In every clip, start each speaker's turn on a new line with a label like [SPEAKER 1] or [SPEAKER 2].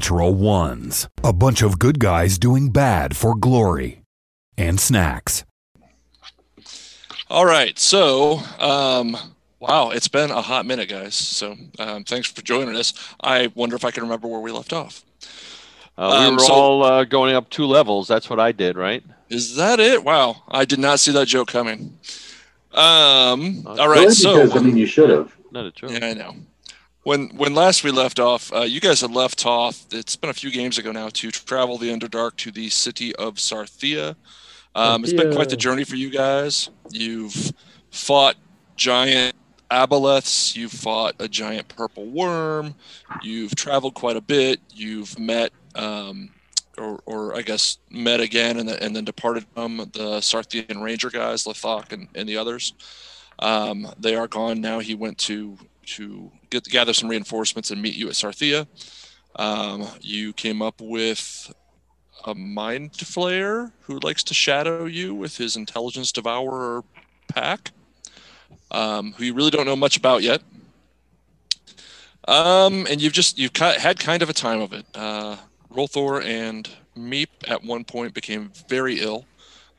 [SPEAKER 1] The Natural Ones. A bunch of good guys doing bad for glory and snacks.
[SPEAKER 2] All right. So, um, wow, it's been a hot minute, guys. So, um, thanks for joining us. I wonder if I can remember where we left off.
[SPEAKER 3] Uh, we
[SPEAKER 2] Um,
[SPEAKER 3] were
[SPEAKER 2] so-
[SPEAKER 3] all uh, going up two levels. That's what I did, right?
[SPEAKER 2] Is that it? Wow, I did not see that joke coming. Um, all
[SPEAKER 4] Really?
[SPEAKER 2] So,
[SPEAKER 4] because I mean, you should have.
[SPEAKER 3] Not a joke.
[SPEAKER 2] Yeah, I know. When when last we left off, uh, you guys had left off. It's been a few games ago now to travel the Underdark to the city of Sarthia. Um, it's been quite the journey for you guys. You've fought giant aboleths. You've fought a giant purple worm. You've traveled quite a bit. You've met, um, or, or I guess met again, and, then and then departed from the Sarthian Ranger guys, Lithok and, and the others. Um, they are gone now. He went to to get gather some reinforcements and meet you at Sarthia. Um, you came up with a mind flayer who likes to shadow you with his intelligence devourer pack, um, who you really don't know much about yet. Um, and you've just you've had kind of a time of it. Uh, Rolthor and Meep at one point became very ill,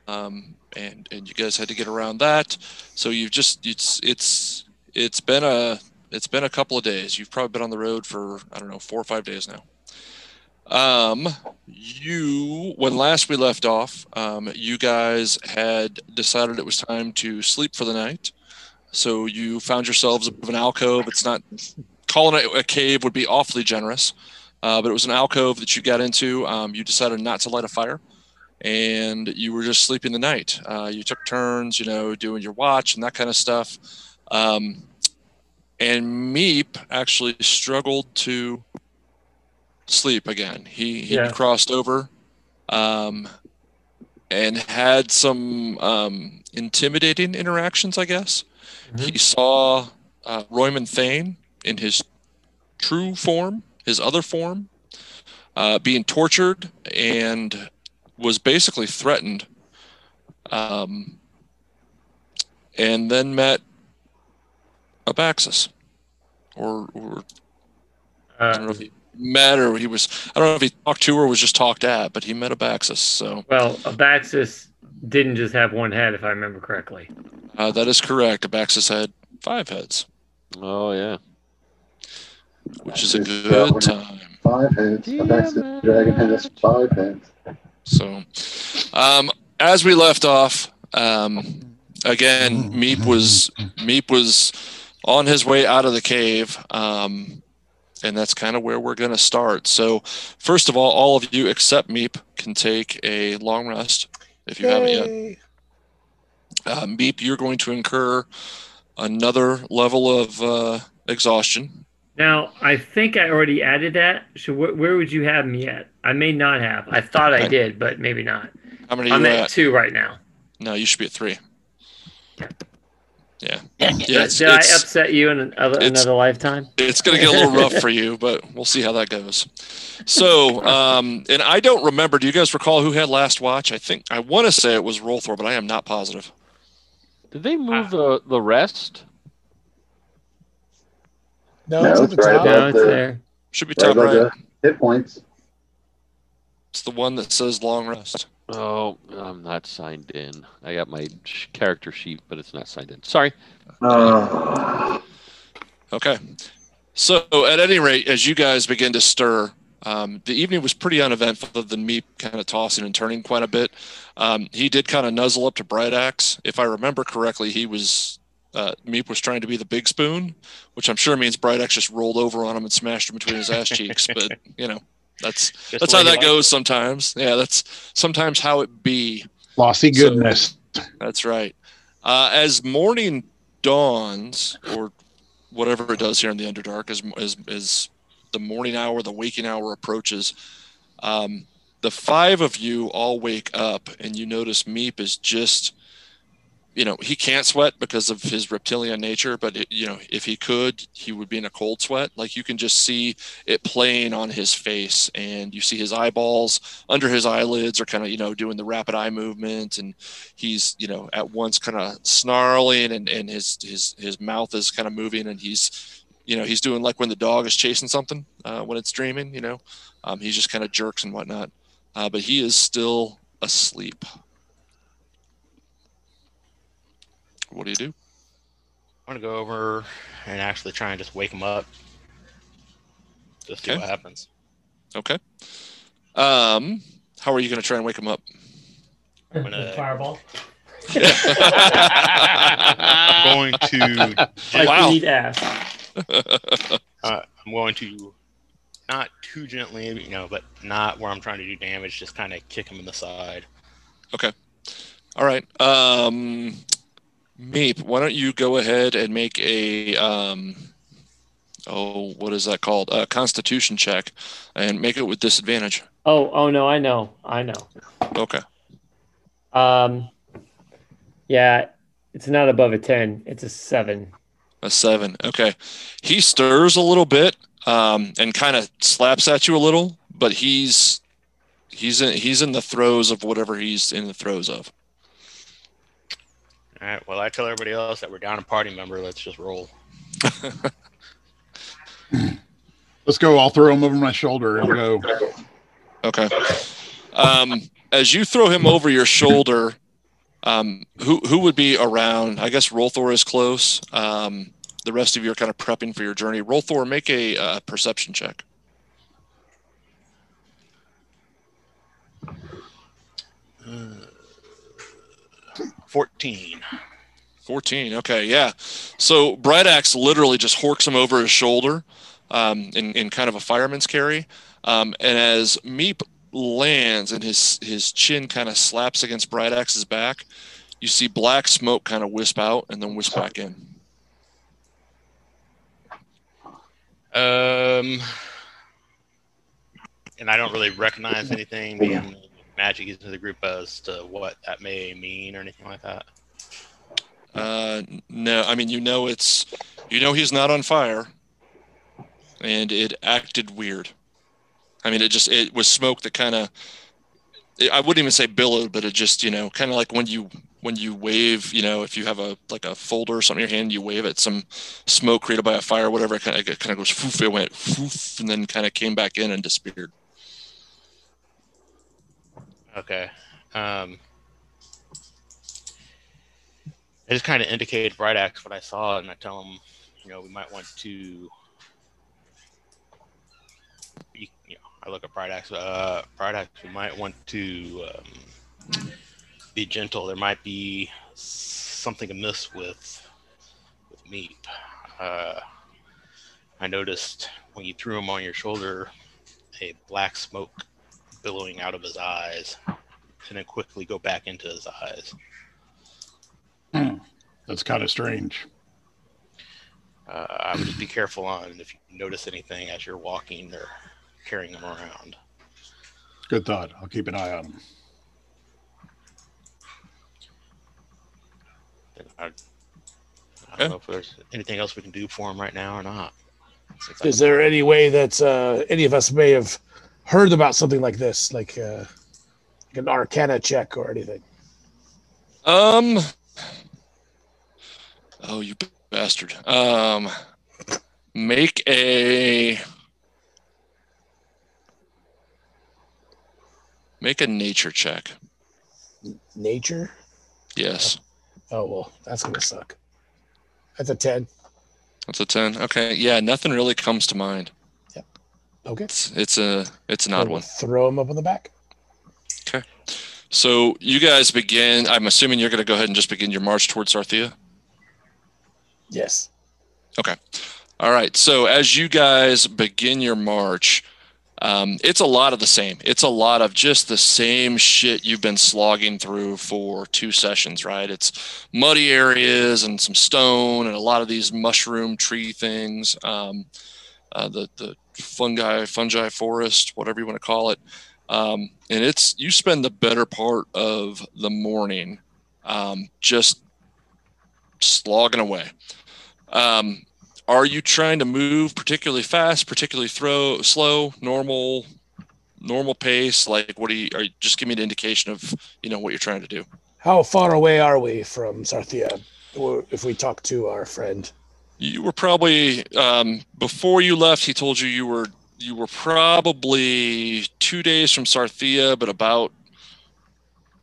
[SPEAKER 2] um, and and you guys had to get around that. So you've just it's it's it's been a it's been a couple of days. You've probably been on the road for I don't know four or five days now. Um, you when last we left off, um, you guys had decided it was time to sleep for the night. So you found yourselves an alcove. It's not calling it a cave would be awfully generous, uh, but it was an alcove that you got into. Um, you decided not to light a fire, and you were just sleeping the night. Uh, you took turns, you know, doing your watch and that kind of stuff. Um, and Meep actually struggled to sleep again. He he
[SPEAKER 5] Yeah.
[SPEAKER 2] crossed over, um, and had some um, intimidating interactions. I guess he saw uh, Royman Thane in his true form, his other form, uh, being tortured and was basically threatened. Um, and then met Abaxis, or, or I don't know
[SPEAKER 5] Uh,
[SPEAKER 2] if he met or he was. I don't know if he talked to or was just talked at, but he met Abaxis. So
[SPEAKER 5] well, Abaxis didn't just have one head, if I remember correctly.
[SPEAKER 2] uh, that is correct. Abaxis had five heads,
[SPEAKER 3] Oh yeah.
[SPEAKER 2] which is a good time.
[SPEAKER 4] Five heads.
[SPEAKER 3] Yeah,
[SPEAKER 4] The Baxter
[SPEAKER 3] man.
[SPEAKER 4] dragon has five heads.
[SPEAKER 2] So, um, as we left off, um, again, Meep was Meep was on his way out of the cave, um, and that's kind of where we're going to start. So, first of all, all of you except Meep can take a long rest if you haven't yet. Uh, Meep, you're going to incur another level of uh, exhaustion.
[SPEAKER 5] Now, I think I already added that. So wh- where would you have me at? I may not have. I thought I did, but maybe not.
[SPEAKER 2] How many are
[SPEAKER 5] I'm
[SPEAKER 2] you
[SPEAKER 5] at
[SPEAKER 2] at?
[SPEAKER 5] two right now.
[SPEAKER 2] No, you should be at three. Yeah,
[SPEAKER 5] Did,
[SPEAKER 2] yeah. It's,
[SPEAKER 5] did I upset you in another,
[SPEAKER 2] it's-
[SPEAKER 5] another lifetime?
[SPEAKER 2] it's going to get a little rough for you, but we'll see how that goes. So, um, and I don't remember. Do you guys recall who had last watch? I think I want to say it was Rolthor, but I am not positive.
[SPEAKER 3] Did they move the the rest?
[SPEAKER 6] No,
[SPEAKER 4] No,
[SPEAKER 6] it's
[SPEAKER 4] it's
[SPEAKER 6] the
[SPEAKER 4] right
[SPEAKER 6] top.
[SPEAKER 5] No, it's
[SPEAKER 4] the-
[SPEAKER 5] there.
[SPEAKER 2] Should be
[SPEAKER 4] Right
[SPEAKER 2] top right.
[SPEAKER 4] hit points.
[SPEAKER 2] It's the one that says long rest.
[SPEAKER 3] Oh, I'm not signed in. I got my character sheet, but it's not signed in. Sorry.
[SPEAKER 4] Uh,
[SPEAKER 2] Okay. So, at any rate, as you guys begin to stir, um, the evening was pretty uneventful, other than me kind of tossing and turning quite a bit. Um, he did kind of nuzzle up to Bright Axe. If I remember correctly, he was uh, Meep was trying to be the big spoon, which I'm sure means Bright Axe just rolled over on him and smashed him between his ass cheeks. But you know, that's
[SPEAKER 3] Just
[SPEAKER 2] that's how that
[SPEAKER 3] likes
[SPEAKER 2] goes sometimes. Yeah, that's sometimes how it be.
[SPEAKER 6] Lossy
[SPEAKER 2] So-
[SPEAKER 6] goodness.
[SPEAKER 2] That's right. Uh, as morning dawns, or whatever it does here in the Underdark, as as, as the morning hour, the waking hour approaches, um, the five of you all wake up, and you notice Meep is just, you know, he can't sweat because of his reptilian nature, but it, you know, if he could, he would be in a cold sweat. Like you can just see it playing on his face, and you see his eyeballs under his eyelids are kind of, you know, doing the rapid eye movement, and he's you know at once kind of snarling and, and his his his mouth is kind of moving and he's you know, he's doing like when the dog is chasing something uh, when it's dreaming. You know, um, just kind of jerks and whatnot. Uh, but he is still asleep. What do you do?
[SPEAKER 6] I'm gonna go over and actually try and just wake him up. Just see what happens.
[SPEAKER 2] Okay. Um, how are you going to try and wake him up?
[SPEAKER 6] I'm gonna-
[SPEAKER 5] Fireball.
[SPEAKER 6] I'm going to
[SPEAKER 5] Like
[SPEAKER 2] Wow.
[SPEAKER 5] you eat ass.
[SPEAKER 6] uh, I'm going to not too gently, you know, but not where I'm trying to do damage. Just kind of kick him in the side. Okay.
[SPEAKER 2] All right. Um, Meep, why don't you go ahead and make a um, oh, what is that called? A Constitution check, and make it with disadvantage.
[SPEAKER 5] Oh, oh no, I know, I know.
[SPEAKER 2] Okay.
[SPEAKER 5] Um, yeah, it's not above a ten. It's a seven.
[SPEAKER 2] A seven. Okay. He stirs a little bit um, and kind of slaps at you a little, but he's he's in he's in the throes of whatever he's in the throes of.
[SPEAKER 6] All right. Well, I tell everybody else that we're down a party member. Let's just roll.
[SPEAKER 7] Let's go. I'll throw him over my shoulder and go.
[SPEAKER 2] Okay. Um, as you throw him over your shoulder, um, who who would be around? I guess Rolthor is close. Um, the rest of you are kind of prepping for your journey. Rolthor, make a uh, perception check.
[SPEAKER 6] Fourteen.
[SPEAKER 2] 14. 14. Okay, yeah. So Bright Axe literally just horks him over his shoulder um, in, in kind of a fireman's carry. Um, and as Meep lands and his, his chin kind of slaps against Bright Axe's back, you see black smoke kind of wisp out and then wisp back in.
[SPEAKER 6] Um, and I don't really recognize anything being magic into the group as to what that may mean or anything like that.
[SPEAKER 2] Uh, no, I mean, you know, it's, you know, he's not on fire and it acted weird. I mean, it just, it was smoke that kind of, I wouldn't even say billowed, but it just, you know, kind of like when you, when you wave, you know, if you have a, like a folder or something in your hand, you wave at some smoke created by a fire, whatever, it kind of, it kind of goes, foof, it went foof, and then kind of came back in and disappeared.
[SPEAKER 6] Okay. Um, I just kind of indicated Bright Axe what I saw, and I tell him, you know, we might want to, you know, I look at Bright Axe, uh, Bright Axe, we might want to um, be gentle. There might be something amiss with with Meep. Uh, I noticed when you threw him on your shoulder, a black smoke billowing out of his eyes and then quickly go back into his eyes.
[SPEAKER 7] That's kind of strange.
[SPEAKER 6] Uh, I would just be careful on if you notice anything as you're walking or carrying him around.
[SPEAKER 7] Good thought. I'll keep an eye on him.
[SPEAKER 6] And I, I don't know if there's anything else we can do for him right now or not.
[SPEAKER 8] Is there any way that uh, any of us may have heard about something like this, like, uh, like an Arcana check or anything?
[SPEAKER 2] Um, oh, you bastard. Um, make a, make a nature check.
[SPEAKER 8] Nature?
[SPEAKER 2] Yes.
[SPEAKER 8] Oh well, that's gonna suck. That's a ten.
[SPEAKER 2] That's a 10. Okay. Yeah. Nothing really comes to mind.
[SPEAKER 8] Okay.
[SPEAKER 2] It's, it's a, it's an odd
[SPEAKER 8] We'll
[SPEAKER 2] one.
[SPEAKER 8] Throw him up on the back. Okay.
[SPEAKER 2] So you guys begin, I'm assuming you're going to go ahead and just begin your march towards Sarthea.
[SPEAKER 8] Yes. Okay.
[SPEAKER 2] All right. So as you guys begin your march, um, it's a lot of the same. It's a lot of just the same shit you've been slogging through for two sessions, right? It's muddy areas and some stone and a lot of these mushroom tree things, um, uh, the the fungi fungi forest, whatever you want to call it. Um, and it's you spend the better part of the morning um, just slogging away. Um, are you trying to move particularly fast, particularly throw slow, normal, normal pace? Like, what you? Are you, just give me an indication of you know what you're trying to do.
[SPEAKER 8] How far away are we from Sarthia? If we talk to our friend,
[SPEAKER 2] You were probably um, before you left. He told you you were you were probably two days from Sarthea, but about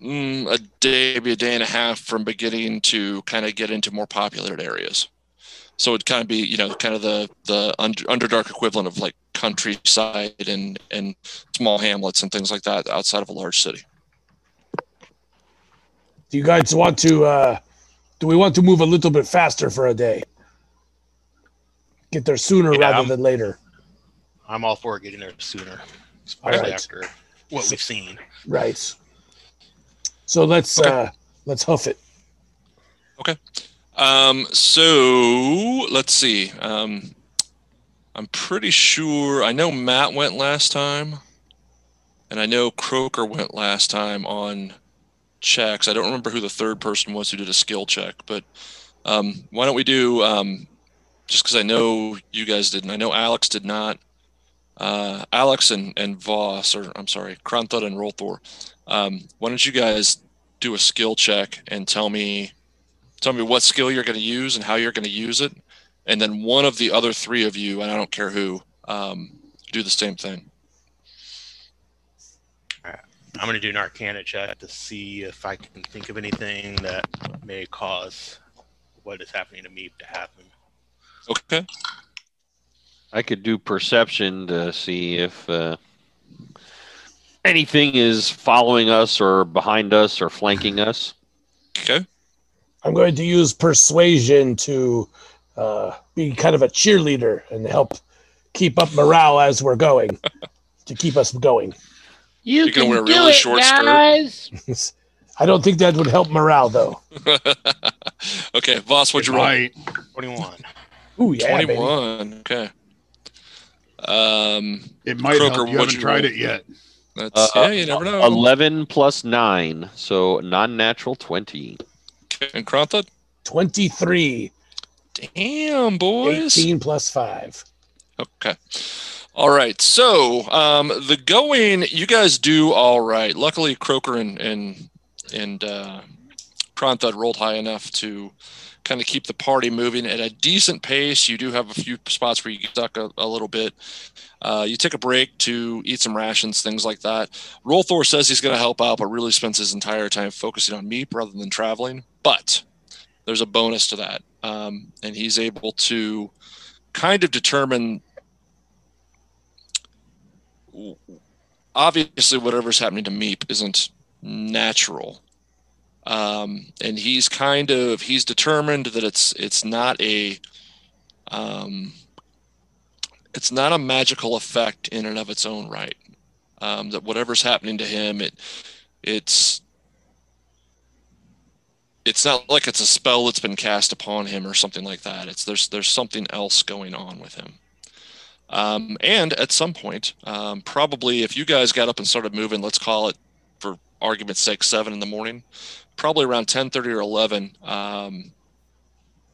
[SPEAKER 2] mm, a day, maybe a day and a half from beginning to kind of get into more populated areas. So it'd kind of be, you know, kind of the the under, underdark equivalent of like countryside and and small hamlets and things like that outside of a large city.
[SPEAKER 8] Do you guys want to? uh Do we want to move a little bit faster for a day? Get there sooner
[SPEAKER 6] Yeah,
[SPEAKER 8] rather
[SPEAKER 6] I'm-
[SPEAKER 8] than later.
[SPEAKER 6] I'm all for getting there sooner, especially
[SPEAKER 8] right.
[SPEAKER 6] after what we've seen.
[SPEAKER 8] Right. So let's
[SPEAKER 2] Okay.
[SPEAKER 8] uh let's huff it. Okay.
[SPEAKER 2] Um, so let's see. Um, I'm pretty sure. I know Matt went last time, and I know Croker went last time on checks. I don't remember who the third person was who did a skill check, but um, why don't we do? Um, just because I know you guys didn't. I know Alex did not. Uh, Alex and and Voss, or I'm sorry, Kronthud and Rolthor. Um, why don't you guys do a skill check and tell me tell me what skill you're going to use and how you're going to use it and then one of the other three of you and i don't care who um, do the same thing
[SPEAKER 6] I'm going to do an Arcana check to see if I can think of anything that may cause what is happening to me to happen.
[SPEAKER 2] Okay
[SPEAKER 3] I could do perception to see if uh, anything is following us or behind us or flanking us.
[SPEAKER 2] okay
[SPEAKER 8] I'm going to use persuasion to uh, be kind of a cheerleader and help keep up morale as we're going to keep us going.
[SPEAKER 5] You
[SPEAKER 2] You're
[SPEAKER 5] can
[SPEAKER 2] wear a
[SPEAKER 5] do
[SPEAKER 2] really
[SPEAKER 5] it,
[SPEAKER 2] short skirt.
[SPEAKER 5] guys.
[SPEAKER 8] I don't think that would help morale though.
[SPEAKER 2] okay voss what'd you roll
[SPEAKER 9] Right.
[SPEAKER 6] 21.
[SPEAKER 8] Ooh yeah, baby.
[SPEAKER 2] 21 okay um
[SPEAKER 9] It might
[SPEAKER 2] Croker,
[SPEAKER 9] help. You haven't
[SPEAKER 2] you
[SPEAKER 9] tried
[SPEAKER 2] roll?
[SPEAKER 9] it yet.
[SPEAKER 2] that's
[SPEAKER 3] Uh,
[SPEAKER 2] yeah you never know
[SPEAKER 3] 11 plus 9, so non natural 20.
[SPEAKER 2] And Kronthud?
[SPEAKER 8] 23,
[SPEAKER 2] damn boys
[SPEAKER 8] 18 plus 5.
[SPEAKER 2] Okay. All right. So um, the going, you guys do all right. Luckily, Croker and and and uh, Kronthud rolled high enough to kind of keep the party moving at a decent pace. You do have a few spots where you get stuck a, a little bit. Uh, you take a break to eat some rations, things like that. Rolthor says he's going to help out, but really spends his entire time focusing on Meep rather than traveling. But there's a bonus to that, um, and he's able to kind of determine obviously whatever's happening to Meep isn't natural. Um, and he's kind of he's determined that it's it's not a um, it's not a magical effect in and of its own right. Um, that whatever's happening to him, it it's it's not like it's a spell that's been cast upon him or something like that. It's there's there's something else going on with him. Um, and at some point, um, probably if you guys got up and started moving, let's call it for argument's sake, seven in the morning, probably around 10:30 or 11, um,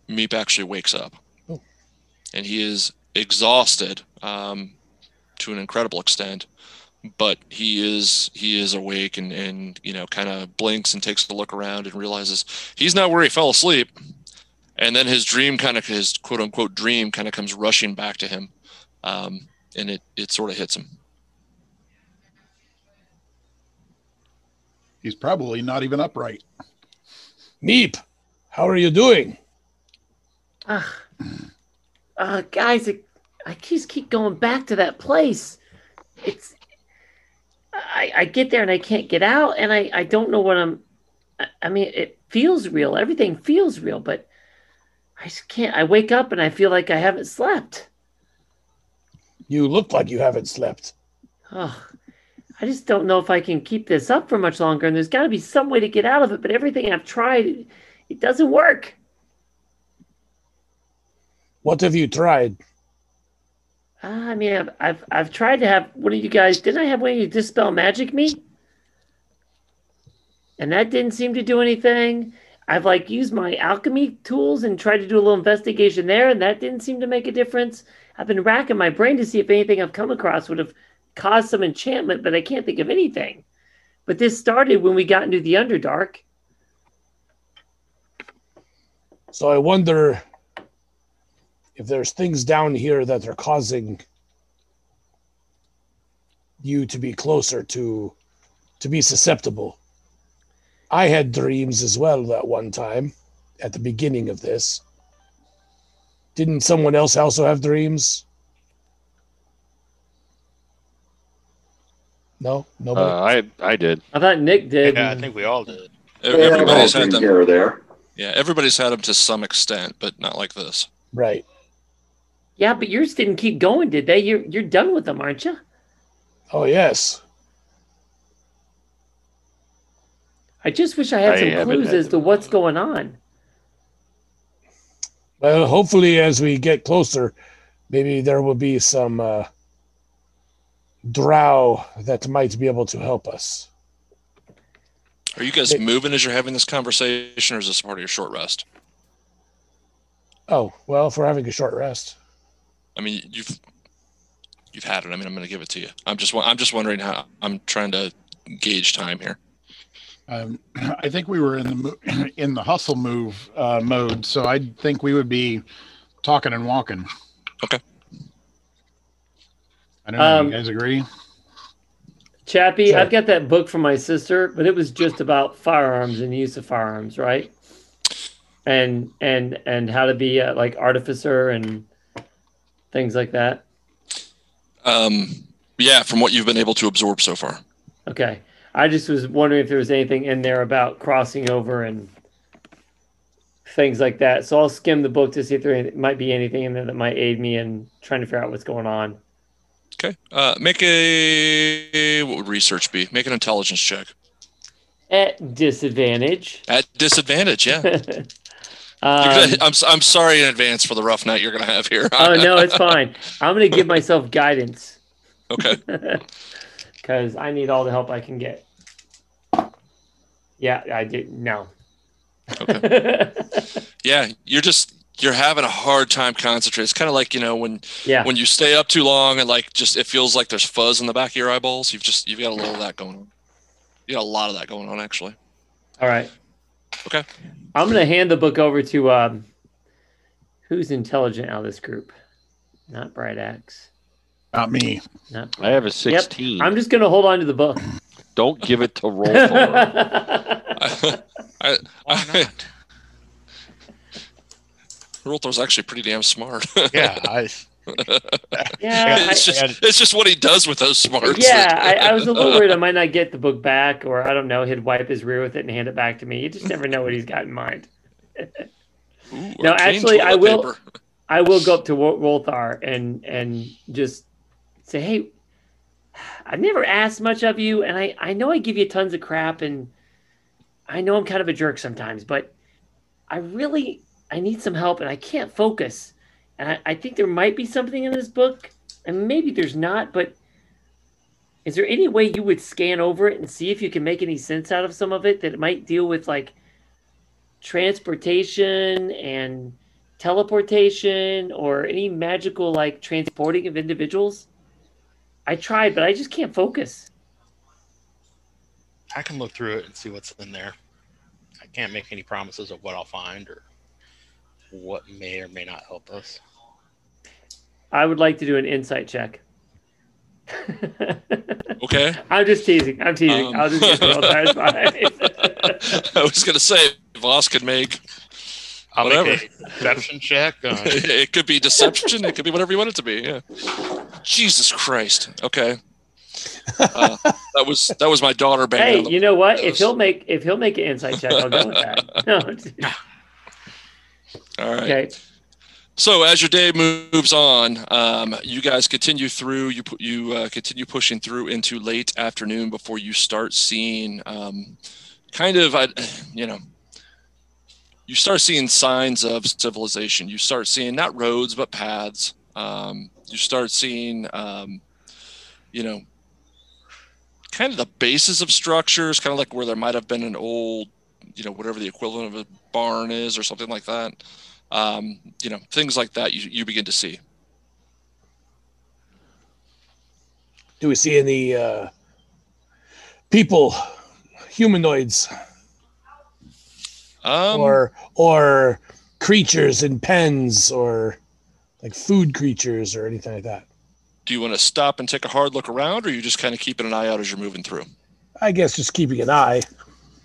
[SPEAKER 2] Meep actually wakes up,
[SPEAKER 8] Oh.
[SPEAKER 2] and he is exhausted um, to an incredible extent, but he is he is awake and and you know kind of blinks and takes a look around and realizes he's not where he fell asleep, and then his dream kind of his quote unquote dream kind of comes rushing back to him um, and it it sort of hits him.
[SPEAKER 9] He's probably not even upright.
[SPEAKER 8] Meep, how are you doing?
[SPEAKER 5] Ugh. Uh, guys, it, I just keep going back to that place. It's, I, I get there and I can't get out, and I, I don't know what I'm. I, I mean, it feels real. Everything feels real, but I just can't. I wake up and I feel like I haven't slept.
[SPEAKER 8] You look like you haven't slept.
[SPEAKER 5] Oh, I just don't know if I can keep this up for much longer. And there's got to be some way to get out of it. But everything I've tried, it, doesn't work.
[SPEAKER 8] What have you tried?
[SPEAKER 5] Uh, I mean, I've, I've I've tried to have one of you guys. Didn't I have one of you dispel magic me? And that didn't seem to do anything. I've like used my alchemy tools and tried to do a little investigation there, and that didn't seem to make a difference. I've been racking my brain to see if anything I've come across would have caused some enchantment, but I can't think of anything. But this started when we got into the Underdark.
[SPEAKER 8] So I wonder if there's things down here that are causing you to be closer to to be susceptible. I had dreams as well that one time at the beginning of this. Didn't someone else also have dreams? No, nobody.
[SPEAKER 3] Uh, I I did.
[SPEAKER 5] I thought Nick did.
[SPEAKER 6] Yeah, I think we all did.
[SPEAKER 4] They
[SPEAKER 2] Everybody's had them.
[SPEAKER 4] here or there.
[SPEAKER 2] Yeah, everybody's had them to some extent, but not like this.
[SPEAKER 8] right.
[SPEAKER 5] Yeah, but yours didn't keep going, did they? You're you're done with them, aren't you?
[SPEAKER 8] Oh yes.
[SPEAKER 5] I just wish I had
[SPEAKER 3] I
[SPEAKER 5] some clues
[SPEAKER 3] had
[SPEAKER 5] as to what's going on.
[SPEAKER 8] Well, hopefully, as we get closer, maybe there will be some uh, drow that might be able to help us.
[SPEAKER 2] Are you guys
[SPEAKER 8] Hey.
[SPEAKER 2] moving as you're having this conversation, or is this part of your short rest?
[SPEAKER 8] Oh, well, if we're having a short rest.
[SPEAKER 2] I mean, you've you've had it. I mean, I'm going to give it to you. I'm just I'm just wondering how I'm trying to gauge time here.
[SPEAKER 7] Um, I think we were in the mo- in the hustle move uh, mode, so I think we would be talking and walking.
[SPEAKER 2] Okay.
[SPEAKER 7] I don't know.
[SPEAKER 5] Um,
[SPEAKER 7] you guys agree?
[SPEAKER 5] Chappie,
[SPEAKER 8] Sure.
[SPEAKER 5] I've got that book from my sister, but it was just about firearms and the use of firearms, right? And and and how to be uh, like artificer and things like that.
[SPEAKER 2] Um, yeah, from what you've been able to absorb so far.
[SPEAKER 5] Okay. I just was wondering if there was anything in there about crossing over and things like that. So I'll skim the book to see if there might be anything in there that might aid me in trying to figure out what's going on.
[SPEAKER 2] Okay. Uh, make a what would research be? Make an intelligence check
[SPEAKER 5] At disadvantage.
[SPEAKER 2] at disadvantage. Yeah.
[SPEAKER 5] Um,
[SPEAKER 2] gonna- I'm I'm sorry in advance for the rough night you're gonna have here.
[SPEAKER 5] oh no, it's fine. I'm gonna give myself guidance
[SPEAKER 2] okay.
[SPEAKER 5] because I need all the help I can get. Yeah, I did. No. Okay.
[SPEAKER 2] yeah, you're just you're having a hard time concentrating. It's kind of like you know when
[SPEAKER 5] yeah.
[SPEAKER 2] when you stay up too long and like just it feels like there's fuzz in the back of your eyeballs. You've just you've got a little of that going on. You got a lot of that going on actually.
[SPEAKER 5] All right.
[SPEAKER 2] Okay.
[SPEAKER 5] I'm gonna hand the book over to um, who's intelligent out of this group? Not Bright Axe.
[SPEAKER 7] Not me.
[SPEAKER 5] Not.
[SPEAKER 3] I have a 16.
[SPEAKER 5] I'm just gonna hold on to the book.
[SPEAKER 3] Don't give it to Rolthor.
[SPEAKER 2] I, I,
[SPEAKER 6] Why not?
[SPEAKER 2] Rolthor's actually pretty damn smart.
[SPEAKER 6] yeah, I,
[SPEAKER 5] yeah,
[SPEAKER 2] it's
[SPEAKER 5] I,
[SPEAKER 2] just it's just what he does with those smarts.
[SPEAKER 5] yeah. I, I was a little worried I might not get the book back, or I don't know. He'd wipe his rear with it and hand it back to me. You just never know what he's got in mind.
[SPEAKER 2] Ooh,
[SPEAKER 5] No, actually, I will-
[SPEAKER 2] paper.
[SPEAKER 5] I will go up to Wol- Wolthar and and just say, "Hey, I've never asked much of you, and I I know I give you tons of crap, and I know I'm kind of a jerk sometimes, but I really I need some help, and I can't focus, and I, I think there might be something in this book, and maybe there's not, but." Is there any way you would scan over it and see if you can make any sense out of some of it that it might deal with like transportation and teleportation or any magical like transporting of individuals? I tried, but I just can't focus.
[SPEAKER 6] I can look through it and see what's in there. I can't make any promises of what I'll find or what may or may not help us.
[SPEAKER 5] I would like to do an insight check.
[SPEAKER 2] Okay.
[SPEAKER 5] I'm just teasing. I'm teasing.
[SPEAKER 2] Um,
[SPEAKER 5] I'll just get the roll times fine.
[SPEAKER 2] I was gonna say Voss could make
[SPEAKER 6] I'll
[SPEAKER 2] Whatever.
[SPEAKER 6] make a deception check. Uh,
[SPEAKER 2] it could be deception, it could be whatever you want it to be. Yeah. Jesus Christ. Okay. Uh, that was that was my daughter
[SPEAKER 5] hey, you know what? If he'll make if he'll make an insight check, I'll go with that. No,
[SPEAKER 2] All right.
[SPEAKER 5] okay.
[SPEAKER 2] So as your day moves on, um, you guys continue through. You you uh, continue pushing through into late afternoon before you start seeing, um, kind of, uh, you know, you start seeing signs of civilization. You start seeing not roads but paths. Um, you start seeing, um, you know, kind of the bases of structures, kind of like where there might have been an old, you know, whatever the equivalent of a barn is or something like that um, you know, things like that you, you begin to see.
[SPEAKER 8] Do we see any uh, people, humanoids,
[SPEAKER 2] Um,
[SPEAKER 8] or or creatures in pens, or like food creatures or anything like that.
[SPEAKER 2] Do you want to stop and take a hard look around, or are you just kind of keeping an eye out as you're moving through?
[SPEAKER 8] I guess just keeping an eye.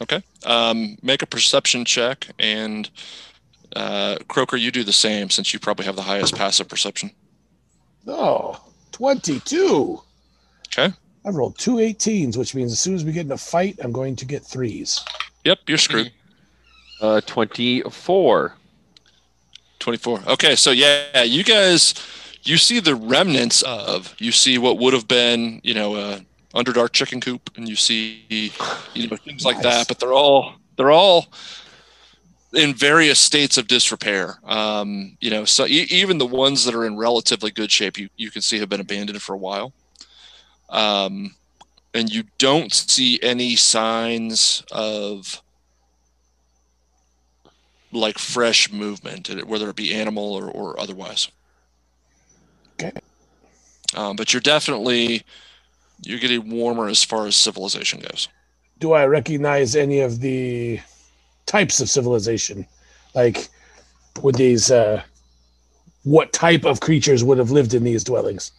[SPEAKER 2] Okay. Um, make a perception check, and uh, Croker, you do the same since you probably have the highest passive perception.
[SPEAKER 8] Oh, 22.
[SPEAKER 2] Okay.
[SPEAKER 8] I've rolled two 18s, which means as soon as we get in a fight, I'm going to get threes.
[SPEAKER 2] Yep, you're screwed.
[SPEAKER 3] Uh, 24.
[SPEAKER 2] 24. Okay, so yeah, you guys, you see the remnants of, you see what would have been, you know, a underdark chicken coop, and you see, you know, things like
[SPEAKER 8] Nice.
[SPEAKER 2] that. But they're all, they're all in various states of disrepair. Um, you know, so e- even the ones that are in relatively good shape, you you can see have been abandoned for a while. Um, and you don't see any signs of like fresh movement, whether it be animal or, or otherwise.
[SPEAKER 8] Okay.
[SPEAKER 2] Um, but you're definitely you're getting warmer as far as civilization goes.
[SPEAKER 8] Do I recognize any of the types of civilization? Like, would these, uh, what type of creatures would have lived in these dwellings?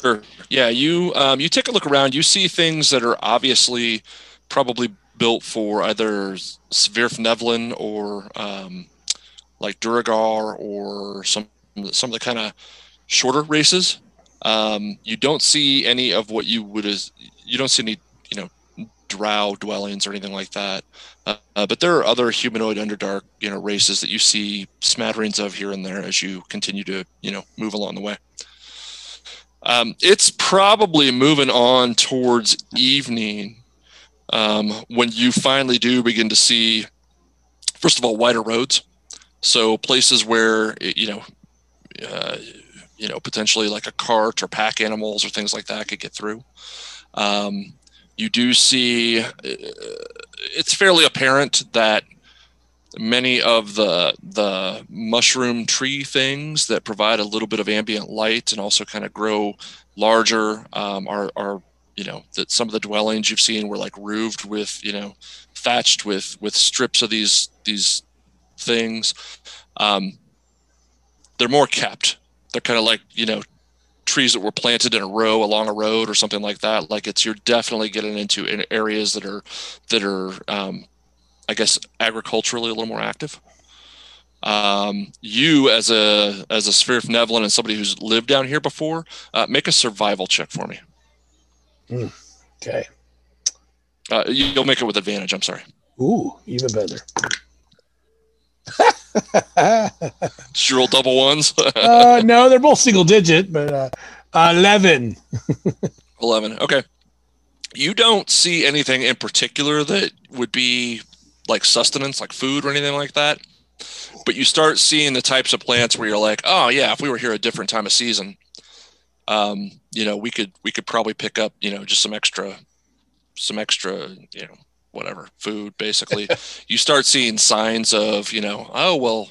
[SPEAKER 2] Sure. Yeah, you um, you take a look around. You see things that are obviously probably built for either Svirfneblin or um, like Duergar or some some of the kind of shorter races. Um, you don't see any of what you would as you don't see any drow dwellings or anything like that. Uh, uh, but there are other humanoid underdark you know races that you see smatterings of here and there as you continue to you know move along the way. Um, it's probably moving on towards evening um, when you finally do begin to see, first of all, wider roads. So places where you know, uh, you know, potentially like a cart or pack animals or things like that could get through. Um, you do see, uh, it's fairly apparent that many of the the mushroom tree things that provide a little bit of ambient light and also kind of grow larger um, are are you know that some of the dwellings you've seen were like roofed with you know thatched with with strips of these these things. Um, they're more kept. They're kind of like you know trees that were planted in a row along a road or something like that like it's you're definitely getting into in areas that are that are um, I guess agriculturally a little more active. Um, you as a as a svirfneblin and somebody who's lived down here before, uh, make a survival check for me.
[SPEAKER 8] Okay.
[SPEAKER 2] Uh, you- you'll make it with advantage. I'm sorry.
[SPEAKER 8] Ooh, even better.
[SPEAKER 2] Did you roll double ones?
[SPEAKER 8] uh, no, they're both single digit, but uh, 11.
[SPEAKER 2] 11. Okay. You don't see anything in particular that would be like sustenance, like food or anything like that. But you start seeing the types of plants where you're like, oh yeah, if we were here a different time of season, um, you know, we could we could probably pick up, you know, just some extra some extra, you know, whatever, food basically. you start seeing signs of, you know, oh well,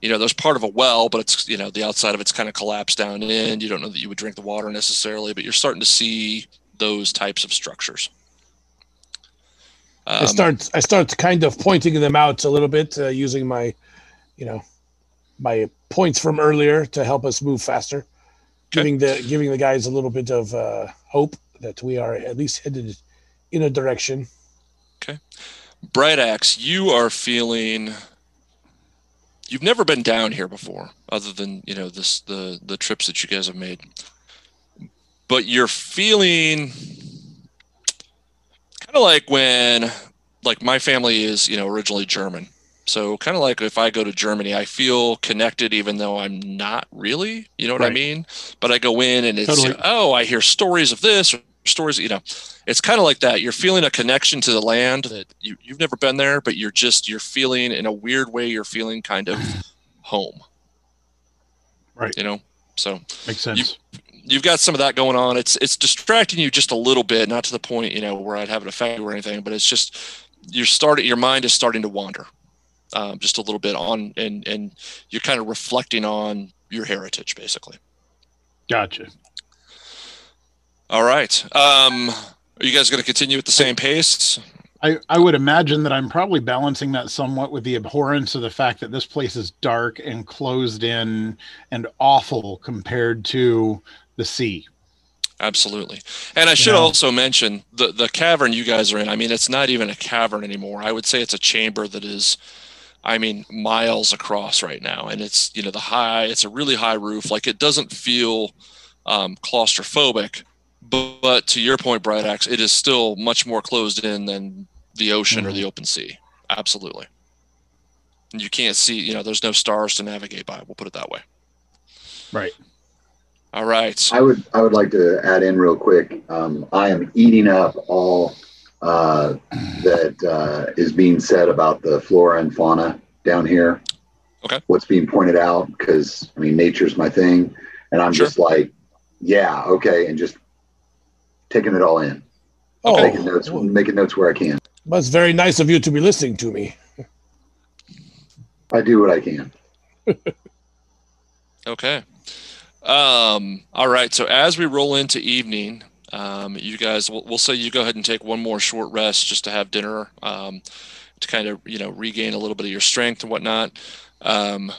[SPEAKER 2] you know, there's part of a well, but it's you know, the outside of it's kind of collapsed down in. You don't know that you would drink the water necessarily, but you're starting to see those types of structures.
[SPEAKER 8] I
[SPEAKER 2] Um,
[SPEAKER 8] start I start kind of pointing them out a little bit uh, using my, you know, my points from earlier to help us move faster, giving the giving the guys a little bit of uh, hope that we are at least headed in a direction.
[SPEAKER 2] Bright Axe, you are feeling you've never been down here before, other than you know this the the trips that you guys have made. But you're feeling kind of like when like my family is you know originally German. So kind of like if I go to Germany, I feel connected even though I'm not really. You know what I mean? But I go in and it's
[SPEAKER 7] Totally.
[SPEAKER 2] oh, I hear stories of this or stories, you know. It's kind of like that. You're feeling a connection to the land that you, you've never been there, but you're just you're feeling in a weird way, you're feeling kind of home.
[SPEAKER 7] Right.
[SPEAKER 2] You know? So
[SPEAKER 7] Makes sense.
[SPEAKER 2] you've got some of that going on. It's it's distracting you just a little bit, not to the point, you know, where I'd have an effect or anything, but it's just you're starting your mind is starting to wander. Um, just a little bit on and and you're kind of reflecting on your heritage basically.
[SPEAKER 7] Gotcha.
[SPEAKER 2] All right. Um, are you guys going to continue at the same pace?
[SPEAKER 7] I, I would imagine that I'm probably balancing that somewhat with the abhorrence of the fact that this place is dark and closed in and awful compared to the sea.
[SPEAKER 2] Absolutely. And I should
[SPEAKER 7] Yeah.
[SPEAKER 2] also mention the the cavern you guys are in. I mean, it's not even a cavern anymore. I would say it's a chamber that is I mean, miles across right now. And it's, you know, the high, it's a really high roof. Like it doesn't feel um, claustrophobic. But, but to your point, Bright Axe, it is still much more closed in than the ocean or the open sea. Absolutely. And you can't see, you know, there's no stars to navigate by. We'll put it that way.
[SPEAKER 7] Right.
[SPEAKER 2] All right.
[SPEAKER 4] I would I would like to add in real quick. Um, I am eating up all uh, that uh, is being said about the flora and fauna down here.
[SPEAKER 2] Okay.
[SPEAKER 4] What's being pointed out because I mean nature's my thing, and I'm
[SPEAKER 2] Sure.
[SPEAKER 4] just like, yeah, okay, and just taking it all in,
[SPEAKER 8] Oh,
[SPEAKER 4] making notes,
[SPEAKER 8] well,
[SPEAKER 4] making notes where I can.
[SPEAKER 8] that's very nice of you to be listening to me.
[SPEAKER 4] I do what I can.
[SPEAKER 2] Okay. Um, all right. So as we roll into evening, um, you guys, we'll, we'll say you go ahead and take one more short rest just to have dinner, um, to kind of, you know, regain a little bit of your strength and whatnot. Um,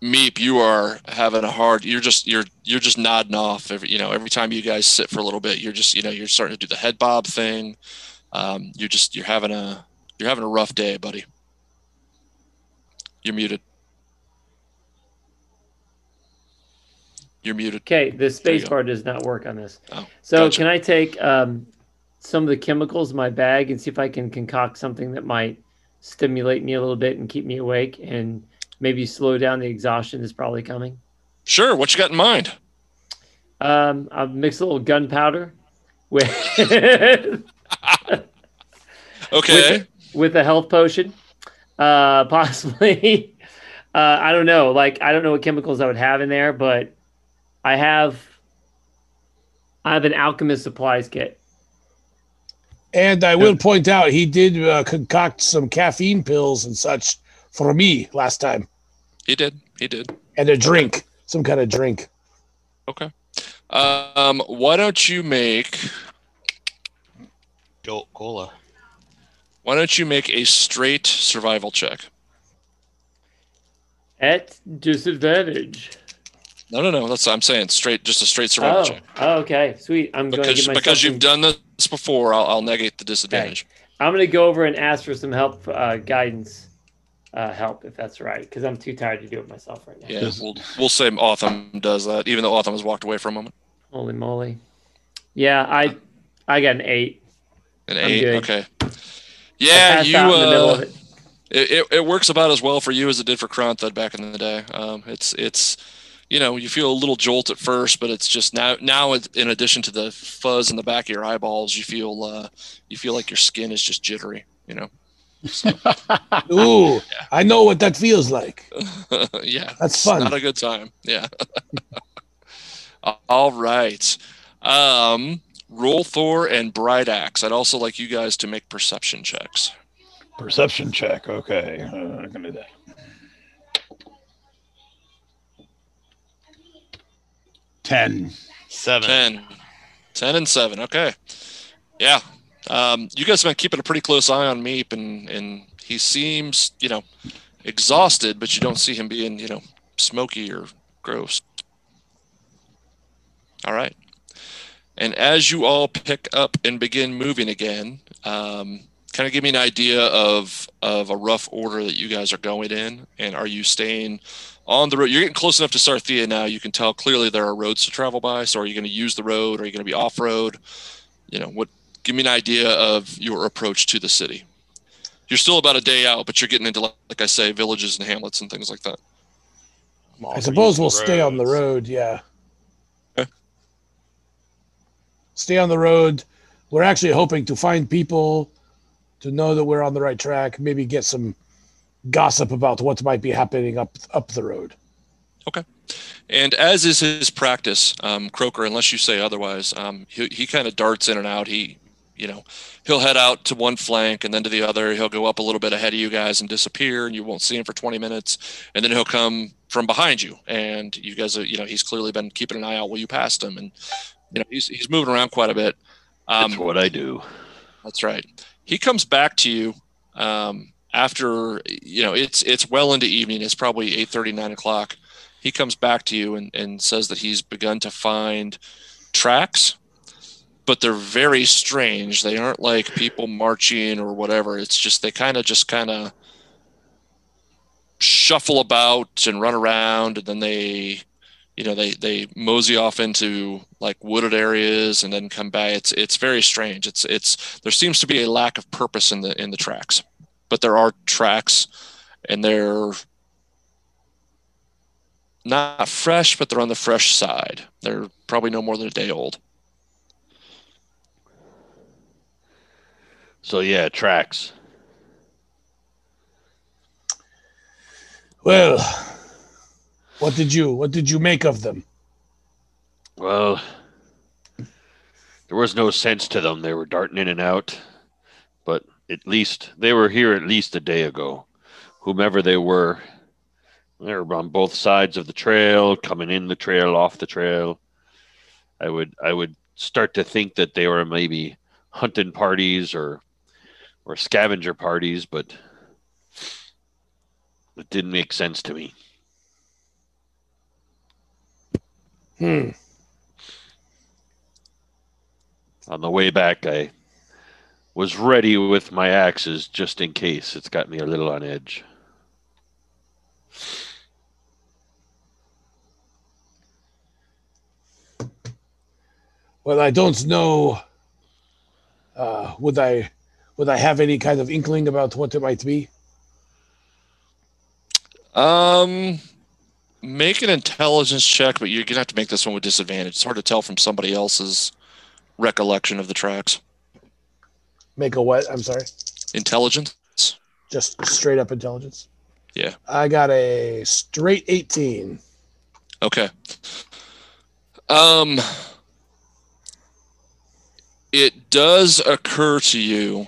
[SPEAKER 2] Meep, you are having a hard, you're just, you're, you're just nodding off every, you know, every time you guys sit for a little bit, you're just, you know, you're starting to do the head bob thing. Um, you're just, you're having a, you're having a rough day, buddy. You're muted. You're muted.
[SPEAKER 5] Okay, the space bar does not work on this.
[SPEAKER 2] Oh,
[SPEAKER 5] so
[SPEAKER 2] gotcha.
[SPEAKER 5] can I take um, some of the chemicals in my bag and see if I can concoct something that might stimulate me a little bit and keep me awake and maybe slow down the exhaustion that's probably coming?
[SPEAKER 2] Sure. What you got in mind?
[SPEAKER 5] Um, I'll mix a little gunpowder with
[SPEAKER 2] Okay.
[SPEAKER 5] with a health potion. Uh, possibly. Uh, I don't know. Like I don't know what chemicals I would have in there, but I have I have an alchemist supplies kit.
[SPEAKER 8] And I will point out he did uh, concoct some caffeine pills and such for me last time,
[SPEAKER 2] He did. He did.
[SPEAKER 8] and a drink, some kind of drink.
[SPEAKER 2] Okay. Um, why don't you make
[SPEAKER 6] Jolt Cola.
[SPEAKER 2] why don't you make a straight survival check?
[SPEAKER 5] At disadvantage.
[SPEAKER 2] No, no, no. That's what I'm saying. Straight, just a straight survival
[SPEAKER 5] Oh,
[SPEAKER 2] check.
[SPEAKER 5] oh, okay, sweet. I'm going to
[SPEAKER 2] Because
[SPEAKER 5] give myself
[SPEAKER 2] because you've done this before, I'll, I'll negate the disadvantage. Okay.
[SPEAKER 5] I'm going to go over and ask for some help, uh, guidance, uh, help if that's right, because I'm too tired to do it myself right now.
[SPEAKER 2] Yeah, we'll we'll say Autumn does that, even though Autumn has walked away for a moment.
[SPEAKER 5] Holy moly! Yeah, I I got an eight.
[SPEAKER 2] An
[SPEAKER 5] I'm
[SPEAKER 2] eight.
[SPEAKER 5] good.
[SPEAKER 2] Okay. Yeah, you.
[SPEAKER 5] in the middle of
[SPEAKER 2] Uh,
[SPEAKER 5] it.
[SPEAKER 2] it, it, it works about as well for you as it did for Kronthud back in the day. Um, it's it's you know you feel a little jolt at first, but it's just now now in addition to the fuzz in the back of your eyeballs, you feel uh, you feel like your skin is just jittery. You know.
[SPEAKER 8] Ooh, I know what that feels like.
[SPEAKER 2] yeah,
[SPEAKER 8] That's
[SPEAKER 2] it's
[SPEAKER 8] fun.
[SPEAKER 2] Not a good time. Yeah. All right. Um, Rolthor and Bright Axe. I'd also like you guys to make perception checks.
[SPEAKER 7] Perception check. Okay. Uh, I can do that. Ten.
[SPEAKER 6] Seven.
[SPEAKER 2] 10. 10 and 7. Okay. Yeah. Um, you guys have been keeping a pretty close eye on Meep, and, and he seems, you know, exhausted, but you don't see him being, you know, smoky or gross. All right. And as you all pick up and begin moving again, um, kind of give me an idea of of a rough order that you guys are going in, and are you staying on the road? You're getting close enough to Sarthea now. You can tell clearly there are roads to travel by. So, are you going to use the road? Are you going to be off road? You know, what? Give me an idea of your approach to the city. You're still about a day out, but you're getting into, like, like I say, villages and hamlets and things like that.
[SPEAKER 6] I'm
[SPEAKER 8] I
[SPEAKER 6] all for
[SPEAKER 8] suppose we'll
[SPEAKER 6] the
[SPEAKER 8] stay on the road. Yeah.
[SPEAKER 2] Okay.
[SPEAKER 8] Stay on the road. We're actually hoping to find people to know that we're on the right track. Maybe get some gossip about what might be happening up up the road. Okay.
[SPEAKER 2] And as is his practice, um, Croker, unless you say otherwise, um, he, he kind of darts in and out. He, you know, he'll head out to one flank and then to the other. He'll go up a little bit ahead of you guys and disappear, and you won't see him for 20 minutes. And then he'll come from behind you, and you guys, are, you know, he's clearly been keeping an eye out while you passed him, and you know, he's he's moving around quite a bit. Um,
[SPEAKER 3] That's what I do.
[SPEAKER 2] That's right. he comes back to you um, after you know it's it's well into evening. It's probably eight thirty nine o'clock. He comes back to you and, and says that he's begun to find tracks, but they're very strange. They aren't like people marching or whatever. It's just they kind of just kind of shuffle about and run around, and then they you know they they mosey off into like wooded areas and then come back it's it's very strange it's it's there seems to be a lack of purpose in the in the tracks but there are tracks and they're not fresh but they're on the fresh side they're probably no more than a day old
[SPEAKER 3] So yeah, tracks.
[SPEAKER 8] Well, what did you what did you make of them?
[SPEAKER 3] Well, there was no sense to them. They were darting in and out, but at least they were here at least a day ago. Whomever they were, they were on both sides of the trail, coming in the trail, off the trail. I would I would start to think that they were maybe hunting parties or or scavenger parties, but it didn't make sense to me.
[SPEAKER 8] Hmm.
[SPEAKER 3] On the way back, I was ready with my axes just in case. It's got me a little on edge.
[SPEAKER 8] Well, I don't know. Uh, would I would I have any kind of inkling about what it might be?
[SPEAKER 2] um make an intelligence check but you're gonna have to make this one with disadvantage it's hard to tell from somebody else's recollection of the tracks
[SPEAKER 8] Make a what? I'm sorry.
[SPEAKER 2] intelligence
[SPEAKER 8] Just straight up intelligence.
[SPEAKER 2] Yeah.
[SPEAKER 8] I got a straight 18.
[SPEAKER 2] Okay. Um it does occur to you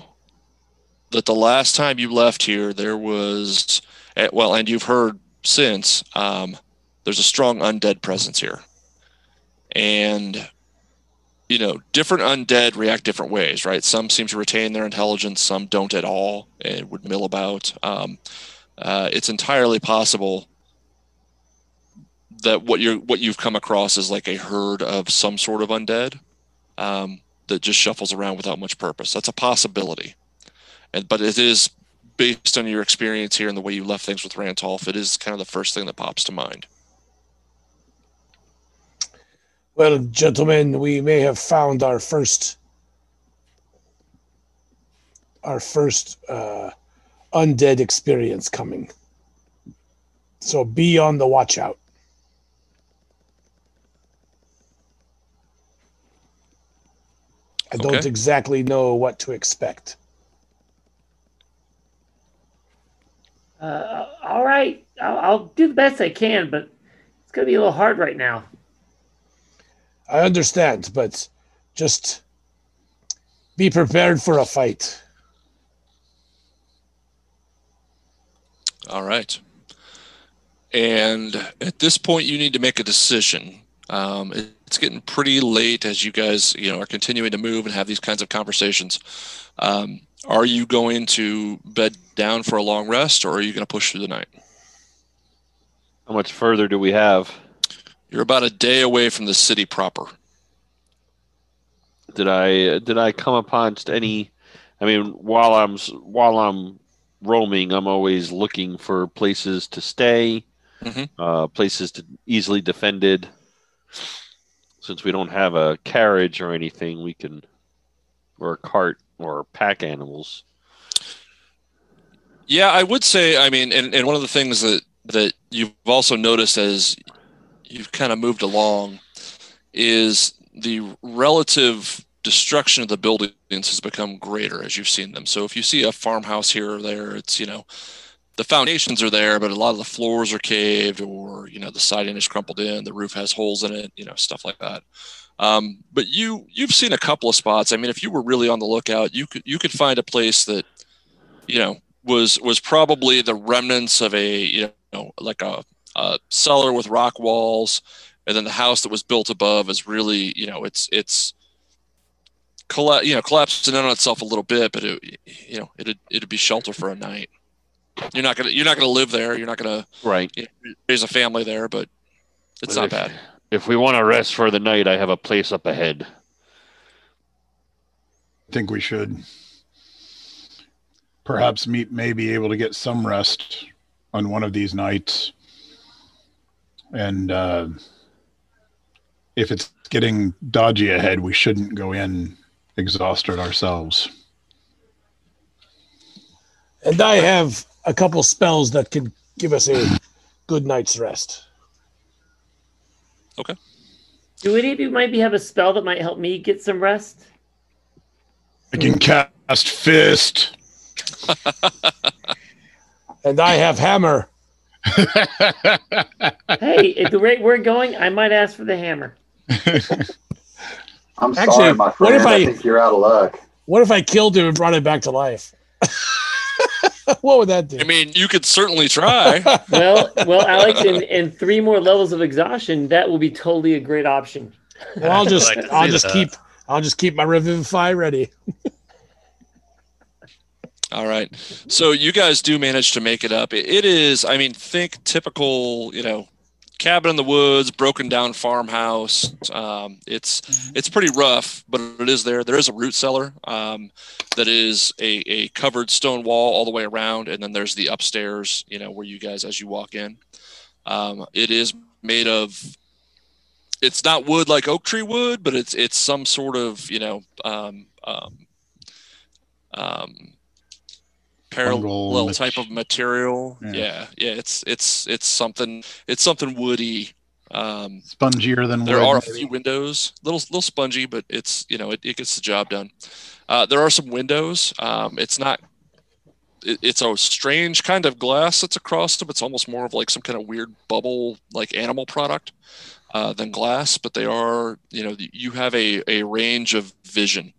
[SPEAKER 2] that the last time you left here there was eh, well and you've heard since um there's a strong undead presence here. And you know, different undead react different ways, right? Some seem to retain their intelligence, some don't at all and would mill about. Um, uh, it's entirely possible that what you're what you've come across is like a herd of some sort of undead um, that just shuffles around without much purpose. That's a possibility, and but it is based on your experience here and the way you left things with Rantolf. It is kind of the first thing that pops to mind.
[SPEAKER 8] Well, gentlemen, we may have found our first our first uh, undead experience coming. So be on the watch out. I don't exactly know what to expect.
[SPEAKER 5] Uh, all right, I'll, I'll do the best I can, but it's gonna be a little hard right now.
[SPEAKER 8] I understand, but just be prepared for a fight.
[SPEAKER 2] All right. And at this point, you need to make a decision. Um, it's getting pretty late as you guys, you know, are continuing to move and have these kinds of conversations. Um, are you going to bed down for a long rest, or are you going to push through the night?
[SPEAKER 3] How much further do we have?
[SPEAKER 2] You're about a day away from the city proper.
[SPEAKER 3] Did I did I come upon any? I mean, while I'm while I'm roaming, I'm always looking for places to stay,
[SPEAKER 2] Mhm.
[SPEAKER 3] uh, places to easily defended. Since we don't have a carriage or anything, we can or a cart or pack animals.
[SPEAKER 2] Yeah, I would say. I mean, and, and one of the things that that you've also noticed as you've kind of moved along is the relative destruction of the buildings has become greater as you've seen them. So if you see a farmhouse here or there, it's you know the foundations are there, but a lot of the floors are caved, or you know the siding is crumpled in, the roof has holes in it, you know stuff like that. Um, but you you've seen a couple of spots. I mean, if you were really on the lookout, you could you could find a place that you know was was probably the remnants of a you know like a, a cellar with rock walls and then the house that was built above is really you know it's it's colla- you know collapsing in on itself a little bit, but it you know it'd it'd be shelter for a night. You're not gonna you're not gonna live there. You're not gonna
[SPEAKER 3] Right.
[SPEAKER 2] you know, raise a family there, but it's
[SPEAKER 3] But
[SPEAKER 2] not
[SPEAKER 3] if-
[SPEAKER 2] bad.
[SPEAKER 3] If we want to rest for the night, I have a place up ahead.
[SPEAKER 7] I think we should. Perhaps Meep may be able to get some rest on one of these nights. And uh, if it's getting dodgy ahead, we shouldn't go in exhausted ourselves.
[SPEAKER 8] And I have a couple spells that can give us a good night's rest. Okay.
[SPEAKER 5] Do any of you maybe have a spell that might help me get some rest?
[SPEAKER 7] I can cast Fist.
[SPEAKER 8] And I have hammer.
[SPEAKER 5] Hey, at the rate we're going, I might ask for the hammer.
[SPEAKER 4] I'm
[SPEAKER 8] Actually,
[SPEAKER 4] sorry, my
[SPEAKER 8] what
[SPEAKER 4] friend.
[SPEAKER 8] if
[SPEAKER 4] I...
[SPEAKER 8] I-
[SPEAKER 4] think you're out of luck.
[SPEAKER 8] What if I killed him and brought him back to life? what would that do?
[SPEAKER 2] I mean, you could certainly try.
[SPEAKER 5] Well, well, Alex, in, in three more levels of exhaustion, that will be totally a great option.
[SPEAKER 8] Well, I'll just
[SPEAKER 6] like
[SPEAKER 8] I'll just
[SPEAKER 6] that.
[SPEAKER 8] keep I'll just keep my revivify ready.
[SPEAKER 2] All right. So you guys do manage to make it up. It, is, I mean, think typical, you know, cabin in the woods, broken down farmhouse. Um, it's it's pretty rough, but it is there. There is a root cellar um, that is a, a covered stone wall all the way around, and then there's the upstairs, you know, where you guys as you walk in. Um, it is made of. It's not wood like oak tree wood, but it's it's some sort of you know um, um, um, parallel
[SPEAKER 7] mat-
[SPEAKER 2] type of material.
[SPEAKER 7] Yeah.
[SPEAKER 2] Yeah. yeah, It's it's it's something it's something woody. Um,
[SPEAKER 7] Spongier than
[SPEAKER 2] there
[SPEAKER 7] wood.
[SPEAKER 2] are a few windows, little little spongy, but it's you know it, it gets the job done. Uh, there are some windows. Um, it's not. It, it's a strange kind of glass that's across them. It's almost more of like some kind of weird bubble, like animal product, uh, than glass. But they are, you know, you have a a range of vision.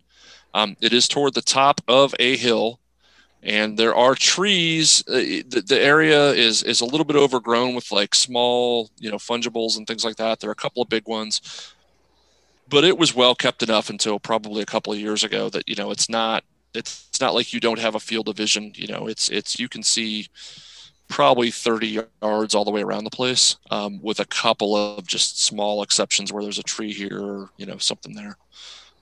[SPEAKER 2] Um, it is toward the top of a hill, and there are trees. Uh, the, the area is is a little bit overgrown with like small, you know, fungibles and things like that. There are a couple of big ones, but it was well kept enough until probably a couple of years ago that you know it's not it's, not like you don't have a field of vision. You know, it's it's you can see probably 30 yards all the way around the place, um, with a couple of just small exceptions where there's a tree here you know something there.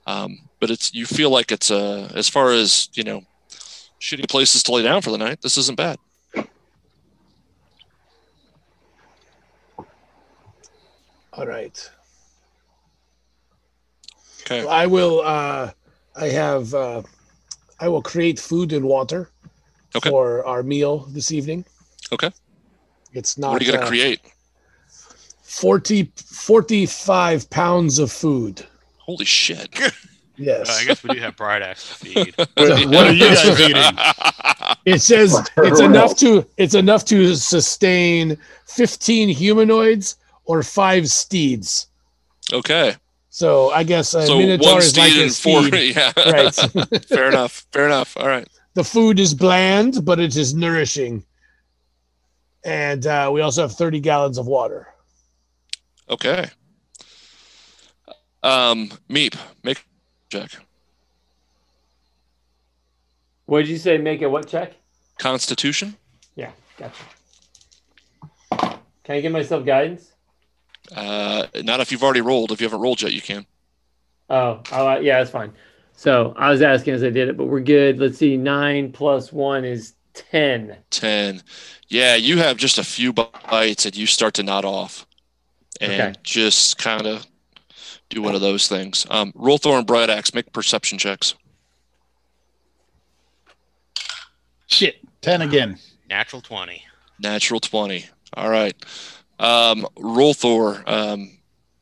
[SPEAKER 2] Um, but it's you feel like it's a as far as you know shitty places to lay down for the night. This isn't bad.
[SPEAKER 8] All right.
[SPEAKER 2] Okay.
[SPEAKER 8] I will uh I have uh I will create food and water
[SPEAKER 2] Okay.
[SPEAKER 8] for our meal this evening.
[SPEAKER 2] Okay.
[SPEAKER 8] It's not
[SPEAKER 2] What are you gonna
[SPEAKER 8] uh,
[SPEAKER 2] create?
[SPEAKER 8] 40 45 pounds of food.
[SPEAKER 2] Holy shit!
[SPEAKER 8] Yes.
[SPEAKER 6] Uh, I guess we do have Bright Axe to feed.
[SPEAKER 7] What are you guys eating?
[SPEAKER 8] It says it's enough to it's enough to sustain 15 humanoids or 5 steeds.
[SPEAKER 2] okay.
[SPEAKER 8] So I guess a
[SPEAKER 2] so
[SPEAKER 8] minotaur
[SPEAKER 2] one
[SPEAKER 8] is like
[SPEAKER 2] steed
[SPEAKER 8] a
[SPEAKER 2] and four.
[SPEAKER 8] steed.
[SPEAKER 2] Yeah.
[SPEAKER 8] Right.
[SPEAKER 2] Fair enough. Fair enough. All right.
[SPEAKER 8] the food is bland, but it is nourishing. And uh, we also have 30 gallons of water.
[SPEAKER 2] Okay. Um, Meep, make a check.
[SPEAKER 5] What did you say? Make a what check?
[SPEAKER 2] Constitution.
[SPEAKER 5] Yeah, gotcha. Can I give myself guidance?
[SPEAKER 2] Uh, not if you've already rolled. If you haven't rolled yet, you can.
[SPEAKER 5] Oh, oh, yeah, that's fine. So I was asking as I did it, but we're good. Let's see. Nine plus one is ten.
[SPEAKER 2] 10. Yeah, you have just a few bites and you start to nod off and
[SPEAKER 5] Okay.
[SPEAKER 2] just kind of do one of those things. Um, roll Thorn Bright Axe, make perception checks.
[SPEAKER 7] Shit. 10 again.
[SPEAKER 6] Natural 20.
[SPEAKER 2] Natural 20. All right. Um, Rolthor. Um,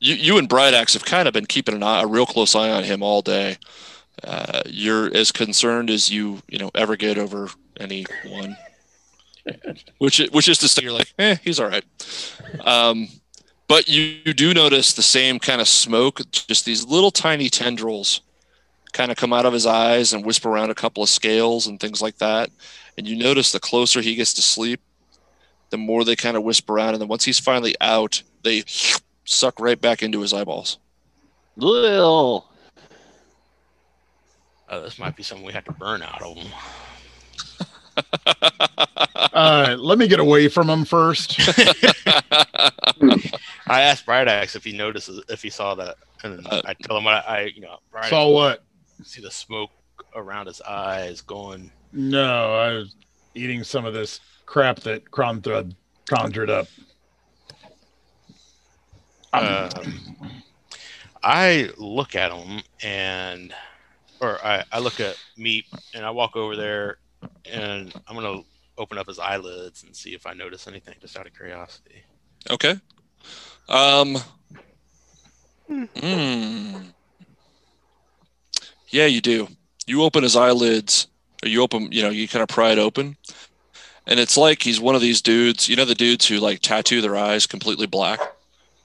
[SPEAKER 2] you, you and Bright Axe have kind of been keeping an eye, a real close eye on him all day. Uh, you're as concerned as you, you know, ever get over anyone. which, which is to say, you're like, eh, he's all right. Um, but you, you do notice the same kind of smoke, just these little tiny tendrils kind of come out of his eyes and whisper around a couple of scales and things like that. And you notice the closer he gets to sleep, the more they kind of whisper around. And then once he's finally out, they suck right back into his eyeballs.
[SPEAKER 3] Well,
[SPEAKER 6] Uh, this might be something we have to burn out of them.
[SPEAKER 7] Uh, let me get away from him first.
[SPEAKER 6] I asked Bright Axe if he notices if he saw that, and
[SPEAKER 2] Uh,
[SPEAKER 6] I tell him I, I you know, Bright Axe
[SPEAKER 7] Saw what?
[SPEAKER 6] see the smoke around his eyes going.
[SPEAKER 7] No, I was eating some of this crap that Kronthud conjured up.
[SPEAKER 6] Um, I look at him and, or I, I look at Meep and I walk over there and I'm gonna open up his eyelids and see if I notice anything, just out of curiosity.
[SPEAKER 2] Okay. Um. hmm. Yeah, you do. You open his eyelids, or you open, you know, you kind of pry it open, and it's like he's one of these dudes. You know, the dudes who like tattoo their eyes completely black.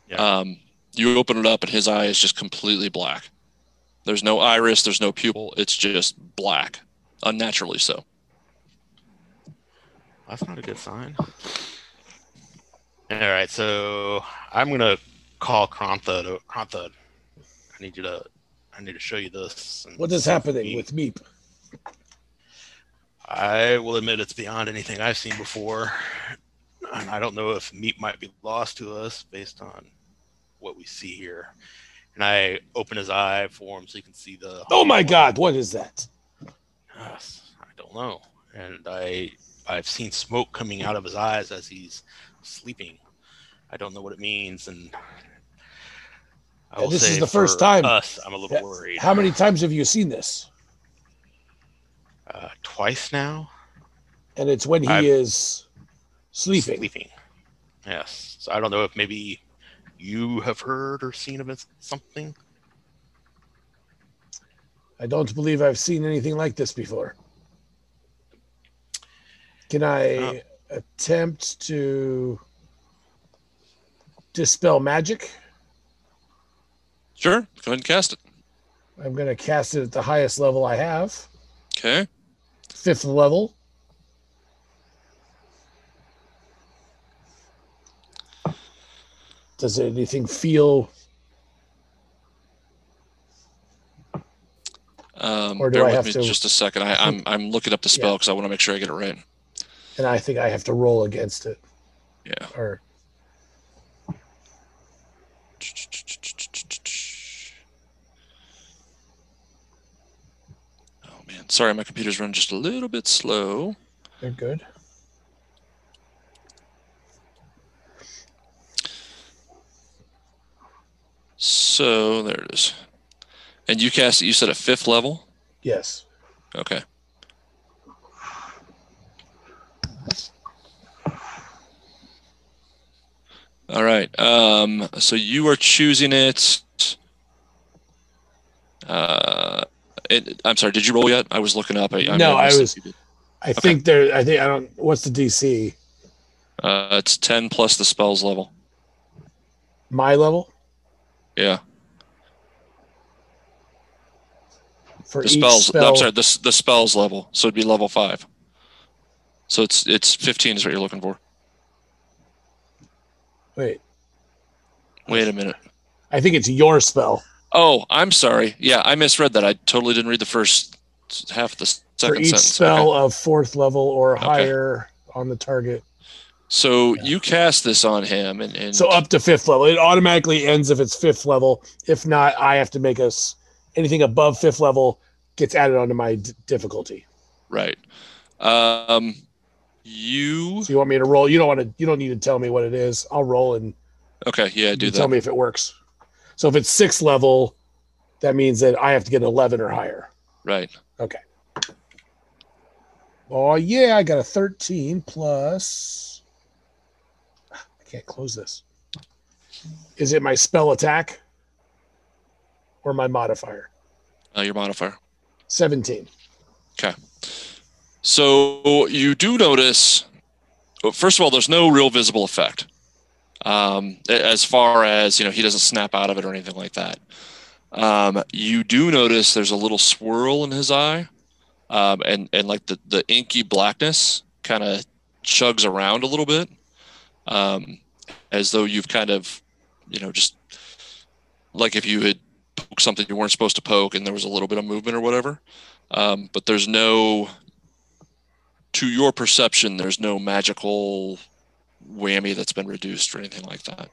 [SPEAKER 6] Yeah.
[SPEAKER 2] Um. You open it up, and his eye is just completely black. There's no iris. There's no pupil. It's just black, unnaturally so.
[SPEAKER 6] That's not a good sign. All right, so I'm gonna call Krontha. To, Krontha, I need you to, I need to show you this.
[SPEAKER 8] What is happening
[SPEAKER 6] Meep-
[SPEAKER 8] with Meep?
[SPEAKER 6] I will admit it's beyond anything I've seen before. And I don't know if Meep might be lost to us based on what we see here. And I open his eye for him so you can see the.
[SPEAKER 8] Oh my God! What is that?
[SPEAKER 6] Yes, I don't know. And I I've seen smoke coming out of his eyes as he's sleeping. I don't know what it means, and I
[SPEAKER 8] Yeah, this is the first time.
[SPEAKER 6] Us, I'm a little
[SPEAKER 8] Yeah,
[SPEAKER 6] worried.
[SPEAKER 8] How many times have you seen this?
[SPEAKER 6] Uh, twice now.
[SPEAKER 8] And it's when he
[SPEAKER 6] I've-
[SPEAKER 8] is sleeping.
[SPEAKER 6] Sleeping. Yes. So I don't know if maybe you have heard or seen of something.
[SPEAKER 8] I don't believe I've seen anything like this before. Can I
[SPEAKER 6] Oh.
[SPEAKER 8] attempt to dispel magic?
[SPEAKER 2] Sure. Go ahead and cast it.
[SPEAKER 8] I'm going to cast it at the highest level I have,
[SPEAKER 2] Okay.
[SPEAKER 8] fifth level. Does anything feel
[SPEAKER 2] Um,
[SPEAKER 8] Or do
[SPEAKER 2] bear
[SPEAKER 8] I
[SPEAKER 2] with
[SPEAKER 8] have
[SPEAKER 2] me
[SPEAKER 8] to-
[SPEAKER 2] just a second. I, I'm I'm looking up the spell
[SPEAKER 8] Yeah.
[SPEAKER 2] because I want to make sure I get it right.
[SPEAKER 8] And I think I have to roll against it
[SPEAKER 2] Yeah.
[SPEAKER 8] or
[SPEAKER 2] Oh man, sorry, my computer's running just a little bit slow.
[SPEAKER 8] they're good.
[SPEAKER 2] So there it is. And you cast it. You said a fifth level.
[SPEAKER 8] Yes.
[SPEAKER 2] Okay. All right. Um, so you are choosing it. Uh, it, I'm sorry. Did you roll yet? I was looking up. I, I
[SPEAKER 8] No, I was-. I think there I think I don't what's the DC?
[SPEAKER 2] Uh, it's ten plus the spells level.
[SPEAKER 8] My level
[SPEAKER 2] Yeah.
[SPEAKER 8] for
[SPEAKER 2] The spells.
[SPEAKER 8] spell.
[SPEAKER 2] I'm sorry. The the spells level. So it'd be level five. So it's it's 15 is what you're looking for.
[SPEAKER 8] Wait,
[SPEAKER 2] Wait a minute.
[SPEAKER 8] I think it's your spell.
[SPEAKER 2] Oh, I'm sorry. Yeah, I misread that. I totally didn't read the first half of the s-
[SPEAKER 8] For each
[SPEAKER 2] sentence.
[SPEAKER 8] spell
[SPEAKER 2] Okay.
[SPEAKER 8] of fourth level or
[SPEAKER 2] Okay.
[SPEAKER 8] higher on the target.
[SPEAKER 2] So you cast this on him, and, and
[SPEAKER 8] So up to fifth level. It automatically ends if it's fifth level. If not, I have to make us anything above fifth level gets added onto my d- difficulty.
[SPEAKER 2] right. Um, you
[SPEAKER 8] So you want me to roll? You don't want to. You don't need to tell me what it is. I'll roll and
[SPEAKER 2] okay? Yeah, do
[SPEAKER 8] tell me if it works. So if it's sixth level, that means that I have to get an eleven or higher.
[SPEAKER 2] Right. Okay.
[SPEAKER 8] Oh yeah, I got a thirteen plus. I can't close this. Is it my spell attack or my modifier?
[SPEAKER 2] Uh, your modifier.
[SPEAKER 8] Seventeen.
[SPEAKER 2] So you do notice. First of all, there's no real visible effect, um, as far as you know. He doesn't snap out of it or anything like that. Um, you do notice there's a little swirl in his eye, um, and and like the the inky blackness kind of chugs around a little bit, um, as though you've kind of, you know, just like if you had poked something you weren't supposed to poke, and there was a little bit of movement or whatever. um, but there's no, to your perception, there's no magical whammy that's been reduced or anything like that.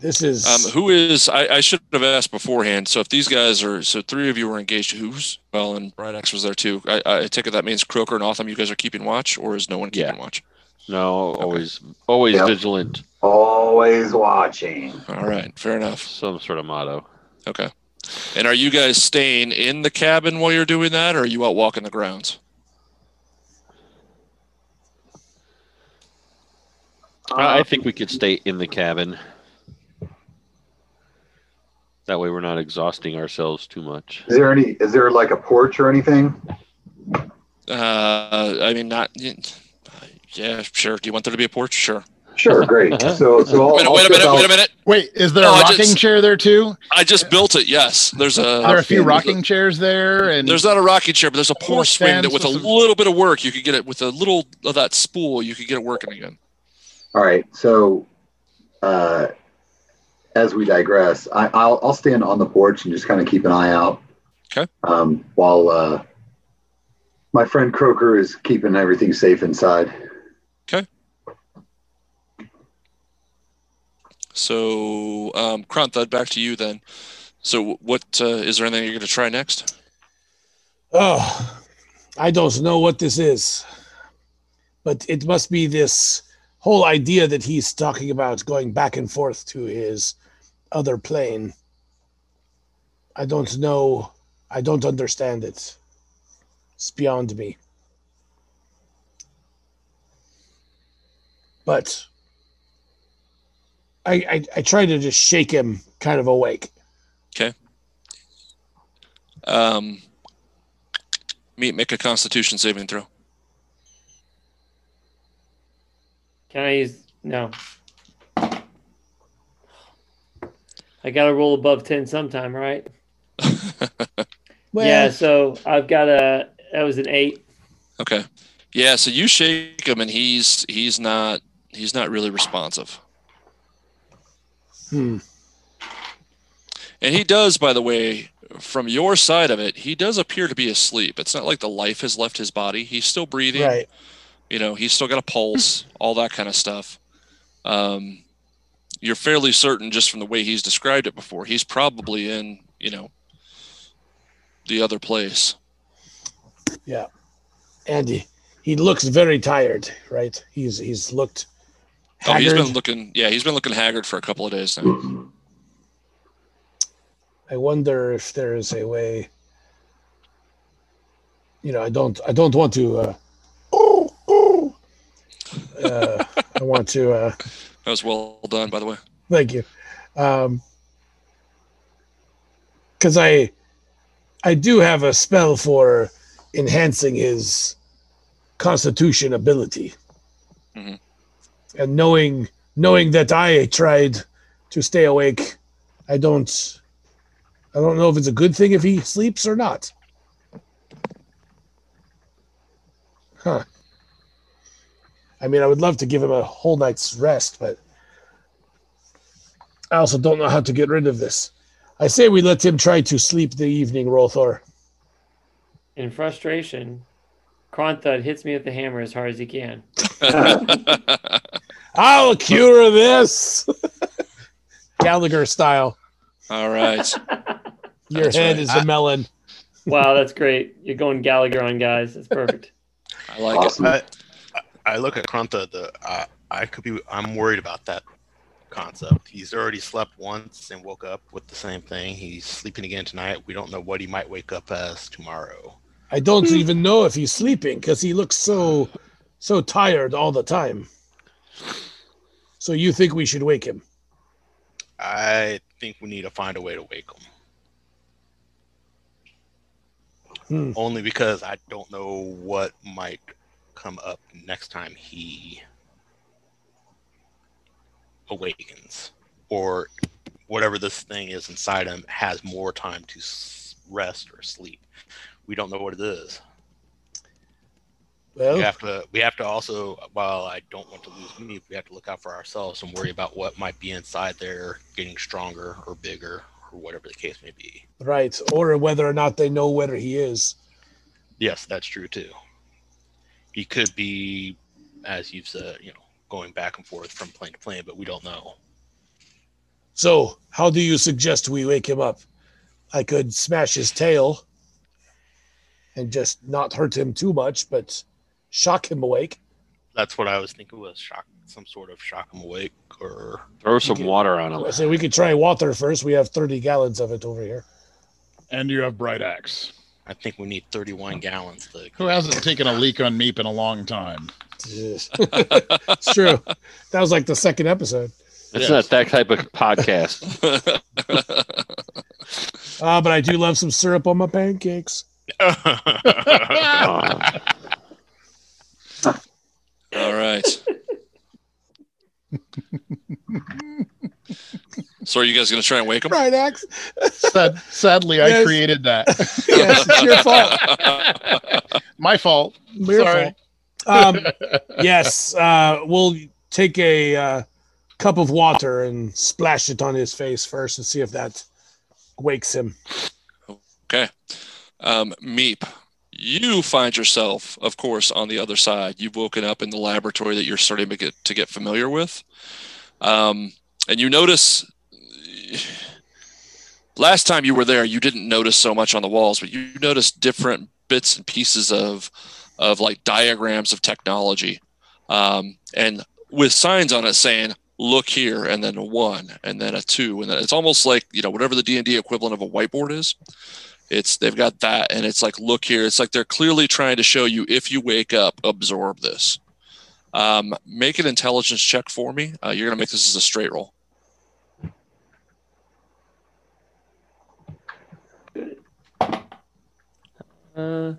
[SPEAKER 8] This is
[SPEAKER 2] Um, who is? I, I should have asked beforehand. So if these guys are, so three of you were engaged. Who's well, and Bright Axe was there too. I, I take it that means Croker and Otham. You guys are keeping watch, or is no one keeping
[SPEAKER 3] Yeah.
[SPEAKER 2] watch?
[SPEAKER 3] No, always, always
[SPEAKER 4] Yep.
[SPEAKER 3] vigilant.
[SPEAKER 4] Always watching.
[SPEAKER 2] All right, fair enough.
[SPEAKER 3] Some sort of motto.
[SPEAKER 2] Okay. And are you guys staying in the cabin while you're doing that, or are you out walking the grounds?
[SPEAKER 3] I I think we could stay in the cabin. That way, we're not exhausting ourselves too much.
[SPEAKER 4] Is there any? Is there like a porch or anything?
[SPEAKER 2] Uh, I mean, not. Yeah, sure. Do you want there to be a porch? Sure.
[SPEAKER 4] Sure, great. So, so I'll,
[SPEAKER 2] Wait, a-
[SPEAKER 4] I'll
[SPEAKER 2] wait a minute.
[SPEAKER 4] out-
[SPEAKER 2] Wait a minute.
[SPEAKER 7] Wait, is there
[SPEAKER 2] No,
[SPEAKER 7] a
[SPEAKER 2] I
[SPEAKER 7] rocking
[SPEAKER 2] just-
[SPEAKER 7] chair there too?
[SPEAKER 2] I just built it. Yes. There's a.
[SPEAKER 7] Are there a few
[SPEAKER 4] outstanding.
[SPEAKER 7] rocking chairs there? And
[SPEAKER 2] There's not a rocking chair, but there's a porch swing that with a
[SPEAKER 7] some-
[SPEAKER 2] little bit of work, you could get it with a little of that spool, you could get it working again.
[SPEAKER 4] All right. So, uh, as we digress, I, I'll I'll stand on the porch and just kind of keep an eye out.
[SPEAKER 2] Okay.
[SPEAKER 4] Um, while uh, my friend Croker is keeping everything safe inside.
[SPEAKER 2] So, um, Kronthud, back to you then. So, what uh, is there anything you're going to try next?
[SPEAKER 8] Oh, I don't know what this is, but it must be this whole idea that he's talking about going back and forth to his other plane. I don't know. I don't understand it. It's beyond me. But I, I, I try to just shake him kind of awake. Okay.
[SPEAKER 2] Um, Meep, make a Constitution saving throw.
[SPEAKER 5] Can I use no? I got to roll above ten sometime, right?
[SPEAKER 8] Well,
[SPEAKER 5] yeah. So I've got a that was an eight.
[SPEAKER 2] Okay. Yeah. So you shake him, and he's he's not he's not really responsive.
[SPEAKER 8] Hmm.
[SPEAKER 2] And he does, by the way, from your side of it, he does appear to be asleep. It's not like the life has left his body. He's still breathing.
[SPEAKER 8] right.
[SPEAKER 2] You know, he's still got a pulse, all that kind of stuff. Um, you're fairly certain just from the way he's described it before, he's probably in, you know, the other place. Yeah.
[SPEAKER 8] Andy, he looks very tired, right? He's he's looked
[SPEAKER 2] Oh, he's
[SPEAKER 8] haggard.
[SPEAKER 2] been looking, yeah, he's been looking haggard for a couple of days now.
[SPEAKER 8] I wonder if there is a way. You know, I don't. I don't want to. Uh, uh, I want to. Uh,
[SPEAKER 2] That was well done, by the way.
[SPEAKER 8] thank you. Um, because I, I do have a spell for enhancing his constitution ability,
[SPEAKER 2] Mhm.
[SPEAKER 8] And knowing knowing that I tried to stay awake, I don't. I don't know if it's a good thing if he sleeps or not. Huh. I mean, I would love to give him a whole night's rest, but I also don't know how to get rid of this. I say we let him try to sleep the evening, Rolthor.
[SPEAKER 5] In frustration, Kronthud hits me with the hammer as hard as he can.
[SPEAKER 8] I'll cure this. Gallagher style.
[SPEAKER 2] all right.
[SPEAKER 8] Your
[SPEAKER 2] That's
[SPEAKER 8] head
[SPEAKER 2] right.
[SPEAKER 8] is a melon.
[SPEAKER 5] Wow, that's great. You're going Gallagher on guys. That's perfect.
[SPEAKER 2] I like
[SPEAKER 4] Awesome.
[SPEAKER 6] I, I look at Krunta. The uh, I could be. I'm worried about that concept. He's already slept once and woke up with the same thing. He's sleeping again tonight. We don't know what he might wake up as tomorrow.
[SPEAKER 8] I don't even know if he's sleeping because he looks so so tired all the time. So you think we should wake him?
[SPEAKER 6] I think we need to find a way to wake him.
[SPEAKER 8] Hmm.
[SPEAKER 6] Only because I don't know what might come up next time he awakens, or whatever this thing is inside him has more time to rest or sleep. We don't know what it is.
[SPEAKER 8] Well,
[SPEAKER 6] we have to. We have to also. While I don't want to lose me, we have to look out for ourselves and worry about what might be inside there, getting stronger or bigger, or whatever the case may be.
[SPEAKER 8] Right. Or whether or not they know where he is.
[SPEAKER 6] Yes, that's true too. He could be, as you've said, you know, going back and forth from plane to plane, but we don't know.
[SPEAKER 8] So, how do you suggest we wake him up? I could smash his tail and just not hurt him too much, but shock him awake.
[SPEAKER 6] That's what I was thinking was shock, some sort of shock him awake or
[SPEAKER 3] Throw some
[SPEAKER 8] Okay.
[SPEAKER 3] water on him.
[SPEAKER 8] I
[SPEAKER 3] him.
[SPEAKER 8] say we could try water first. We have 30 gallons of it over here.
[SPEAKER 7] And you have Bright Axe,
[SPEAKER 6] I think we need 31 gallons. To
[SPEAKER 7] who hasn't taken a leak on Meep in a long time.
[SPEAKER 8] it's true. That was like the second episode.
[SPEAKER 3] It's
[SPEAKER 6] Yes.
[SPEAKER 3] not that type of podcast.
[SPEAKER 8] Uh, but I do love some syrup on my pancakes.
[SPEAKER 3] Oh,
[SPEAKER 2] All right. so are you guys going to try and wake him?
[SPEAKER 8] Right, Axe?
[SPEAKER 7] Sad, sadly, I created that.
[SPEAKER 8] Yes, it's your fault.
[SPEAKER 7] My fault.
[SPEAKER 8] Your
[SPEAKER 7] Sorry.
[SPEAKER 8] fault. Um, yes, uh, we'll take a uh, cup of water and splash it on his face first and see if that wakes him.
[SPEAKER 2] Okay. Um, Meep, you find yourself, of course, on the other side. You've woken up in the laboratory that you're starting to get to get familiar with, um, and you notice. Last time you were there, you didn't notice so much on the walls, but you noticed different bits and pieces of, of like diagrams of technology, um, and with signs on it saying "Look here," and then a one, and then a two, and then it's almost like you know whatever the D and D equivalent of a whiteboard is it's they've got that and it's like look here it's like they're clearly trying to show you if you wake up absorb this. Um, make an intelligence check for me. Uh, you're going to make this as a straight roll.
[SPEAKER 5] Uh,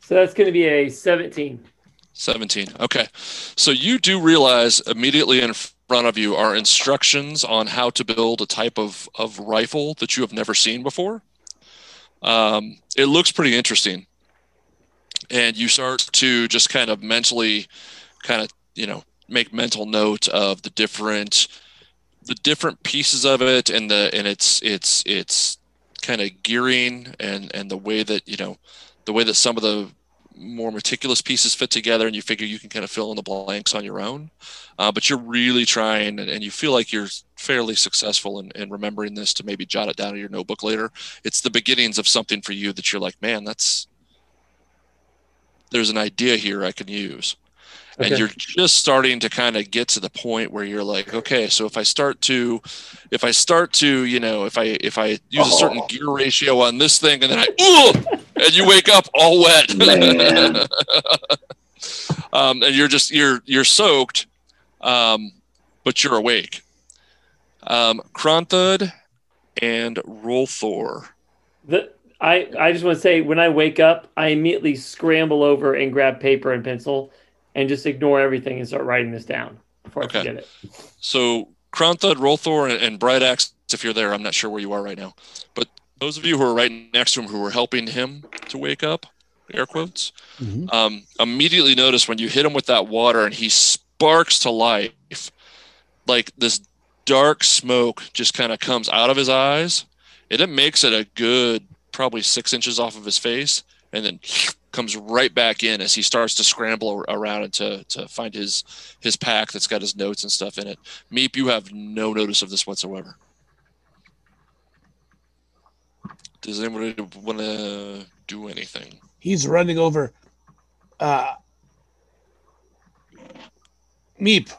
[SPEAKER 5] so that's going to be a 17.
[SPEAKER 2] 17 okay. So you do realize immediately in front of you are instructions on how to build a type of, of rifle that you have never seen before. Um, it looks pretty interesting. And you start to just kind of mentally kind of you know make mental note of the different the different pieces of it and the and it's it's it's kind of gearing and and the way that you know the way that some of the more meticulous pieces fit together and you figure you can kind of fill in the blanks on your own. Uh, but you're really trying and, and you feel like you're fairly successful in, in remembering this to maybe jot it down in your notebook later. It's the beginnings of something for you that you're like man that's there's an idea here i can use and you're just starting to kind of get to the point where you're like okay so if i start to if i start to you know if i if i use a certain
[SPEAKER 4] Oh.
[SPEAKER 2] gear ratio on this thing and then i Ugh! and you wake up all wet. Um, and you're just you're you're soaked um, but you're awake. Um, Kronthud and Rolthor.
[SPEAKER 5] The, I, I just want to say when I wake up, I immediately scramble over and grab paper and pencil and just ignore everything and start writing this down before
[SPEAKER 2] Okay.
[SPEAKER 5] I forget it.
[SPEAKER 2] So Kronthud, Rolthor, and, and Bright Axe, if you're there, I'm not sure where you are right now. But those of you who are right next to him who are helping him to wake up, air quotes,
[SPEAKER 8] Mhm.
[SPEAKER 2] um, immediately notice when you hit him with that water and he sparks to life, like this dark smoke just kind of comes out of his eyes. And it makes it a good probably six inches off of his face and then comes right back in as he starts to scramble around and to, to find his his pack that's got his notes and stuff in it. Meep, you have no notice of this whatsoever. Does anybody want to do anything?
[SPEAKER 8] He's running over. Uh, Meep,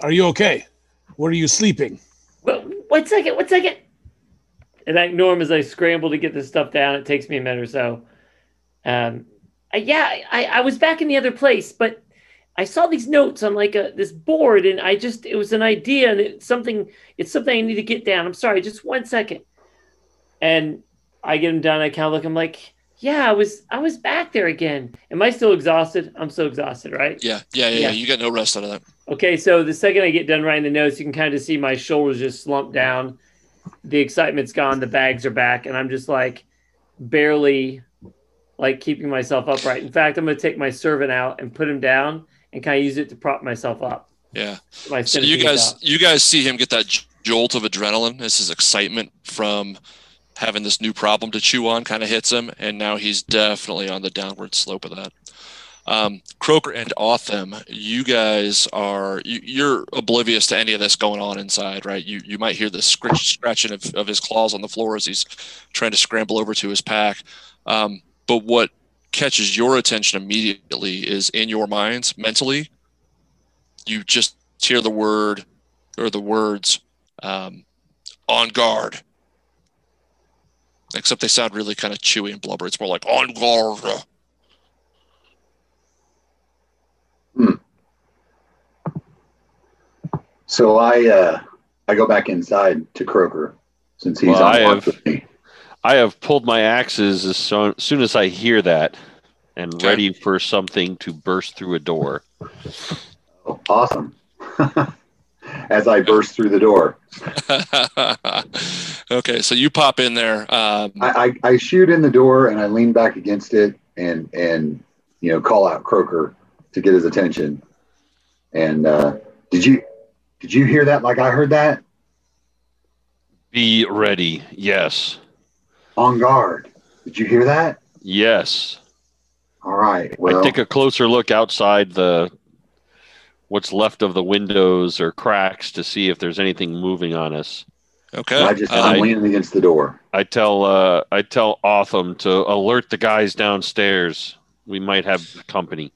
[SPEAKER 8] are you okay? Where are you sleeping?
[SPEAKER 5] Well, one second, one second. And I ignore him as I scramble to get this stuff down. It takes me a minute or so. Um, uh, yeah, I, I was back in the other place, but I saw these notes on like a this board, and I just it was an idea, and it's something it's something I need to get down. I'm sorry, just one second. And I get him done. I kind of look. I'm like, yeah, I was I was back there again. Am I still exhausted? I'm so exhausted, right?
[SPEAKER 2] Yeah, yeah, yeah.
[SPEAKER 5] Yeah.
[SPEAKER 2] yeah. You get no rest out of that.
[SPEAKER 5] Okay, so the second I get done writing the notes, you can kind of see my shoulders just slump down. The excitement's gone, the bags are back, and I'm just like barely like keeping myself upright. In fact, I'm gonna take my servant out and put him down and kind of use it to prop myself up.
[SPEAKER 2] Yeah.
[SPEAKER 5] My
[SPEAKER 2] So you guys, you guys see him get that jolt of adrenaline This is excitement from having this new problem to chew on kind of hits him, and now he's definitely on the downward slope of that. Um, Croker and Otham, you guys are you, you're oblivious to any of this going on inside, right? You you might hear the scratch, scratching of, of his claws on the floor as he's trying to scramble over to his pack. Um, but what catches your attention immediately is in your minds, mentally, you just hear the word or the words um, on guard. Except they sound really kind of chewy and blubber. It's more like on guard. Hmm.
[SPEAKER 4] So I uh, I go back inside to Croker since he's
[SPEAKER 3] Well,
[SPEAKER 4] on
[SPEAKER 3] I
[SPEAKER 4] watch
[SPEAKER 3] have-
[SPEAKER 4] with me.
[SPEAKER 3] I have pulled my axes as so, soon as I hear that and
[SPEAKER 2] Okay.
[SPEAKER 3] ready for something to burst through a door.
[SPEAKER 4] Oh, awesome. As I burst through the door,
[SPEAKER 2] okay, so you pop in there. Um,
[SPEAKER 4] I, I, I shoot in the door and I lean back against it and and you know call out Croker to get his attention. And uh, did you did you hear that? Like I heard that?
[SPEAKER 3] Be ready. Yes.
[SPEAKER 4] On guard. Did you hear that?
[SPEAKER 3] Yes.
[SPEAKER 4] All right. Well,
[SPEAKER 3] I take a closer look outside the what's left of the windows or cracks to see if there's anything moving on us.
[SPEAKER 2] okay.
[SPEAKER 4] I just I'm leaning against the door.
[SPEAKER 3] I tell uh, I tell Otham to alert the guys downstairs. We might have company.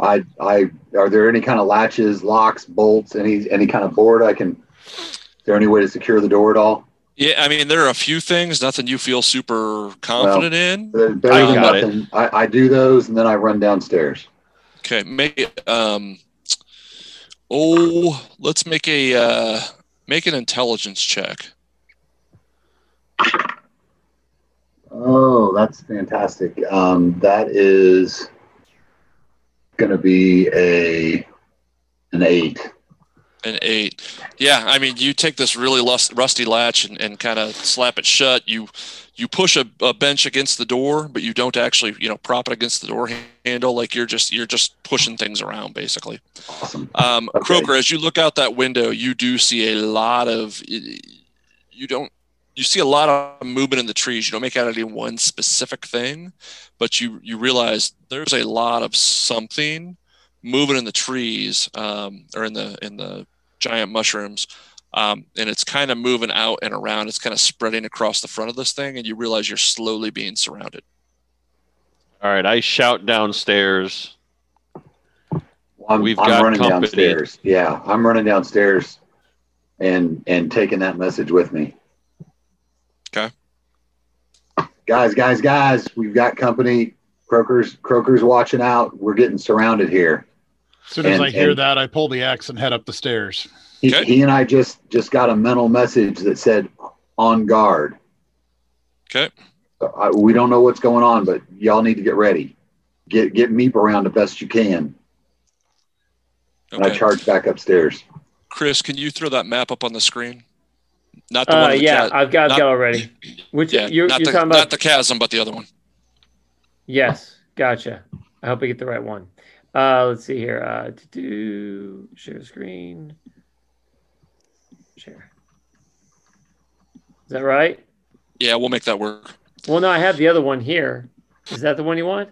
[SPEAKER 4] I I are there any kind of latches, locks, bolts, any any kind of board I can? Is there any way to secure the door at all?
[SPEAKER 2] Yeah, I mean, there are a few things, nothing you feel super confident in.
[SPEAKER 4] Better
[SPEAKER 3] I
[SPEAKER 4] than
[SPEAKER 3] got it.
[SPEAKER 4] nothing. I, I do those and then I run downstairs.
[SPEAKER 2] Okay, make um, oh, let's make a uh, make an intelligence check.
[SPEAKER 4] Oh, that's fantastic. Um, that is going to be a an eight.
[SPEAKER 2] An eight. Yeah, I mean, you take this really lust, rusty latch and, and kind of slap it shut. You you push a, a bench against the door, but you don't actually, you know, prop it against the door handle. Like you're just you're just pushing things around, basically.
[SPEAKER 4] Awesome.
[SPEAKER 2] Um,
[SPEAKER 4] Okay.
[SPEAKER 2] Croker, as you look out that window, you do see a lot of. You don't. You see a lot of movement in the trees. You don't make out any one specific thing, but you you realize there's a lot of something moving in the trees um, or in the in the giant mushrooms, um, and it's kind of moving out and around. It's kind of spreading across the front of this thing, and you realize you're slowly being surrounded.
[SPEAKER 3] All right, I shout downstairs.
[SPEAKER 4] I'm,
[SPEAKER 3] We've
[SPEAKER 4] I'm
[SPEAKER 3] got
[SPEAKER 4] running
[SPEAKER 3] company.
[SPEAKER 4] downstairs. Yeah, I'm running downstairs and and taking that message with me.
[SPEAKER 2] Okay.
[SPEAKER 4] Guys, guys, guys, we've got company. Croker's Croker's watching out. We're getting surrounded here.
[SPEAKER 7] As soon as
[SPEAKER 4] And-
[SPEAKER 7] I hear that, I pull the axe and head up the stairs.
[SPEAKER 4] He,
[SPEAKER 2] Okay.
[SPEAKER 4] he and I just just got a mental message that said on guard.
[SPEAKER 2] Okay.
[SPEAKER 4] So I, we don't know what's going on, but y'all need to get ready. Get get Meep around the best you can. And I charge back upstairs.
[SPEAKER 2] Chris, can you throw that map up on the screen? Not the
[SPEAKER 5] Uh,
[SPEAKER 2] one. with the
[SPEAKER 5] yeah,
[SPEAKER 2] cat-
[SPEAKER 5] I've got
[SPEAKER 2] not-
[SPEAKER 5] it already. Which
[SPEAKER 2] Yeah,
[SPEAKER 5] you're, you're
[SPEAKER 2] the
[SPEAKER 5] talking
[SPEAKER 2] not
[SPEAKER 5] about?
[SPEAKER 2] the chasm, but the other one.
[SPEAKER 5] Yes, gotcha. I hope I get the right one. Uh, let's see here. Uh, to do share screen. Share. Is that right?
[SPEAKER 2] Yeah, we'll make that work.
[SPEAKER 5] Well, no, I have the other one here. Is that the one you want?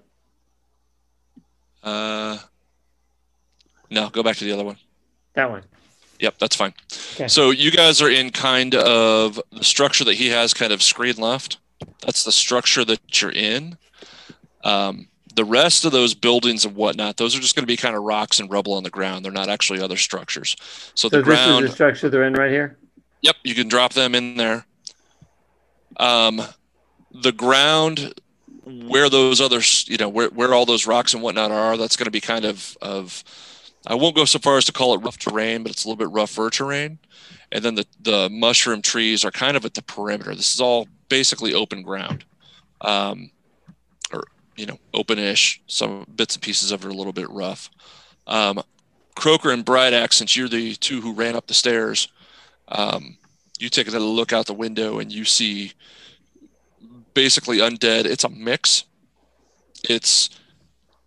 [SPEAKER 2] Uh, no, go back to the other one.
[SPEAKER 5] That one.
[SPEAKER 2] Yep, that's fine.
[SPEAKER 5] Okay.
[SPEAKER 2] So you guys are in kind of the structure that he has, kind of screen left. That's the structure that you're in. Um, the rest of those buildings and whatnot, those are just going to be kind of rocks and rubble on the ground. They're not actually other structures. So,
[SPEAKER 5] So
[SPEAKER 2] the
[SPEAKER 5] this
[SPEAKER 2] ground.
[SPEAKER 5] is the structure they're in right here.
[SPEAKER 2] Yep, you can drop them in there. Um, the ground where those other, you know, where, where all those rocks and whatnot are, that's going to be kind of, of, I won't go so far as to call it rough terrain, but it's a little bit rougher terrain. And then the, the mushroom trees are kind of at the perimeter. This is all basically open ground, um, you know, open-ish. Some bits and pieces of it are a little bit rough. Um, Croker and Bright Axe, since you're the two who ran up the stairs, um, you take a look out the window and you see basically undead. It's a mix. It's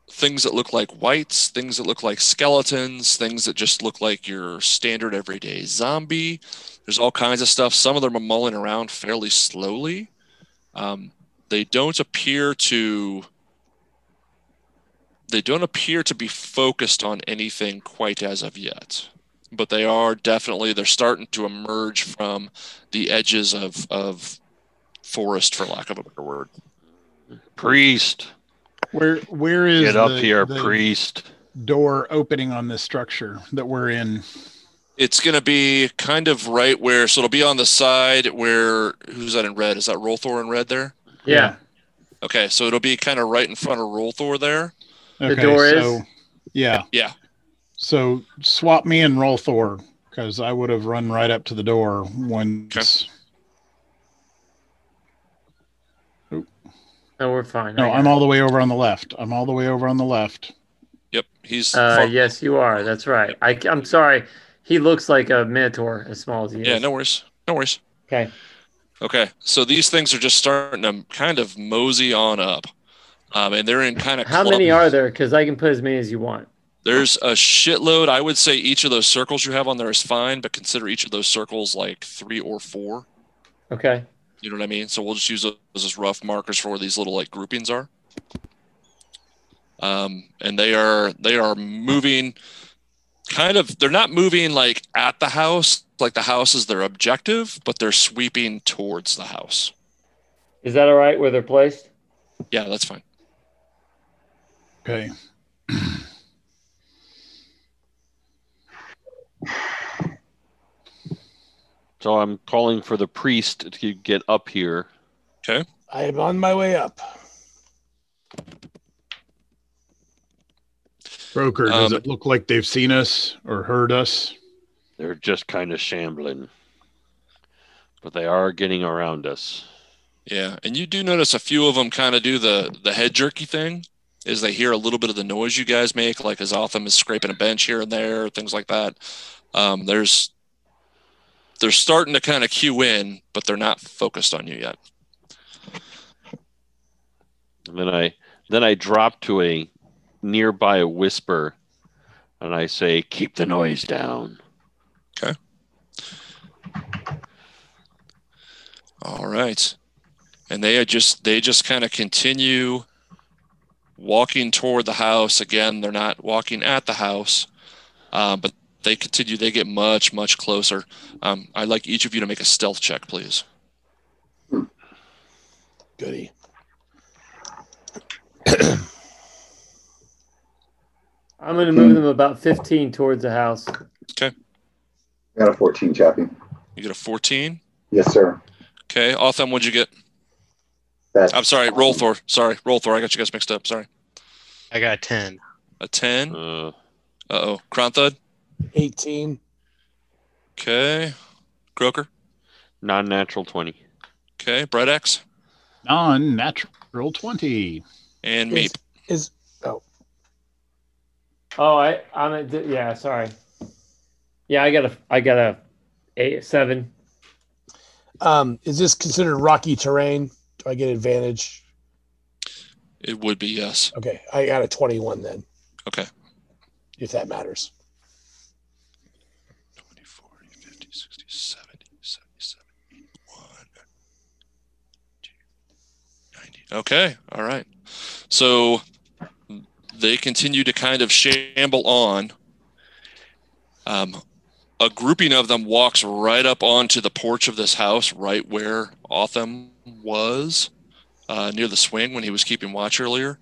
[SPEAKER 2] things that look like wights, things that look like skeletons, things that just look like your standard everyday zombie. There's all kinds of stuff. Some of them are mulling around fairly slowly. Um, they don't appear to they don't appear to be focused on anything quite as of yet but they are definitely they're starting to emerge from the edges of of forest for lack of a better word
[SPEAKER 3] Priest,
[SPEAKER 7] Where where is
[SPEAKER 3] get up
[SPEAKER 7] the-
[SPEAKER 3] here,
[SPEAKER 7] the
[SPEAKER 3] priest.
[SPEAKER 7] door opening on this structure that we're in?
[SPEAKER 2] it's going to be kind of right where so it'll be on the side where who's that in red is that Rolthor in red there
[SPEAKER 5] Yeah.
[SPEAKER 2] okay so it'll be kind of right in front of Rolthor there
[SPEAKER 5] The door is?
[SPEAKER 7] so, Yeah.
[SPEAKER 2] Yeah.
[SPEAKER 7] So swap me and Rolthor because I would have run right up to the door once.
[SPEAKER 5] No, we're fine.
[SPEAKER 7] No,
[SPEAKER 5] I got
[SPEAKER 7] I'm
[SPEAKER 5] it.
[SPEAKER 7] all the way over on the left. I'm all the way over on the left.
[SPEAKER 2] yep he's
[SPEAKER 5] Uh, yes, you are. That's right. I, I'm sorry. He looks like a minotaur as small as he is.
[SPEAKER 2] yeah no worries no worries
[SPEAKER 5] Okay.
[SPEAKER 2] Okay, so these things are just starting to kind of mosey on up, um, and they're in kind of.
[SPEAKER 5] How many are there? Because I can put as many as you want.
[SPEAKER 2] There's a shitload. I would say each of those circles you have on there is fine, but consider each of those circles like three or four.
[SPEAKER 5] Okay.
[SPEAKER 2] You know what I mean? So we'll just use those as rough markers for where these little like groupings are. Um, and they are they are moving, kind of. They're not moving like at the house, like the house is their objective, but they're sweeping towards the house.
[SPEAKER 5] Is that all right where they're placed?
[SPEAKER 2] Yeah, that's fine.
[SPEAKER 7] Okay.
[SPEAKER 3] So I'm calling for the priest to get up here.
[SPEAKER 2] Okay.
[SPEAKER 8] I am on my way up.
[SPEAKER 7] Croker, does
[SPEAKER 2] Um,
[SPEAKER 7] it look like they've seen us or heard us?
[SPEAKER 3] They're just kind of shambling, but they are getting around us.
[SPEAKER 2] Yeah, and you do notice a few of them kind of do the the head jerky thing, is they hear a little bit of the noise you guys make, like as Otham is scraping a bench here and there, things like that. Um, there's they're starting to kind of cue in, but they're not focused on you yet.
[SPEAKER 3] And then I then I drop to a nearby whisper, and I say, "Keep the noise down." Okay.
[SPEAKER 2] All right, and they are just they just kind of continue walking toward the house. Again, they're not walking at the house, um, but they continue. They get much much closer. Um, I'd like each of you to make a stealth check, please.
[SPEAKER 8] Goody.
[SPEAKER 5] I'm going to move them about 15 towards the house.
[SPEAKER 4] Okay, got a 14, Chappie.
[SPEAKER 2] You get a 14.
[SPEAKER 4] Yes, sir.
[SPEAKER 2] Okay, Otham, what'd you get?
[SPEAKER 4] That's
[SPEAKER 2] I'm sorry, Rolthor. Sorry, Rolthor. I got you guys mixed up. Sorry.
[SPEAKER 6] I got a 10.
[SPEAKER 2] A 10. Uh oh. Kronthud.
[SPEAKER 8] 18.
[SPEAKER 2] Okay. Croker.
[SPEAKER 3] non-natural twenty.
[SPEAKER 2] Okay. Bright Axe.
[SPEAKER 7] Non natural 20.
[SPEAKER 2] And
[SPEAKER 8] Is,
[SPEAKER 2] Meep.
[SPEAKER 8] is oh
[SPEAKER 5] Oh, I, I'm at, yeah, sorry. Yeah, I got a, I got a eight, seven.
[SPEAKER 8] um is this considered rocky terrain? Do I get advantage?
[SPEAKER 2] It would be yes.
[SPEAKER 8] Okay, I got a 21 then,
[SPEAKER 2] Okay.
[SPEAKER 8] if that matters.
[SPEAKER 2] 20, 40, 50, 60, 70, 77, 81, 90. Okay. All right. So they continue to kind of shamble on. Um, a grouping of them walks right up onto the porch of this house, right where Otham was, uh, near the swing when he was keeping watch earlier.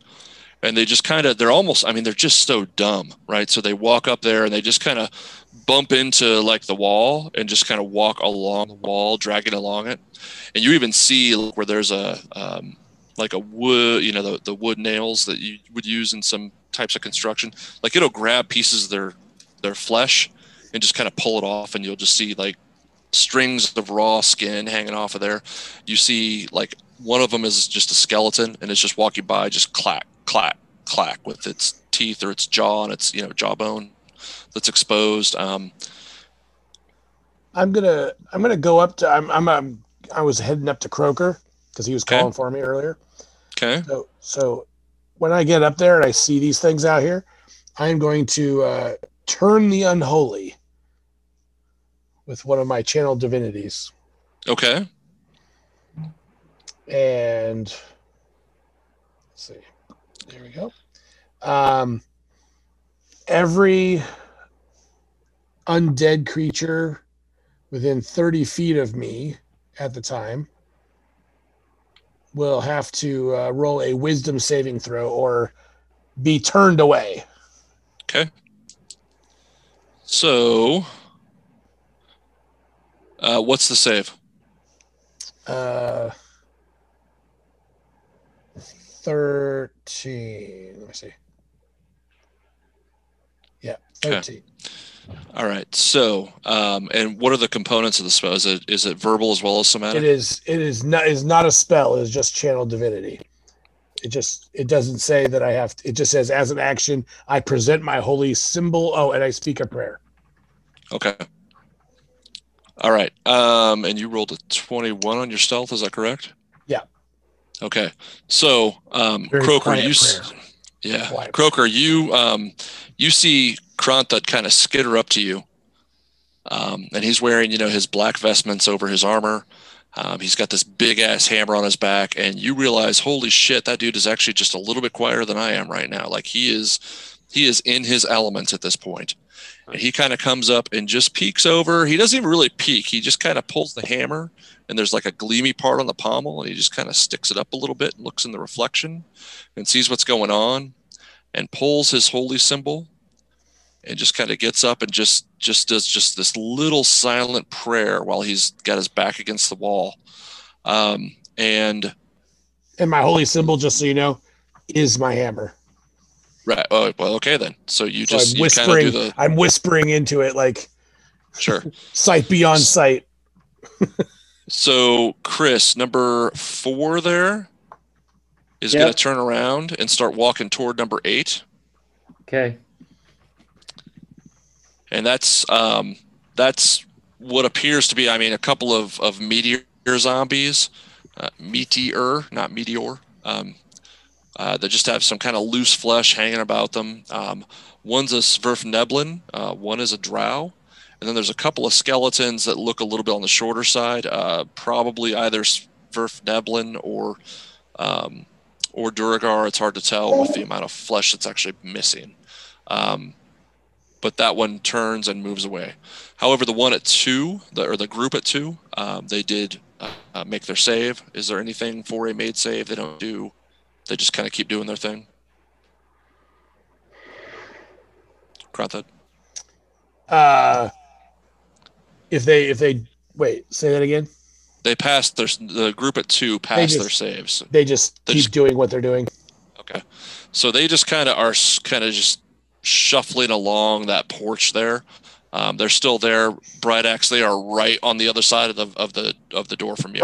[SPEAKER 2] And they just kind of, they're almost, I mean, they're just so dumb, right? So they walk up there and they just kind of bump into like the wall and just kind of walk along the wall, dragging along it. And you even see like, where there's a, um, like a wood, you know, the, the wood nails that you would use in some types of construction. Like it'll grab pieces of their, their flesh and just kind of pull it off. And you'll just see like strings of raw skin hanging off of there. You see like one of them is just a skeleton and it's just walking by, just clack, clack, clack with its teeth or its jaw and its, you know, jawbone that's exposed. Um,
[SPEAKER 8] I'm gonna I'm gonna go up to I'm I'm, um I was heading up to Croker because he was
[SPEAKER 2] Okay.
[SPEAKER 8] calling for me earlier.
[SPEAKER 2] okay.
[SPEAKER 8] So so when I get up there and I see these things out here, I am going to uh, turn the unholy with one of my channel divinities.
[SPEAKER 2] Okay.
[SPEAKER 8] And let's see. There we go. Um, every undead creature within 30 feet of me at the time will have to uh, roll a wisdom saving throw or be turned away.
[SPEAKER 2] Okay. So, uh, what's the save?
[SPEAKER 8] Uh, 13. Let me see. Yeah, 13. Okay.
[SPEAKER 2] All right. So, um, and what are the components of the spell? Is it is it verbal as well as somatic?
[SPEAKER 8] It is it is not is not a spell, it is just channel divinity. It just it doesn't say that I have to, it just says as an action, I present my holy symbol. Oh, and I speak a prayer.
[SPEAKER 2] Okay. All right. Um, and you rolled a twenty-one on your stealth. Is that correct?
[SPEAKER 8] Yeah.
[SPEAKER 2] Okay. So, um,
[SPEAKER 8] Very
[SPEAKER 2] Croker, you, s- yeah,
[SPEAKER 8] Quiet.
[SPEAKER 2] Croker, you, um, you see Krantha kind of skitter up to you, um, and he's wearing, you know, his black vestments over his armor. Um, he's got this big ass hammer on his back, and you realize, holy shit, that dude is actually just a little bit quieter than I am right now. Like he is, he is in his element at this point. And he kind of comes up and just peeks over. He doesn't even really peek. He just kind of pulls the hammer, and there's like a gleamy part on the pommel, and he just kind of sticks it up a little bit and looks in the reflection and sees what's going on, and pulls his holy symbol, and just kind of gets up and just just does just this little silent prayer while he's got his back against the wall. Um, and
[SPEAKER 8] And my holy symbol, just so you know, is my hammer.
[SPEAKER 2] Right, oh well, okay then. So you
[SPEAKER 8] So
[SPEAKER 2] just
[SPEAKER 8] I'm
[SPEAKER 2] you do
[SPEAKER 8] whispering
[SPEAKER 2] the
[SPEAKER 8] I'm whispering into it like
[SPEAKER 2] sure.
[SPEAKER 8] sight beyond sight.
[SPEAKER 2] So, Chris, number four there is
[SPEAKER 5] Yep.
[SPEAKER 2] going to turn around and start walking toward number eight,
[SPEAKER 5] Okay.
[SPEAKER 2] and that's um, that's what appears to be, I mean, a couple of of meteor zombies, uh, meteor, not meteor, um, uh, that just have some kind of loose flesh hanging about them. Um, one's a Svirfneblin, uh, one is a Drow. And then there's a couple of skeletons that look a little bit on the shorter side, uh, probably either Svirfneblin or um, or Duergar. It's hard to tell with the amount of flesh that's actually missing. Um, but that one turns and moves away. However, the one at two, the, or the group at two, um, they did uh, uh, make their save. Is there anything for a made save they don't do? They just kind of keep doing their thing. Krantha?
[SPEAKER 8] Uh if they if they wait, say that again.
[SPEAKER 2] They passed their the group at two passed
[SPEAKER 8] just-
[SPEAKER 2] their saves.
[SPEAKER 8] They just
[SPEAKER 2] They
[SPEAKER 8] keep
[SPEAKER 2] just-
[SPEAKER 8] doing what they're doing.
[SPEAKER 2] Okay, so they just kind of are kind of just shuffling along that porch there. Um, they're still there. Bright Axe, they are right on the other side of the of the of the door from you.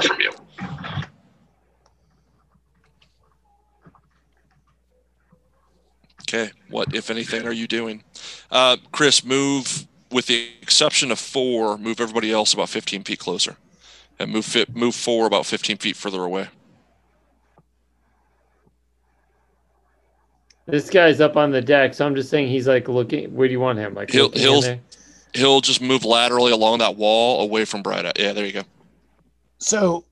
[SPEAKER 2] Okay, what if anything are you doing, uh, Chris? Move with the exception of four. Move everybody else about fifteen feet closer, and move fit move four about fifteen feet further away.
[SPEAKER 5] This guy's up on the deck, so I'm just saying he's like looking. Where do you want him? Like
[SPEAKER 2] He'll- he'll- He'll just move laterally along that wall away from Bright Axe. Yeah, there you go.
[SPEAKER 8] So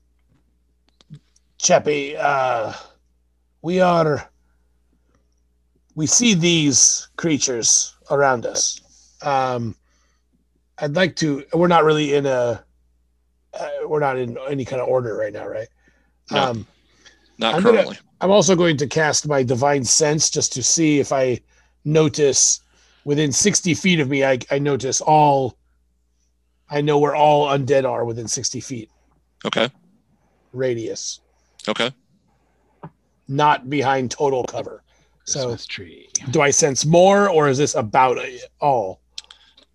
[SPEAKER 8] Cheppy, uh we are we see these creatures around us. Um I'd like to we're not really in a uh, we're not in any kind of order right now, right?
[SPEAKER 2] No.
[SPEAKER 8] Um
[SPEAKER 2] Not
[SPEAKER 8] I'm gonna-
[SPEAKER 2] currently.
[SPEAKER 8] I'm also going to cast my divine sense just to see if I notice within 60 feet of me, I, I notice all, I know where all undead are within 60 feet
[SPEAKER 2] Okay.
[SPEAKER 8] radius,
[SPEAKER 2] Okay.
[SPEAKER 8] not behind total cover. So
[SPEAKER 7] Christmas tree.
[SPEAKER 8] do I sense more or is this about all?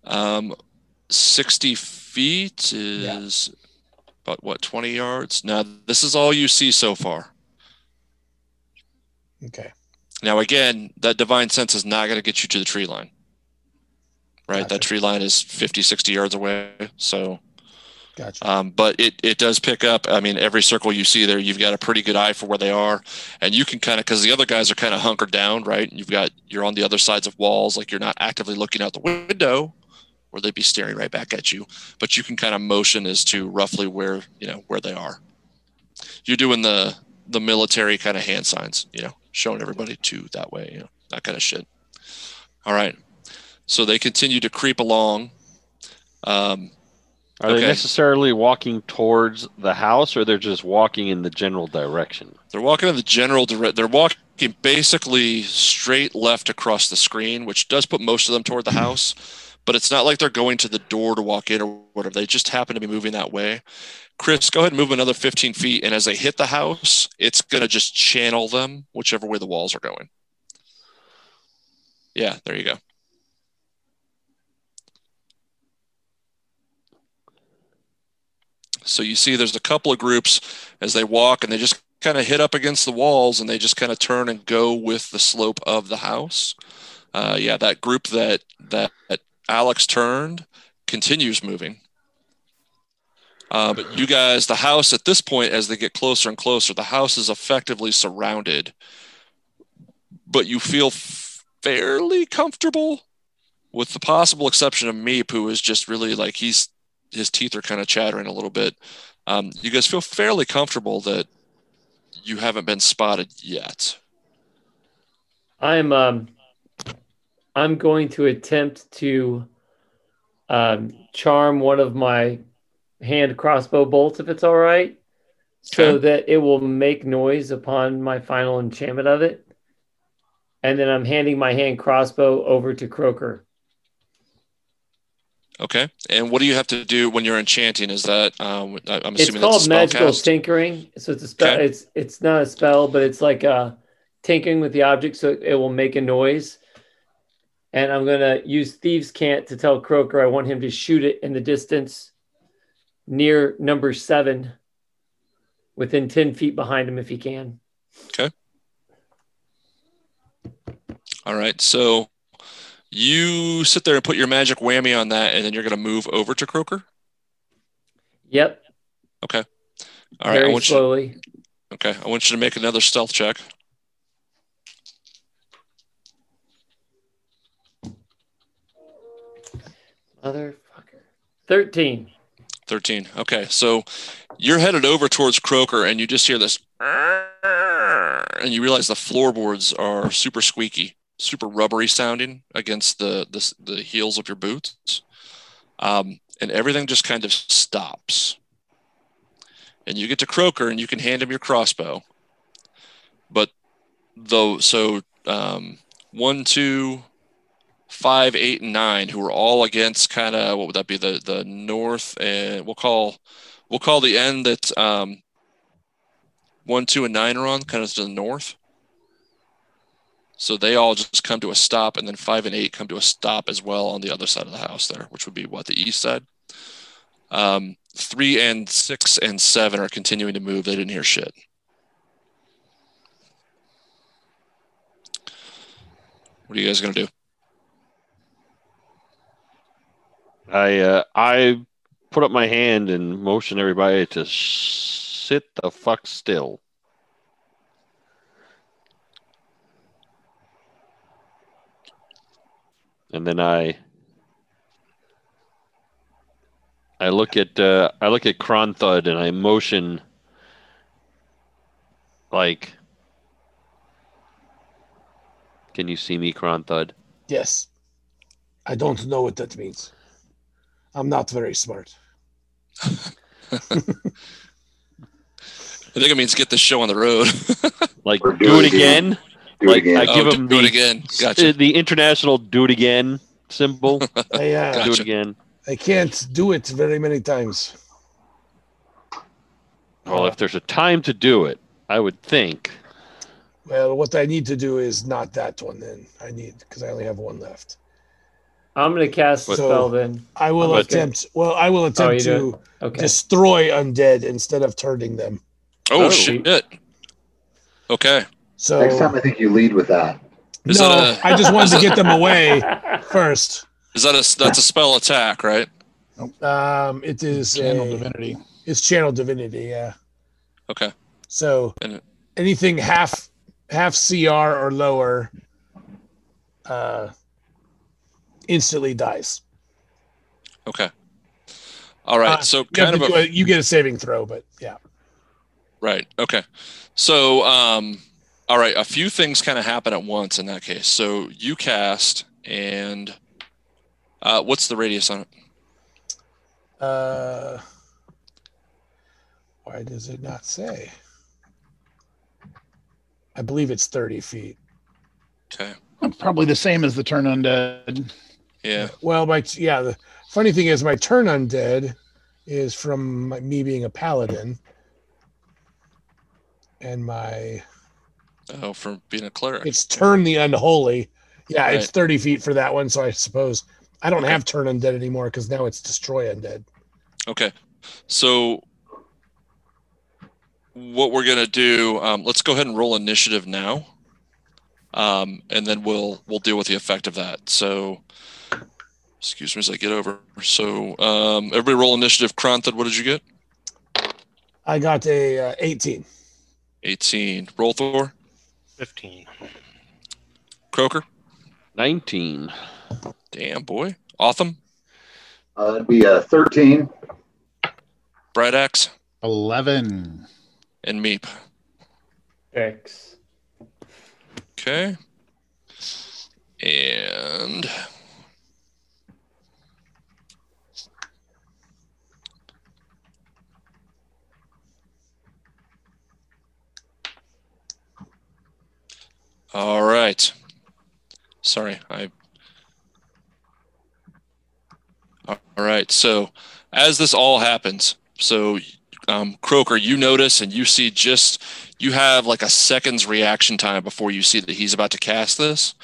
[SPEAKER 2] Um, 60 feet is about what, 20 yards? Now, this is all you see so far.
[SPEAKER 8] Okay.
[SPEAKER 2] Now, again, that divine sense is not going to get you to the tree line. Right? That tree line is 50, 60 yards away. So,
[SPEAKER 8] Gotcha.
[SPEAKER 2] Um, but it, it does pick up. I mean, every circle you see there, you've got a pretty good eye for where they are, and you can kind of because the other guys are kind of hunkered down, right? And you've got you're on the other sides of walls, like you're not actively looking out the window, or they'd be staring right back at you. But you can kind of motion as to roughly where you know where they are. You're doing the the military kind of hand signs, you know, showing everybody to that way, you know, that kind of shit. All right. So they continue to creep along. Um,
[SPEAKER 3] Are they necessarily walking towards the house, or they're just walking in the general direction?
[SPEAKER 2] They're walking in the general direct. They're walking basically straight left across the screen, which does put most of them toward the house. But it's not like they're going to the door to walk in or whatever. They just happen to be moving that way. Chris, go ahead and move another 15 feet, and as they hit the house, it's gonna just channel them whichever way the walls are going. Yeah, there you go. So you see there's a couple of groups as they walk and they just kind of hit up against the walls and they just kind of turn and go with the slope of the house. Uh, yeah, that group that that Alex turned continues moving. Uh, but you guys, the house at this point, as they get closer and closer, the house is effectively surrounded. But you feel fairly comfortable, with the possible exception of Meep, who is just really like he's his teeth are kind of chattering a little bit. Um, you guys feel fairly comfortable that you haven't been spotted yet.
[SPEAKER 5] I'm um I'm going to attempt to um, charm one of my hand crossbow bolts if it's all right, so
[SPEAKER 2] Okay.
[SPEAKER 5] that it will make noise upon my final enchantment of it. And then I'm handing my hand crossbow over to Croker.
[SPEAKER 2] Okay. And what do you have to do when you're enchanting? Is that um, I'm
[SPEAKER 5] It's
[SPEAKER 2] assuming
[SPEAKER 5] called
[SPEAKER 2] a spell
[SPEAKER 5] magical
[SPEAKER 2] cast?
[SPEAKER 5] tinkering. So it's a spell.
[SPEAKER 2] Okay.
[SPEAKER 5] It's it's not a spell, but it's like uh, tinkering with the object, so it will make a noise. And I'm gonna use thieves' cant to tell Croker I want him to shoot it in the distance near number seven, within ten feet behind him if he can. Okay.
[SPEAKER 2] All right. So you sit there and put your magic whammy on that, and then you're going to move over to Croker.
[SPEAKER 5] Yep, Okay.
[SPEAKER 2] All right. I
[SPEAKER 5] very
[SPEAKER 2] want you.
[SPEAKER 5] slowly.
[SPEAKER 2] Okay. I want you to make another stealth check.
[SPEAKER 5] Motherfucker. Thirteen.
[SPEAKER 2] 13. Okay. So you're headed over towards Croker and you just hear this and you realize the floorboards are super squeaky, super rubbery sounding against the the, the heels of your boots. Um, and everything just kind of stops. And you get to Croker and you can hand him your crossbow. But though so um, one, two, five, eight, and nine, who are all against kind of what would that be the the north and we'll call we'll call the end that um, one, two, and nine are on, kind of to the north. So they all just come to a stop, and then five and eight come to a stop as well on the other side of the house there, which would be what the east side. Um, three and six and seven are continuing to move. They didn't hear shit. What are you guys gonna do?
[SPEAKER 3] I uh, I put up my hand and motion everybody to sit the fuck still. And then I I look at uh, I look at Kronthud and I motion like Can you see me, Kronthud?
[SPEAKER 8] Yes. I don't know what that means. I'm not very smart.
[SPEAKER 2] I think it means get this show on the road.
[SPEAKER 3] Like do,
[SPEAKER 4] do
[SPEAKER 3] it
[SPEAKER 4] it again.
[SPEAKER 3] Again.
[SPEAKER 4] Do it again.
[SPEAKER 3] I give
[SPEAKER 2] oh,
[SPEAKER 3] him
[SPEAKER 2] do it
[SPEAKER 3] the-
[SPEAKER 2] again. Gotcha.
[SPEAKER 3] The international do it again symbol.
[SPEAKER 8] I, uh,
[SPEAKER 3] do it again.
[SPEAKER 8] I can't do it very many times.
[SPEAKER 3] Well, if there's a time to do it, I would think.
[SPEAKER 8] Well, what I need to do is not that one then. I need because I only have one left.
[SPEAKER 5] I'm gonna cast the
[SPEAKER 3] But-
[SPEAKER 5] spell then.
[SPEAKER 8] I will
[SPEAKER 3] But-
[SPEAKER 8] attempt. Well, I will
[SPEAKER 5] Oh,
[SPEAKER 8] attempt
[SPEAKER 5] you
[SPEAKER 8] to
[SPEAKER 5] Okay.
[SPEAKER 8] destroy undead instead of turning them.
[SPEAKER 2] oh,
[SPEAKER 5] Oh.
[SPEAKER 2] shit. Okay.
[SPEAKER 8] So
[SPEAKER 4] Next time, I think you lead with that.
[SPEAKER 2] Is
[SPEAKER 8] no,
[SPEAKER 2] that a-
[SPEAKER 8] I just wanted to get them away first.
[SPEAKER 2] Is that a that's a spell attack, right?
[SPEAKER 8] Um, it is
[SPEAKER 7] Channel
[SPEAKER 8] a-
[SPEAKER 7] divinity.
[SPEAKER 8] It's channel divinity. Yeah.
[SPEAKER 2] Okay.
[SPEAKER 8] So
[SPEAKER 2] And-
[SPEAKER 8] anything half half CR or lower, uh, instantly dies.
[SPEAKER 2] Okay. All right.
[SPEAKER 8] Uh,
[SPEAKER 2] so
[SPEAKER 8] You,
[SPEAKER 2] kind of a,
[SPEAKER 8] a- you get a saving throw, but yeah.
[SPEAKER 2] Right. Okay. So, um, all right, a few things kind of happen at once in that case. So you cast, and uh, what's the radius on it?
[SPEAKER 8] Uh, why does it not say? I believe it's thirty feet.
[SPEAKER 2] Okay.
[SPEAKER 7] Probably the same as the turn undead.
[SPEAKER 2] Yeah.
[SPEAKER 8] Well, my yeah. The funny thing is, my turn undead is from my, me being a paladin, and my
[SPEAKER 2] Oh, from being a cleric.
[SPEAKER 8] it's turn the unholy. Yeah, it's thirty feet for that one. So I suppose I don't
[SPEAKER 2] Okay.
[SPEAKER 8] have turn undead anymore because now it's destroy undead.
[SPEAKER 2] Okay. So what we're gonna do? Um, let's go ahead and roll initiative now, um, and then we'll we'll deal with the effect of that. So. Excuse me as I get over. So, um, everybody roll initiative. Kronthud, what did you get?
[SPEAKER 8] I got a uh, eighteen.
[SPEAKER 2] 18. Rolthor.
[SPEAKER 6] 15.
[SPEAKER 2] Croker.
[SPEAKER 3] 19.
[SPEAKER 2] Damn, boy. Otham.
[SPEAKER 4] Uh, it'd be a 13.
[SPEAKER 2] Bright Axe.
[SPEAKER 7] Eleven.
[SPEAKER 2] And Meep.
[SPEAKER 5] X.
[SPEAKER 2] Okay. And all right. Sorry, I. All right. So, as this all happens, so um, Croker, you notice and you see just you have like a second's reaction time before you see that he's about to cast this.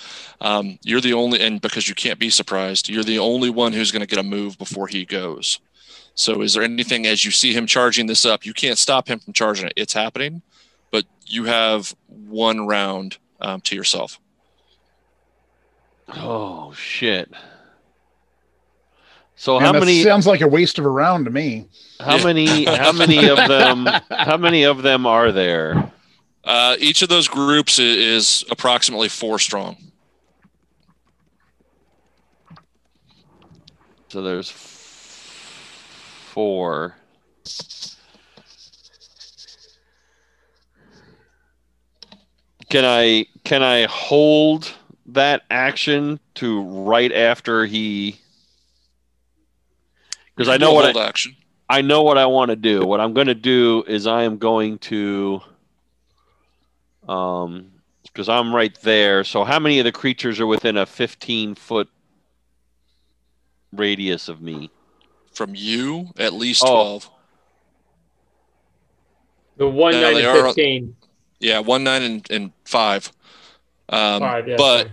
[SPEAKER 2] Um, you're the only, and because you can't be surprised, you're the only one who's going to get a move before he goes. So, is there anything as you see him charging this up? You can't stop him from charging it. It's happening, but you have one round um, to yourself.
[SPEAKER 3] Oh, shit. So
[SPEAKER 7] Man,
[SPEAKER 3] how many
[SPEAKER 7] sounds like a waste of a round to me.
[SPEAKER 3] how
[SPEAKER 2] Yeah.
[SPEAKER 3] many how many of them how many of them are there?
[SPEAKER 2] Uh, each of those groups i- is approximately four strong.
[SPEAKER 3] So there's four. Can I can I hold that action to right after he? Because I know what I,
[SPEAKER 2] action.
[SPEAKER 3] I know what I want to do. What I'm going to do is I am going to, um, because I'm right there. So how many of the creatures are within a 15 foot radius of me?
[SPEAKER 2] From you, at least
[SPEAKER 3] Oh.
[SPEAKER 2] 12.
[SPEAKER 5] The one
[SPEAKER 2] No,
[SPEAKER 5] nine
[SPEAKER 2] they
[SPEAKER 5] and
[SPEAKER 2] are-
[SPEAKER 5] fifteen.
[SPEAKER 2] Yeah, one, nine, and, and five. Um,
[SPEAKER 5] Five, yeah,
[SPEAKER 2] but
[SPEAKER 5] five.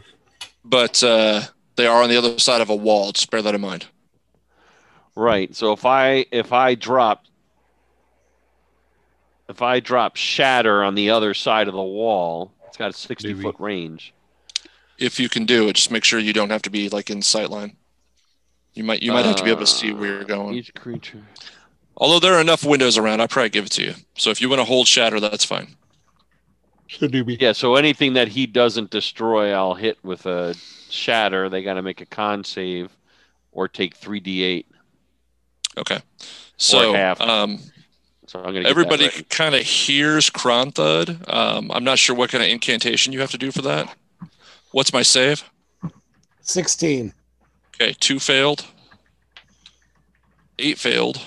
[SPEAKER 2] but uh, they are on the other side of a wall. Just bear that in mind.
[SPEAKER 3] Right. So if I if I drop if I drop shatter on the other side of the wall, it's got a 60
[SPEAKER 7] Maybe.
[SPEAKER 3] foot range.
[SPEAKER 2] If you can do it, just make sure you don't have to be like in sight line. You might you might have to be able to see where you're going.
[SPEAKER 3] Each creature.
[SPEAKER 2] Although there are enough windows around, I'd probably give it to you. So if you want to hold shatter, that's fine.
[SPEAKER 3] Yeah, so anything that he doesn't destroy, I'll hit with a shatter. They got to make a con save or take 3d8.
[SPEAKER 2] Okay. So
[SPEAKER 3] half.
[SPEAKER 2] um,
[SPEAKER 3] So I'm going to
[SPEAKER 2] everybody
[SPEAKER 3] That
[SPEAKER 2] kind of hears Kronthud. Um, I'm not sure what kind of incantation you have to do for that. What's my save?
[SPEAKER 8] Sixteen.
[SPEAKER 2] Okay, two failed. Eight failed.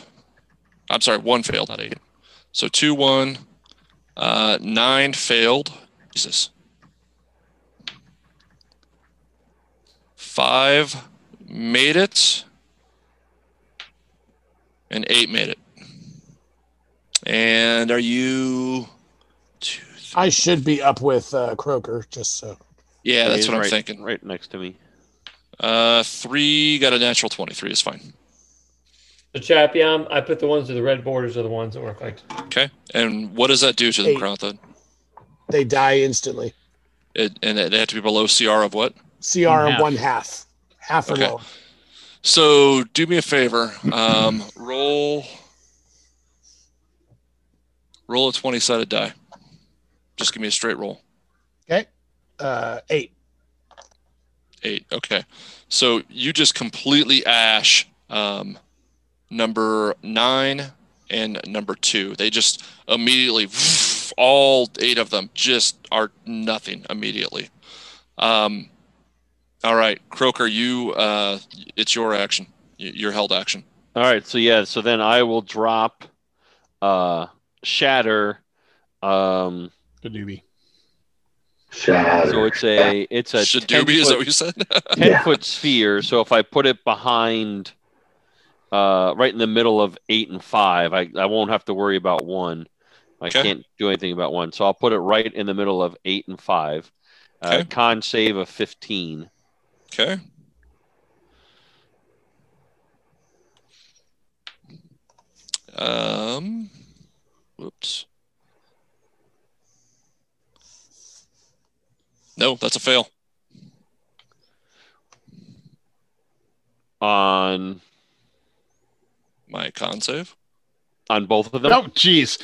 [SPEAKER 2] I'm sorry, one failed, not eight. So two, one, uh, nine failed. Jesus. Five made it. And eight made it. And are you two? Three,
[SPEAKER 8] I should be up with uh, Croker, just so.
[SPEAKER 2] yeah, that's what I'm
[SPEAKER 3] right-
[SPEAKER 2] thinking.
[SPEAKER 3] Right next to me.
[SPEAKER 2] Uh, three got a natural twenty-three is fine.
[SPEAKER 5] The Chapiam, I put the ones with the red borders are the ones that were affected.
[SPEAKER 2] Okay. And what does that do to them,
[SPEAKER 8] Eight.
[SPEAKER 2] Kronthud?
[SPEAKER 8] They die instantly.
[SPEAKER 2] It, and they have to be below CR of what?
[SPEAKER 8] CR
[SPEAKER 6] of
[SPEAKER 8] one half, half or
[SPEAKER 2] Okay.
[SPEAKER 8] lower.
[SPEAKER 2] So do me a favor. Um, roll. Roll a twenty-sided die. Just give me a straight roll.
[SPEAKER 8] Okay. Uh, eight.
[SPEAKER 2] Eight. Okay. So you just completely ash um, number nine and number two. They just immediately, all eight of them just are nothing immediately. Um, all right, Croker, you, uh, it's your action. Your held action.
[SPEAKER 3] All right, so yeah, so then I will drop uh shatter um
[SPEAKER 7] The doobie.
[SPEAKER 4] Shatter.
[SPEAKER 3] so it's a it's a 10
[SPEAKER 2] Shadoobie, is that what you said?
[SPEAKER 3] 10
[SPEAKER 4] Yeah.
[SPEAKER 3] foot sphere. So if I put it behind, uh, right in the middle of eight and five, I, I won't have to worry about one. I
[SPEAKER 2] Okay.
[SPEAKER 3] can't do anything about one. So I'll put it right in the middle of eight and five. Uh,
[SPEAKER 2] Okay.
[SPEAKER 3] Con save of 15.
[SPEAKER 2] okay. Um, whoops. No, that's a fail.
[SPEAKER 3] On
[SPEAKER 2] My con save.
[SPEAKER 3] on both of them.
[SPEAKER 7] Oh, jeez.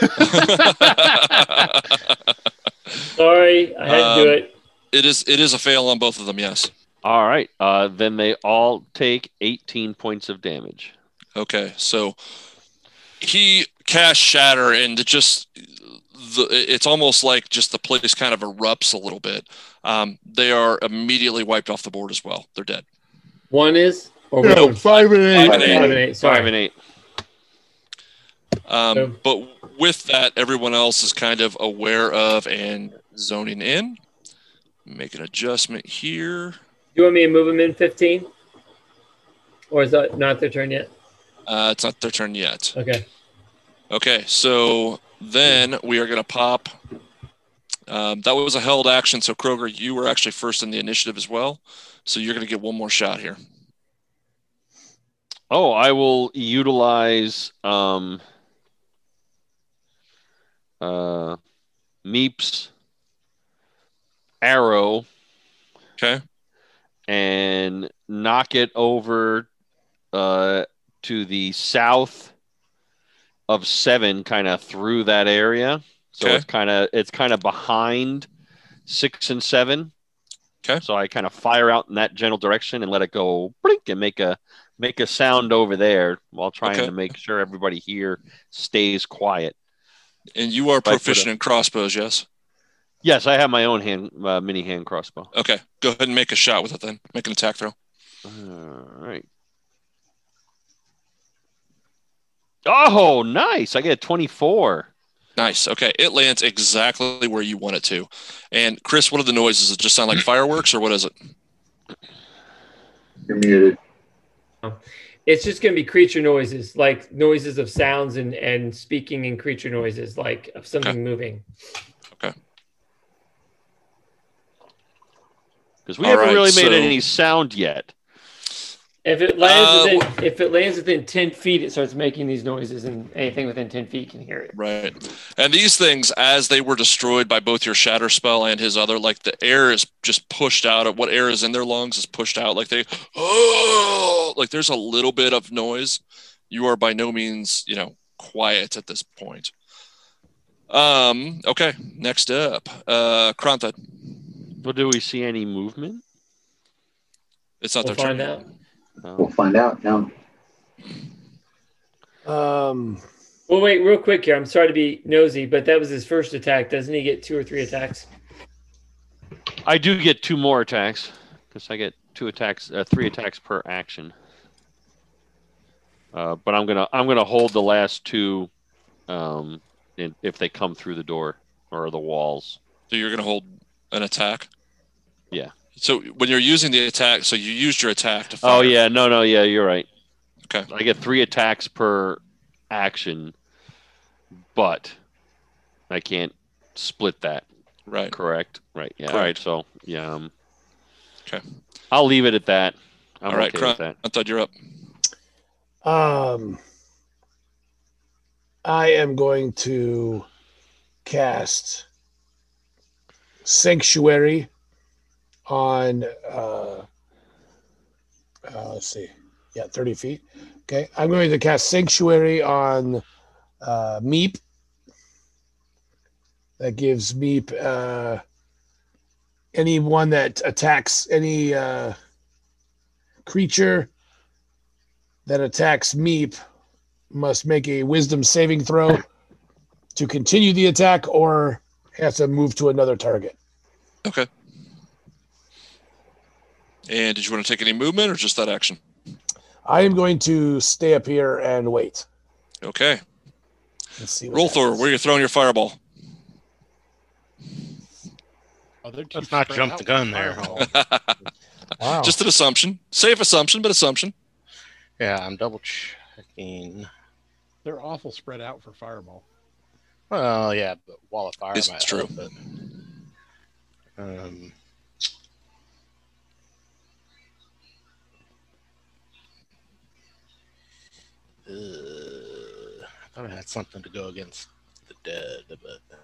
[SPEAKER 5] Sorry, I had to do
[SPEAKER 2] Um,
[SPEAKER 5] it.
[SPEAKER 2] it is it is a fail on both of them. Yes.
[SPEAKER 3] All right. Uh, then they all take 18 points of damage.
[SPEAKER 2] Okay, so he cast shatter, and it just the it's almost like just the place kind of erupts a little bit. Um, they are immediately wiped off the board as well. They're dead.
[SPEAKER 5] One is or
[SPEAKER 8] No,
[SPEAKER 5] one?
[SPEAKER 8] five and eight.
[SPEAKER 2] Five and eight.
[SPEAKER 5] Five and eight. Sorry.
[SPEAKER 3] Five and eight.
[SPEAKER 2] Um,
[SPEAKER 5] Okay.
[SPEAKER 2] but with that, everyone else is kind of aware of and zoning in. Make an adjustment here.
[SPEAKER 5] You want me to move them in 15? Or is that not their turn yet?
[SPEAKER 2] Uh, it's not their turn yet.
[SPEAKER 5] Okay.
[SPEAKER 2] Okay, so then we are going to pop. Um, that was a held action. So Croker, you were actually first in the initiative as well. So you're going to get one more shot here.
[SPEAKER 3] Oh, I will utilize um, uh, Meep's arrow
[SPEAKER 2] Okay.
[SPEAKER 3] and knock it over uh, to the south of seven, kind of through that area. So
[SPEAKER 2] Okay.
[SPEAKER 3] it's kind of it's kind of behind six and seven.
[SPEAKER 2] Okay.
[SPEAKER 3] So I kind of fire out in that general direction and let it go blink and make a make a sound over there while trying
[SPEAKER 2] Okay.
[SPEAKER 3] to make sure everybody here stays quiet.
[SPEAKER 2] And you are proficient in crossbows, yes?
[SPEAKER 3] Yes, I have my own hand uh, mini hand crossbow.
[SPEAKER 2] Okay. Go ahead and make a shot with it then. Make an attack throw.
[SPEAKER 3] All right. Oh, nice! I get a twenty four.
[SPEAKER 2] Nice. Okay. It lands exactly where you want it to. And Chris, what are the noises? Does it just sound like fireworks or what is it?
[SPEAKER 4] You're muted.
[SPEAKER 5] It's just going to be creature noises, like noises of sounds and, and speaking and creature noises, like of something moving. Okay.
[SPEAKER 3] Because we
[SPEAKER 2] All
[SPEAKER 3] haven't
[SPEAKER 2] right,
[SPEAKER 3] really made
[SPEAKER 2] so-
[SPEAKER 3] any sound yet.
[SPEAKER 5] If it lands
[SPEAKER 2] Uh,
[SPEAKER 5] within, if it lands within ten feet, it starts making these noises, and anything within ten feet can hear it.
[SPEAKER 2] Right. And these things, as they were destroyed by both your shatter spell and his other, like the air is just pushed out of what air is in their lungs is pushed out. Like they, oh, like there's a little bit of noise. You are by no means, you know, quiet at this point. Um, okay. Next up, uh, Krantha.
[SPEAKER 3] Well, do we see any movement?
[SPEAKER 2] It's not
[SPEAKER 5] We'll
[SPEAKER 2] their turn.
[SPEAKER 5] find
[SPEAKER 2] yet.
[SPEAKER 5] out.
[SPEAKER 3] No.
[SPEAKER 4] We'll find out now.
[SPEAKER 8] Um,
[SPEAKER 5] Well, wait, real quick here. I'm sorry to be nosy, but that was his first attack. Doesn't he get two or three attacks?
[SPEAKER 3] I do get two more attacks because I get two attacks, uh, three attacks per action. Uh, but I'm gonna I'm gonna hold the last two, um, in, if they come through the door or the walls.
[SPEAKER 2] So you're going to hold an attack.
[SPEAKER 3] Yeah.
[SPEAKER 2] So when you're using the attack, so you used your attack to
[SPEAKER 3] Oh yeah, no, no, yeah, you're right.
[SPEAKER 2] Okay.
[SPEAKER 3] I get three attacks per action, but I can't split that.
[SPEAKER 2] Right.
[SPEAKER 3] Correct. Right. Yeah. All
[SPEAKER 2] Correct.
[SPEAKER 3] right. So yeah. Um,
[SPEAKER 2] Okay.
[SPEAKER 3] I'll leave it at that. I'm
[SPEAKER 2] All right,
[SPEAKER 3] okay with.
[SPEAKER 2] I thought you're up.
[SPEAKER 8] um, I am going to cast Sanctuary on. Uh, uh, let's see. Yeah, 30 feet. Okay. I'm going to cast Sanctuary on uh, Meep. That gives Meep uh, anyone that attacks any uh, creature that attacks Meep must make a wisdom saving throw to continue the attack or has to move to another target.
[SPEAKER 2] Okay. And did you want to take any movement or just that action?
[SPEAKER 8] I am going to stay up here and wait.
[SPEAKER 2] Okay.
[SPEAKER 8] Let's see. what Rolthor,
[SPEAKER 2] where are you throwing your fireball?
[SPEAKER 9] Oh,
[SPEAKER 6] Let's not jump the gun there.
[SPEAKER 8] Wow.
[SPEAKER 2] Just an assumption. Safe assumption, but assumption.
[SPEAKER 6] Yeah, I'm double checking.
[SPEAKER 9] They're awful spread out for fireball.
[SPEAKER 6] Well, yeah, but wall of fire
[SPEAKER 2] It's true.
[SPEAKER 6] help, but, um, uh, I thought I had something to go against the dead, but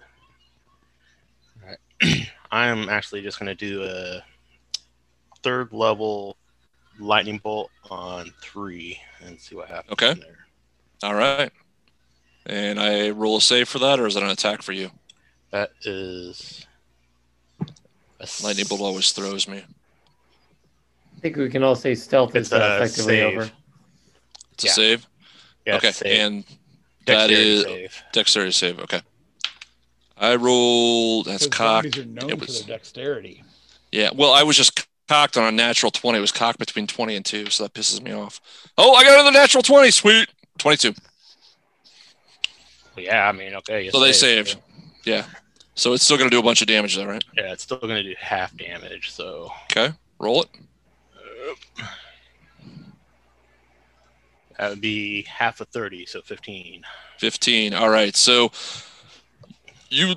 [SPEAKER 6] all right. I'm actually just going to do a third level lightning bolt on three and see what happens.
[SPEAKER 2] Okay.
[SPEAKER 6] from There.
[SPEAKER 2] All right. And I roll a save for that, or is that an attack for you?
[SPEAKER 6] That is a
[SPEAKER 2] Lightning bolt always throws me.
[SPEAKER 5] I think we can all say stealth is
[SPEAKER 6] It's a
[SPEAKER 5] effectively
[SPEAKER 6] save.
[SPEAKER 5] over.
[SPEAKER 2] It's a save.
[SPEAKER 6] Yeah,
[SPEAKER 2] okay.
[SPEAKER 6] save.
[SPEAKER 2] And that
[SPEAKER 6] Dexterity
[SPEAKER 2] is
[SPEAKER 6] save.
[SPEAKER 2] dexterity save. Okay. I rolled. That's
[SPEAKER 9] Because
[SPEAKER 2] cocked.
[SPEAKER 9] are known
[SPEAKER 2] It
[SPEAKER 9] for
[SPEAKER 2] was
[SPEAKER 9] their dexterity.
[SPEAKER 2] yeah. Well, I was just cocked on a natural twenty. It was cocked between twenty and two, so that pisses me off. Oh, I got another natural twenty. Sweet. Twenty-two.
[SPEAKER 6] Well, yeah, I mean, okay. you
[SPEAKER 2] So they
[SPEAKER 6] saved,
[SPEAKER 2] saved. Yeah. So it's still going to do a bunch of damage, though, right?
[SPEAKER 6] Yeah, it's still going to do half damage. So
[SPEAKER 2] Okay. Roll it.
[SPEAKER 6] That would be half of 30, so 15.
[SPEAKER 2] 15 all right so you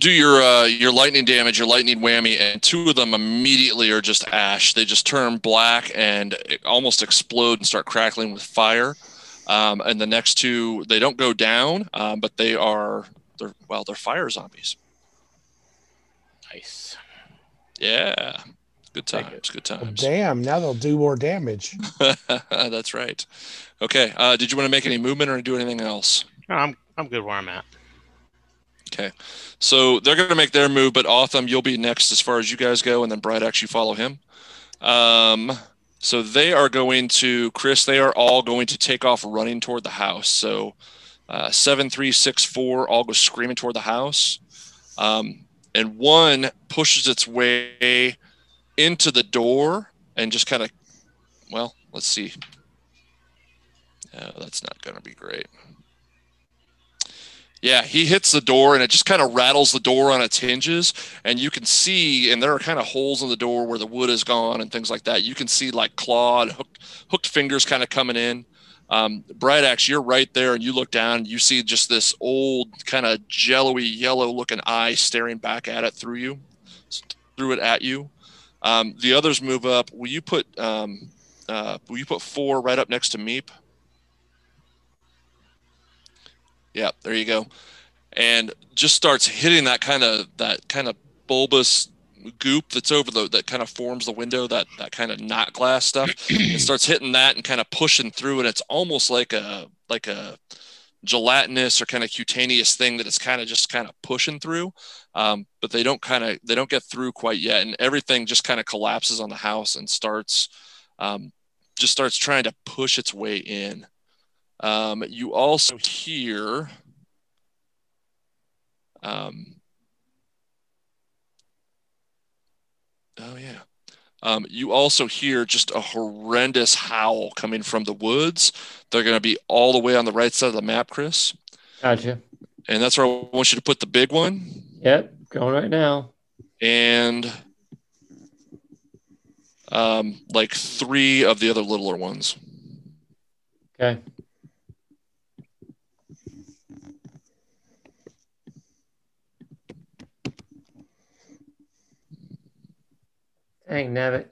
[SPEAKER 2] do your uh your lightning damage your lightning whammy and two of them immediately are just ash they just turn black and almost explode and start crackling with fire um, and the next two they don't go down um, but they are they're well they're fire zombies
[SPEAKER 6] Nice.
[SPEAKER 2] yeah good
[SPEAKER 6] Thank
[SPEAKER 2] times good
[SPEAKER 8] Well,
[SPEAKER 2] times
[SPEAKER 8] damn, now they'll do more damage.
[SPEAKER 2] that's right okay uh did you want to make any movement or do anything else
[SPEAKER 6] No, I'm I'm good where I'm at.
[SPEAKER 2] Okay. So they're going to make their move, but Otham, you'll be next as far as you guys go, and then Bright actually follow him. Um, so they are going to, Chris, they are all going to take off running toward the house. So uh, seven, three, six, four all go screaming toward the house. Um, and one pushes its way into the door and just kind of, well, let's see. That's not going to be great. Yeah, he hits the door and it just kind of rattles the door on its hinges. And you can see, and there are kind of holes in the door where the wood is gone and things like that. You can see like clawed, hooked, hooked fingers kind of coming in. Um, Bright Axe, you're right there, and you look down and you see just this old, kind of jello-y, yellow-looking eye staring back at it through you, through it at you. Um, the others move up. Will you put um, uh, will you put four right up next to Meep? Yeah, there you go. And just starts hitting that kind of that kind of bulbous goop that's over the that kind of forms the window, that that kind of not glass stuff. it starts hitting that and kind of pushing through, and it's almost like a like a gelatinous or kind of cutaneous thing that it's kind of just kind of pushing through. Um, but they don't kind of they don't get through quite yet, and everything just kind of collapses on the house and starts um, just starts trying to push its way in. Um, you also hear um, oh yeah um, you also hear just a horrendous howl coming from the woods they're going to be all the way on the right side of the map chris
[SPEAKER 5] Gotcha.
[SPEAKER 2] and that's where i want you to put the big one
[SPEAKER 5] Yep, going right now.
[SPEAKER 2] and um, like three of the other littler ones
[SPEAKER 5] Okay. Dang, nabbit.